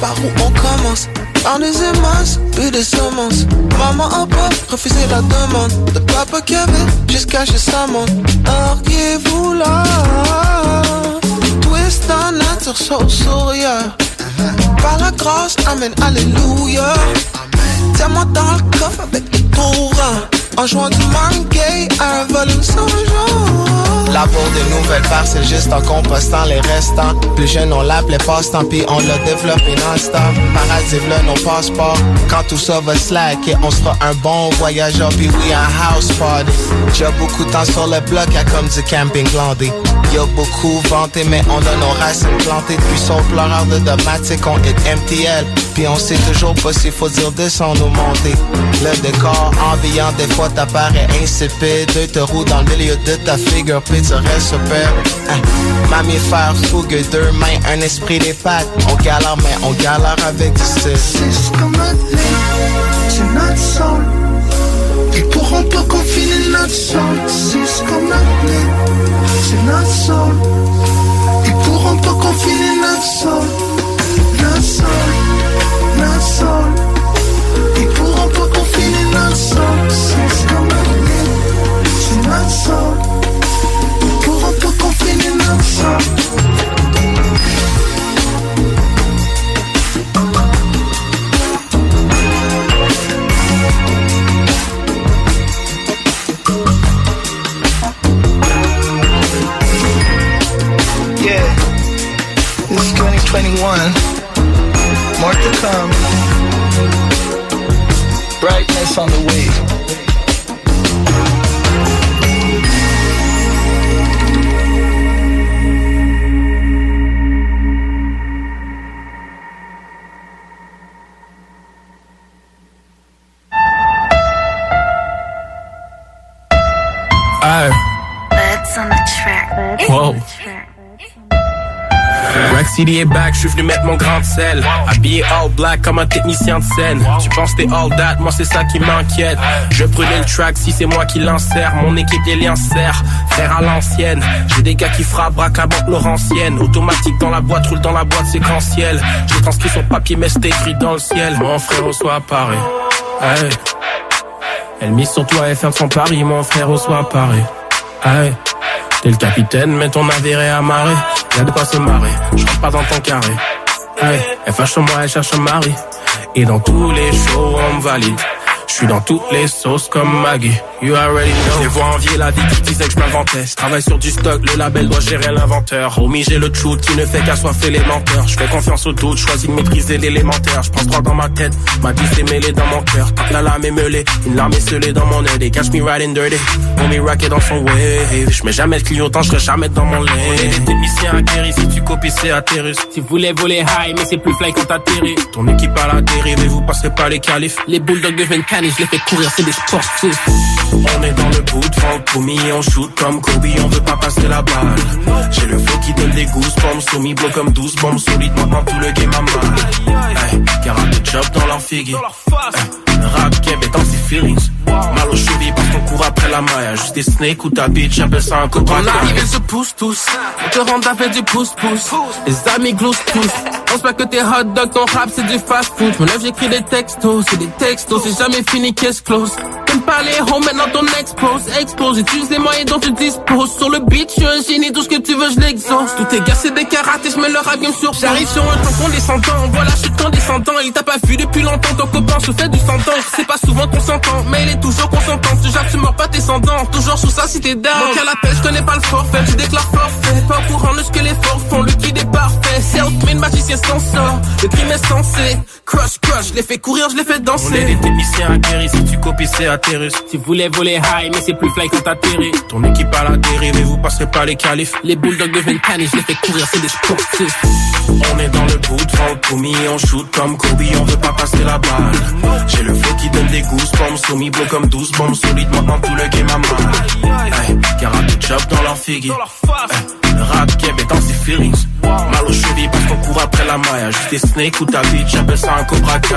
par où on commence. Par des émences, puis des semences. Maman en pop, refusait la demande. De papa qui avait jusqu'à chez sa montre. Regardez-vous là. Twist un nature sur sourire. Par la grâce, amen, alléluia. Tiens-moi dans le coffre avec les courants en jouant du manqué un volume sans genre. L'amour des nouvelles parts, c'est juste en compostant les restants. Plus jeune, on l'appelait passe-temps, puis on l'a développé non-stop. Paradis là, nos passeports. Quand tout ça va slacker, on sera un bon voyageur, puis oui, un house party. J'ai beaucoup de temps sur le bloc, à comme du camping glandé. Y'a beaucoup vanté, mais on a nos racines plantées. Depuis son pleureur de domatique, on hit MTL. Puis on sait toujours pas s'il faut dire descendre ou monter. Le décor ambiant, des fois t'apparaît insipide. Deux te roues dans le milieu de ta figure, puis restes super. Hein. Mammifère, fougue, deux mains, un esprit des pattes. On galère, mais on galère avec du. C'est comme c'est notre sol. Ils pourront pas confiner notre sol. C'est comme c'est notre sol. Ils pourront pas confiner notre sol. Notre sol, notre sol. More to come. Brightness on the way. City est back, je suis venu mettre mon grain de sel. Habillé all black comme un technicien de scène. Tu penses t'es all that, moi c'est ça qui m'inquiète. Je prenais le track si c'est moi qui l'insère. Mon équipe les liens serre, faire à l'ancienne. J'ai des gars qui frappent braque à banque Laurentienne. Automatique dans la boîte, roule dans la boîte séquentielle. J'ai transcrit sur papier, mais c'est écrit dans le ciel. Mon frère reçoit Paris. Hey. Elle mise sur toi et faire son pari, mon frère reçoit Paris. Hey. T'es le capitaine, mais ton navire est amarré. Y'a de quoi se marrer, je rentre pas dans ton carré. Hey, elle fâche moi, elle cherche un mari. Et dans tous les shows, on me valide. Je suis dans toutes les sauces comme Maggie. You already know. Je les vois envier la vie qui disait que je m'inventais. Je travaille sur du stock, le label doit gérer l'inventeur. Homie, j'ai le truth qui ne fait qu'assoiffer les menteurs. Je fais confiance au doute, choisis de maîtriser l'élémentaire. Je pense droit dans ma tête, ma vie s'est mêlée dans mon cœur. La lame est meulée, une larme est scellée dans mon aide. Et catch me riding dirty. Homie racket dans son wave. Je mets jamais de clignotant, je serai jamais dans mon lait. On est des techniciens aguerris, si tu copies c'est atterrus. Si vous voulez voler high, mais c'est plus fly quand t'atterris. Ton équipe à la dérive et vous passerez pas les qualifs. Les bulldogs deviennent je les fais courir, c'est des sportifs. On est dans le bout devant Koumi, on shoot comme Kobe, on veut pas passer la balle. J'ai le flow qui donne des goosebumps, soumis blow comme 12 bombes, solide maintenant tout le game a mal. Hey, de job dans leur figure. Hey, le rap game est dans ses feelings. Mal aux chevilles parce qu'on court après la maille. Juste des snakes ou ta bitch, appelle ça un cobra. On arrive et se pousse tous. Te rend avec du pouce-pouce. Les amis gloussent tous. Pense pas que t'es hot dog, ton rap c'est du fast food. Je me lève, j'écris des textos, c'est des textos. C'est jamais fini, case close. T'aimes parler home, maintenant ton expose. Expose, utilise les moyens dont tu disposes. Sur le beat, je suis un génie, tout ce que tu veux, je l'exauce. Tous tes gars, c'est des karatés, je mets leur rap game sur. J'arrive sur un ton condescendant. On voit la chute condescendant. Il t'a pas vu depuis longtemps, ton copain se fait du sang C'est pas souvent qu'on s'entend, mais il est toujours consentant. Genre, tu mords pas tes cendants. Toujours sous ça si t'es down. Donc à l'appel, je connais pas le forfait. Tu déclares forfait. Pas au courant de ce que les forts font. Le kid est parfait. Self-made magicien s'en sort. Le crime est censé. Crush, crush. Je les fais courir, je les fais danser. On est des techniciens aguerris, si tu copies c'est atterrus. Si vous voulez voler high, mais c'est plus fly quand t'atterris. Ton équipe à la dérive et vous passerez pas les qualifs. Les bulldogs deviennent canis, je les fais courir, c'est des sportifs. On est dans le bout devant Koumi, on shoot comme Kobe, on veut pas passer la balle. J'ai le flow qui donne des goosebumps, soumis blow comme 12 bombes, solide maintenant tout le game a mal. Hey, de job dans leur figure. Hey, le rap est dans ses feelings. Mal aux chevilles parce qu'on court après la maille. Juste des snakes ou ta bitch, j'appelle ça un cobra kai.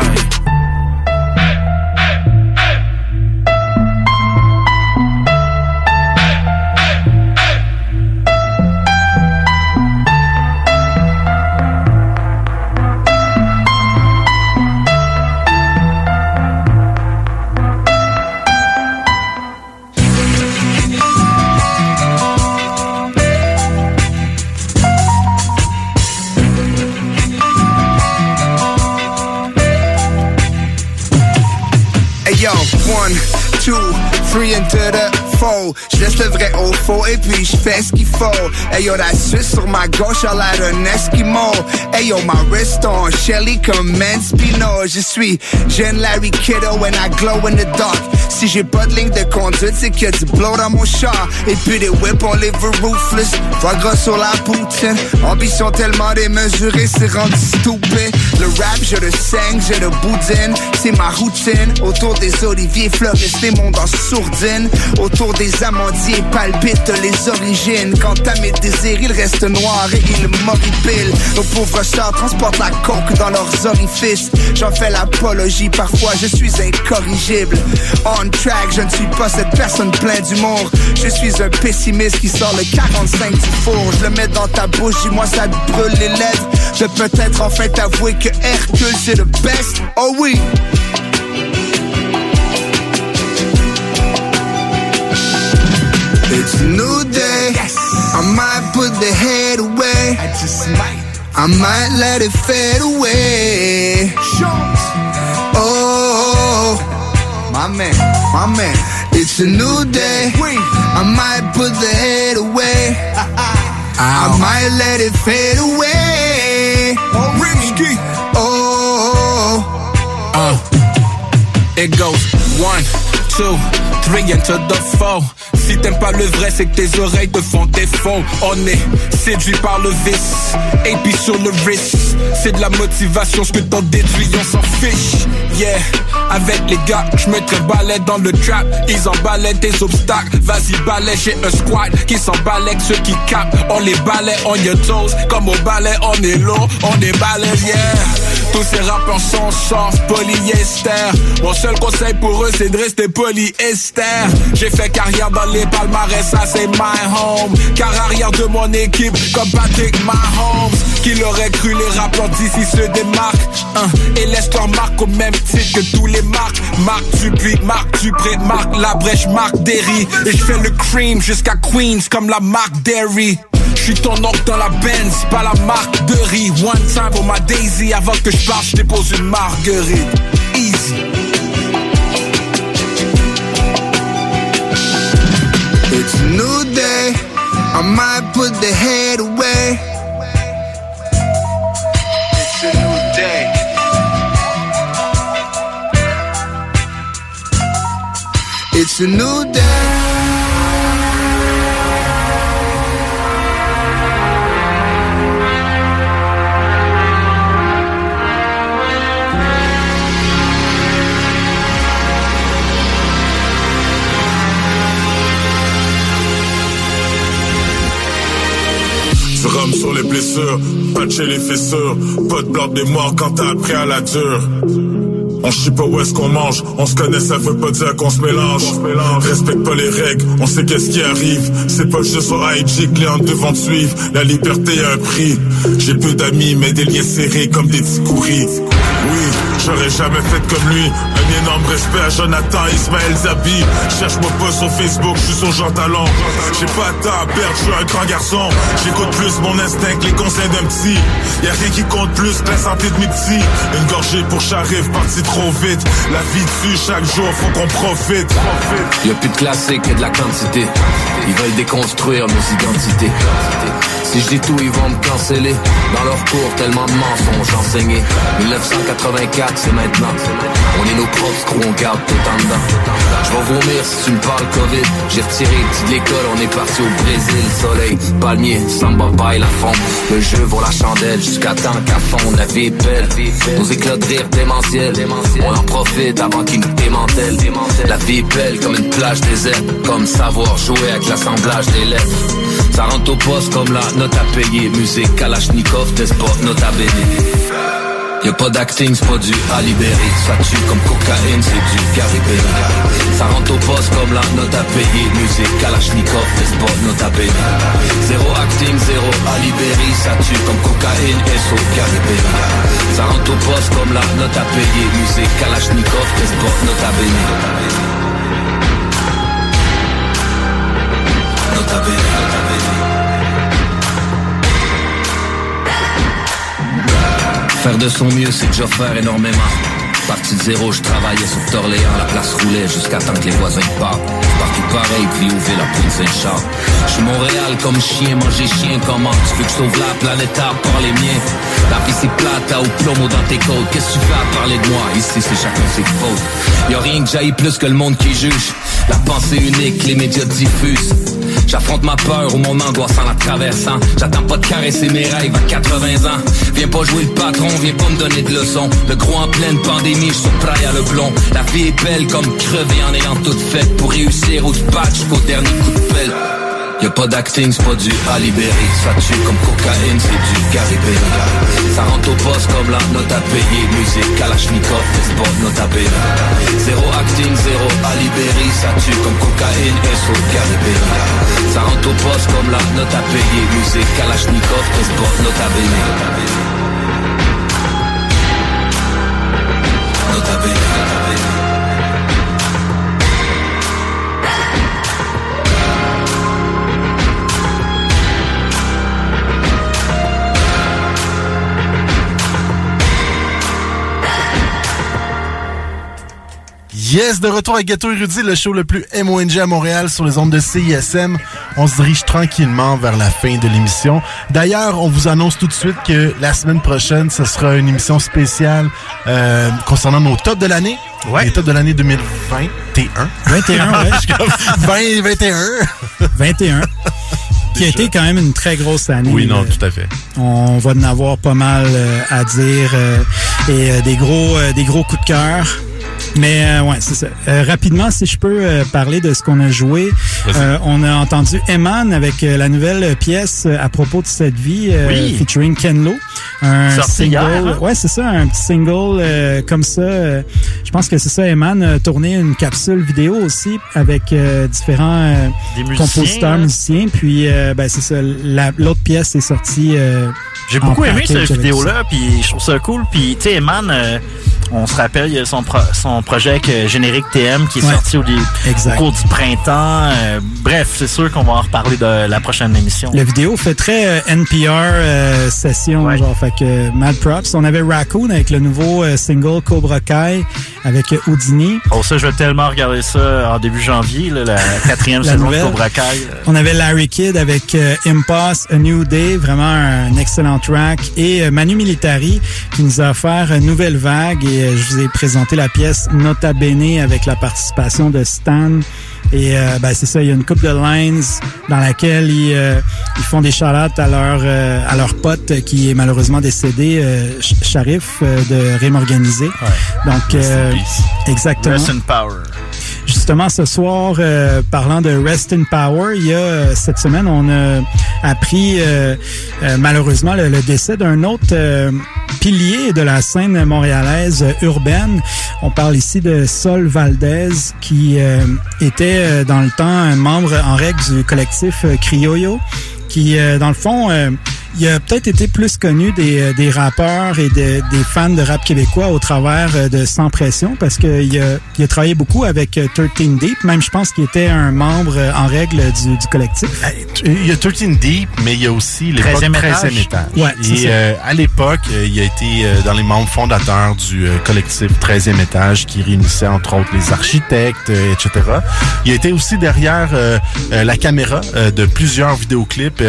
Three into the four. Je le vrai au faux et puis je fais ce qu'il faut. Hey yo, la Suisse sur ma gauche a l'air d'un Eskimo. Hey yo, my wrist on Shelly comme Spino. Je suis jeune Larry Kiddo when I glow in the dark. Si j'ai pas de ligne de conduite, c'est qu'il du blow dans mon char. Et puis des whips, on live ruthless. Foie gras sur la poutine. Ambition tellement démesurée, c'est rendu stupide. Le rap, je le saigne, je le boudine. C'est ma routine. Autour des oliviers fleurissent les mondes en sourdine. Autour des amandiers palpitent les origines. Quant à mes désirs, ils restent noirs et ils m'horripilent. Nos pauvres chars transportent la coque dans leurs orifices. J'en fais l'apologie, parfois je suis incorrigible. On track, je ne suis pas cette personne pleine d'humour. Je suis un pessimiste qui sort le 45 du four. Je le mets dans ta bouche, dis-moi ça te brûle les lèvres. Je peux peut-être enfin t'avouer que Hercule c'est le best. Oh oui! It's a new day. Yes. I might put the head away. I just might. I might let it fade away. Oh, my man, my man. It's a new day. I might put the head away. I might let it fade away. Oh, Uh, it goes one, two, three into the four. Si t'aimes pas le vrai, c'est que tes oreilles te font défaut. On est séduit par le vice, et puis sur le risque. C'est de la motivation, ce que t'en déduis, on s'en fiche. Yeah, avec les gars, je mettrai balai dans le trap. Ils embalaient des obstacles. Vas-y, balai, j'ai un squad qui s'emballait que ceux qui capent. On les balais on your toes, comme au balai, on est lourd, on est balai, yeah. Tous ces rappeurs sont soft, polyester. Mon seul conseil pour eux, c'est de rester polyester. J'ai fait carrière dans les palmarès, ça c'est my home. Car arrière de mon équipe, comme Patrick Mahomes. Qui l'aurait cru, les rappeurs d'ici se démarquent. Hein, et laissent leur marque au même titre que tous les marques. Marc Dupuis, Marc Dupré, Marc Labrèche, Marc Derry. Et je fais le cream jusqu'à Queens comme la marque Derry. Suis ton oncle dans la Benz, pas la marque de riz. One time pour ma Daisy, avant que je parte, je dépose une marguerite. Easy. It's a new day. I might put the head away. It's a new day. It's a new day. Rhum sur les blessures, patcher les fissures, pas de blanc de mémoire quand t'as appris à la dure. On sait pas où est-ce qu'on mange, on se connaît, ça veut pas dire qu'on se mélange. Respecte pas les règles, on sait qu'est-ce qui arrive. C'est pas juste sur IG les gens devront te suivre. La liberté a un prix. J'ai peu d'amis, mais des liens serrés comme des petits. Oui, j'aurais jamais fait comme lui. Un énorme respect à Jonathan Ismaël Zabi. Cherche-moi pas sur Facebook, je suis sur Jean Talon. J'ai pas de temps à perdre, je suis un grand garçon. J'écoute plus mon instinct que les conseils d'un petit. Y a rien qui compte plus que la santé de mes petits. Une gorgée pour j'arrive, parti trop vite. La vie tue chaque jour, faut qu'on profite. Y'a plus de classique et de la quantité. Ils veulent déconstruire nos identités. Si je dis tout, ils vont me canceller. Dans leur cours, tellement de mensonges enseignés. 1984, c'est maintenant. On est nos propres screws, on garde tout en dedans. Je vais vomir si tu me parles Covid. J'ai retiré de l'école, on est parti au Brésil. Soleil, palmier, samba, bail, la fond. Le jeu vaut la chandelle jusqu'à temps qu'à fond. La vie est belle. Nos éclats de rire démentiels. On en profite avant qu'ils nous démantèlent. La vie est belle comme une plage déserte. Comme savoir jouer avec l'assemblage des lettres. Ça rentre au poste comme la note à payer. Musique Kalachnikov, sport note à béné. Y'a pas d'acting, c'est pas du à libérer. Ça tue comme cocaïne, c'est du Caribéry. Ça rentre au poste comme la note à payer. Musique Kalachnikov, sport note à béné. Zéro acting, zéro à libérer. Ça tue comme cocaïne, SO Caribéry. Ça rentre au poste comme la note à payer. Musique Kalachnikov, sport note à béné. Note à béné, note à béné. Faire de son mieux, c'est déjà faire énormément. Parti de zéro, je travaillais sur Torléans, la place roulait jusqu'à temps que les voisins partent. Partout pareil, puis ouvrir la pointe Saint-Charles. Je suis Montréal comme chien, manger chien comment? Tu veux que je sauve la planète à part les miens? La vie c'est plate, t'as au plomo dans tes côtes Qu'est-ce que tu fais à parler de moi? Ici c'est chacun ses fautes Y'a rien que j'aille plus que le monde qui juge La pensée unique, les médias diffusent J'affronte ma peur ou mon angoisse en la traversant. J'attends pas de caresser mes rêves à 80 ans. Viens pas jouer le patron, viens pas me donner de leçons. Le gros en pleine pandémie, La vie est belle comme crever en ayant tout fait pour réussir au patch qu'au dernier coup de pelle. Y'a pas d'acting, c'est pas du Alibéry Ça tue comme cocaïne, c'est du Garibéry Ça rentre au poste comme la note à payer. Musique Kalashnikov, c'est pas note à payer. Zéro acting, zéro Alibéry Ça tue comme cocaïne, so Garibéry Ça rentre au poste comme la note à payer. Musique Kalashnikov, c'est pas note à payer Note à payer Yes, de retour à Gâteau Érudit, le show le plus MONG à Montréal sur les ondes de CISM. On se dirige tranquillement vers la fin de l'émission. D'ailleurs, on vous annonce tout de suite que la semaine prochaine, ce sera une émission spéciale euh, concernant nos tops de l'année. Ouais. Les tops de l'année 2021. 21, ouais. 20 21. 21 qui a été quand même une très grosse année. Oui, non, tout à fait. On va en avoir pas mal euh, à dire euh, et des gros des gros coups de cœur. Mais euh, ouais, c'est ça. Euh, rapidement, si je peux euh, parler de ce qu'on a joué, on a entendu Eman avec la nouvelle pièce à propos de cette vie, featuring Ken Lo. Un single, hein? ouais, c'est ça, un petit single comme ça. je pense que c'est ça. Eman a tourné une capsule vidéo aussi avec différents compositeurs, musiciens. Puis ben c'est ça. L'autre pièce est sortie. J'ai beaucoup aimé cette vidéo-là, puis je trouve ça cool. Puis tu sais, Eman, on se rappelle, il y a son, son projet avec euh, Générique TM qui est sorti au, cours du printemps. Euh, bref, c'est sûr qu'on va en reparler de la prochaine émission. La vidéo fait très euh, NPR session, genre, fait que mad props. On avait Raccoon avec le nouveau single Cobra Kai avec Houdini. Oh, ça, je vais tellement regarder ça en début janvier, la quatrième saison de Cobra Kai. On avait Larry Kidd avec Impasse, A New Day, vraiment un excellent track. Et Manu Militari qui nous a offert une nouvelle vague et euh, je vous ai présenté la pièce Nota Bene avec la participation de Stan. Et euh, ben, c'est ça, il y a une coupe de lines dans laquelle ils, euh, ils font des charlottes à leur à leur pote qui est malheureusement décédé, Sharif de Rime Organisé. Donc exactement. Rest in power. Justement, ce soir, euh, parlant de Rest in Power, il y a euh, cette semaine, on a appris euh, malheureusement le, décès d'un autre pilier de la scène montréalaise urbaine. On parle ici de Sol Valdez, qui était dans le temps un membre en règle du collectif Criollo, qui, dans le fond, il a peut-être été plus connu des, euh, des rappeurs et des fans de rap québécois au travers euh, de Sans Pression parce qu'il a, il a travaillé beaucoup avec 13 euh, Deep. Même, je pense qu'il était un membre en règle du, du, collectif. Il y a 13 Deep, mais il y a aussi les 13e étage. étage. Ouais, et à l'époque, il a été dans les membres fondateurs du collectif 13e étage qui réunissait entre autres les architectes, etc. Il a été aussi derrière la caméra de plusieurs vidéoclips.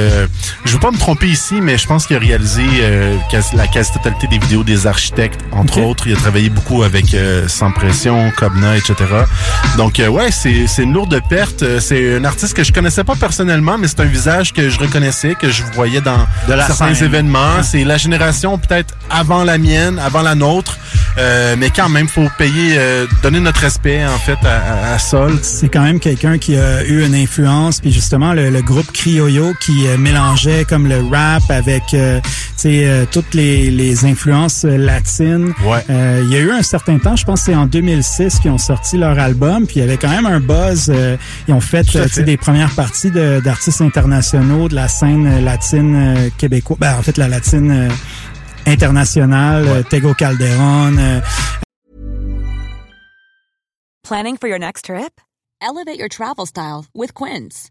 je veux pas me tromper ici, mais je pense qu'il a réalisé euh, la quasi-totalité des vidéos des architectes, entre autres. Il a travaillé beaucoup avec euh, Sans Pression, Cobna, etc. Donc, euh, ouais, c'est une lourde perte. C'est un artiste que je connaissais pas personnellement, mais c'est un visage que je reconnaissais, que je voyais dans certains événements. C'est la génération peut-être avant la mienne, avant la nôtre. mais quand même, faut payer, donner notre respect en fait à, Sol. C'est quand même quelqu'un qui a eu une influence, puis justement le, le groupe Criollo qui mélangeait comme le rap avec euh, euh, toutes les, les influences latines. Euh, il y a eu un certain temps, je pense que c'est en 2006 qu'ils ont sorti leur album, puis il y avait quand même un buzz. ils ont fait, des premières parties d'artistes internationaux de la scène latine québécoise. Ben, en fait, la latine internationale, Tego Calderon. Planning for your next trip? Elevate your travel style with Quince.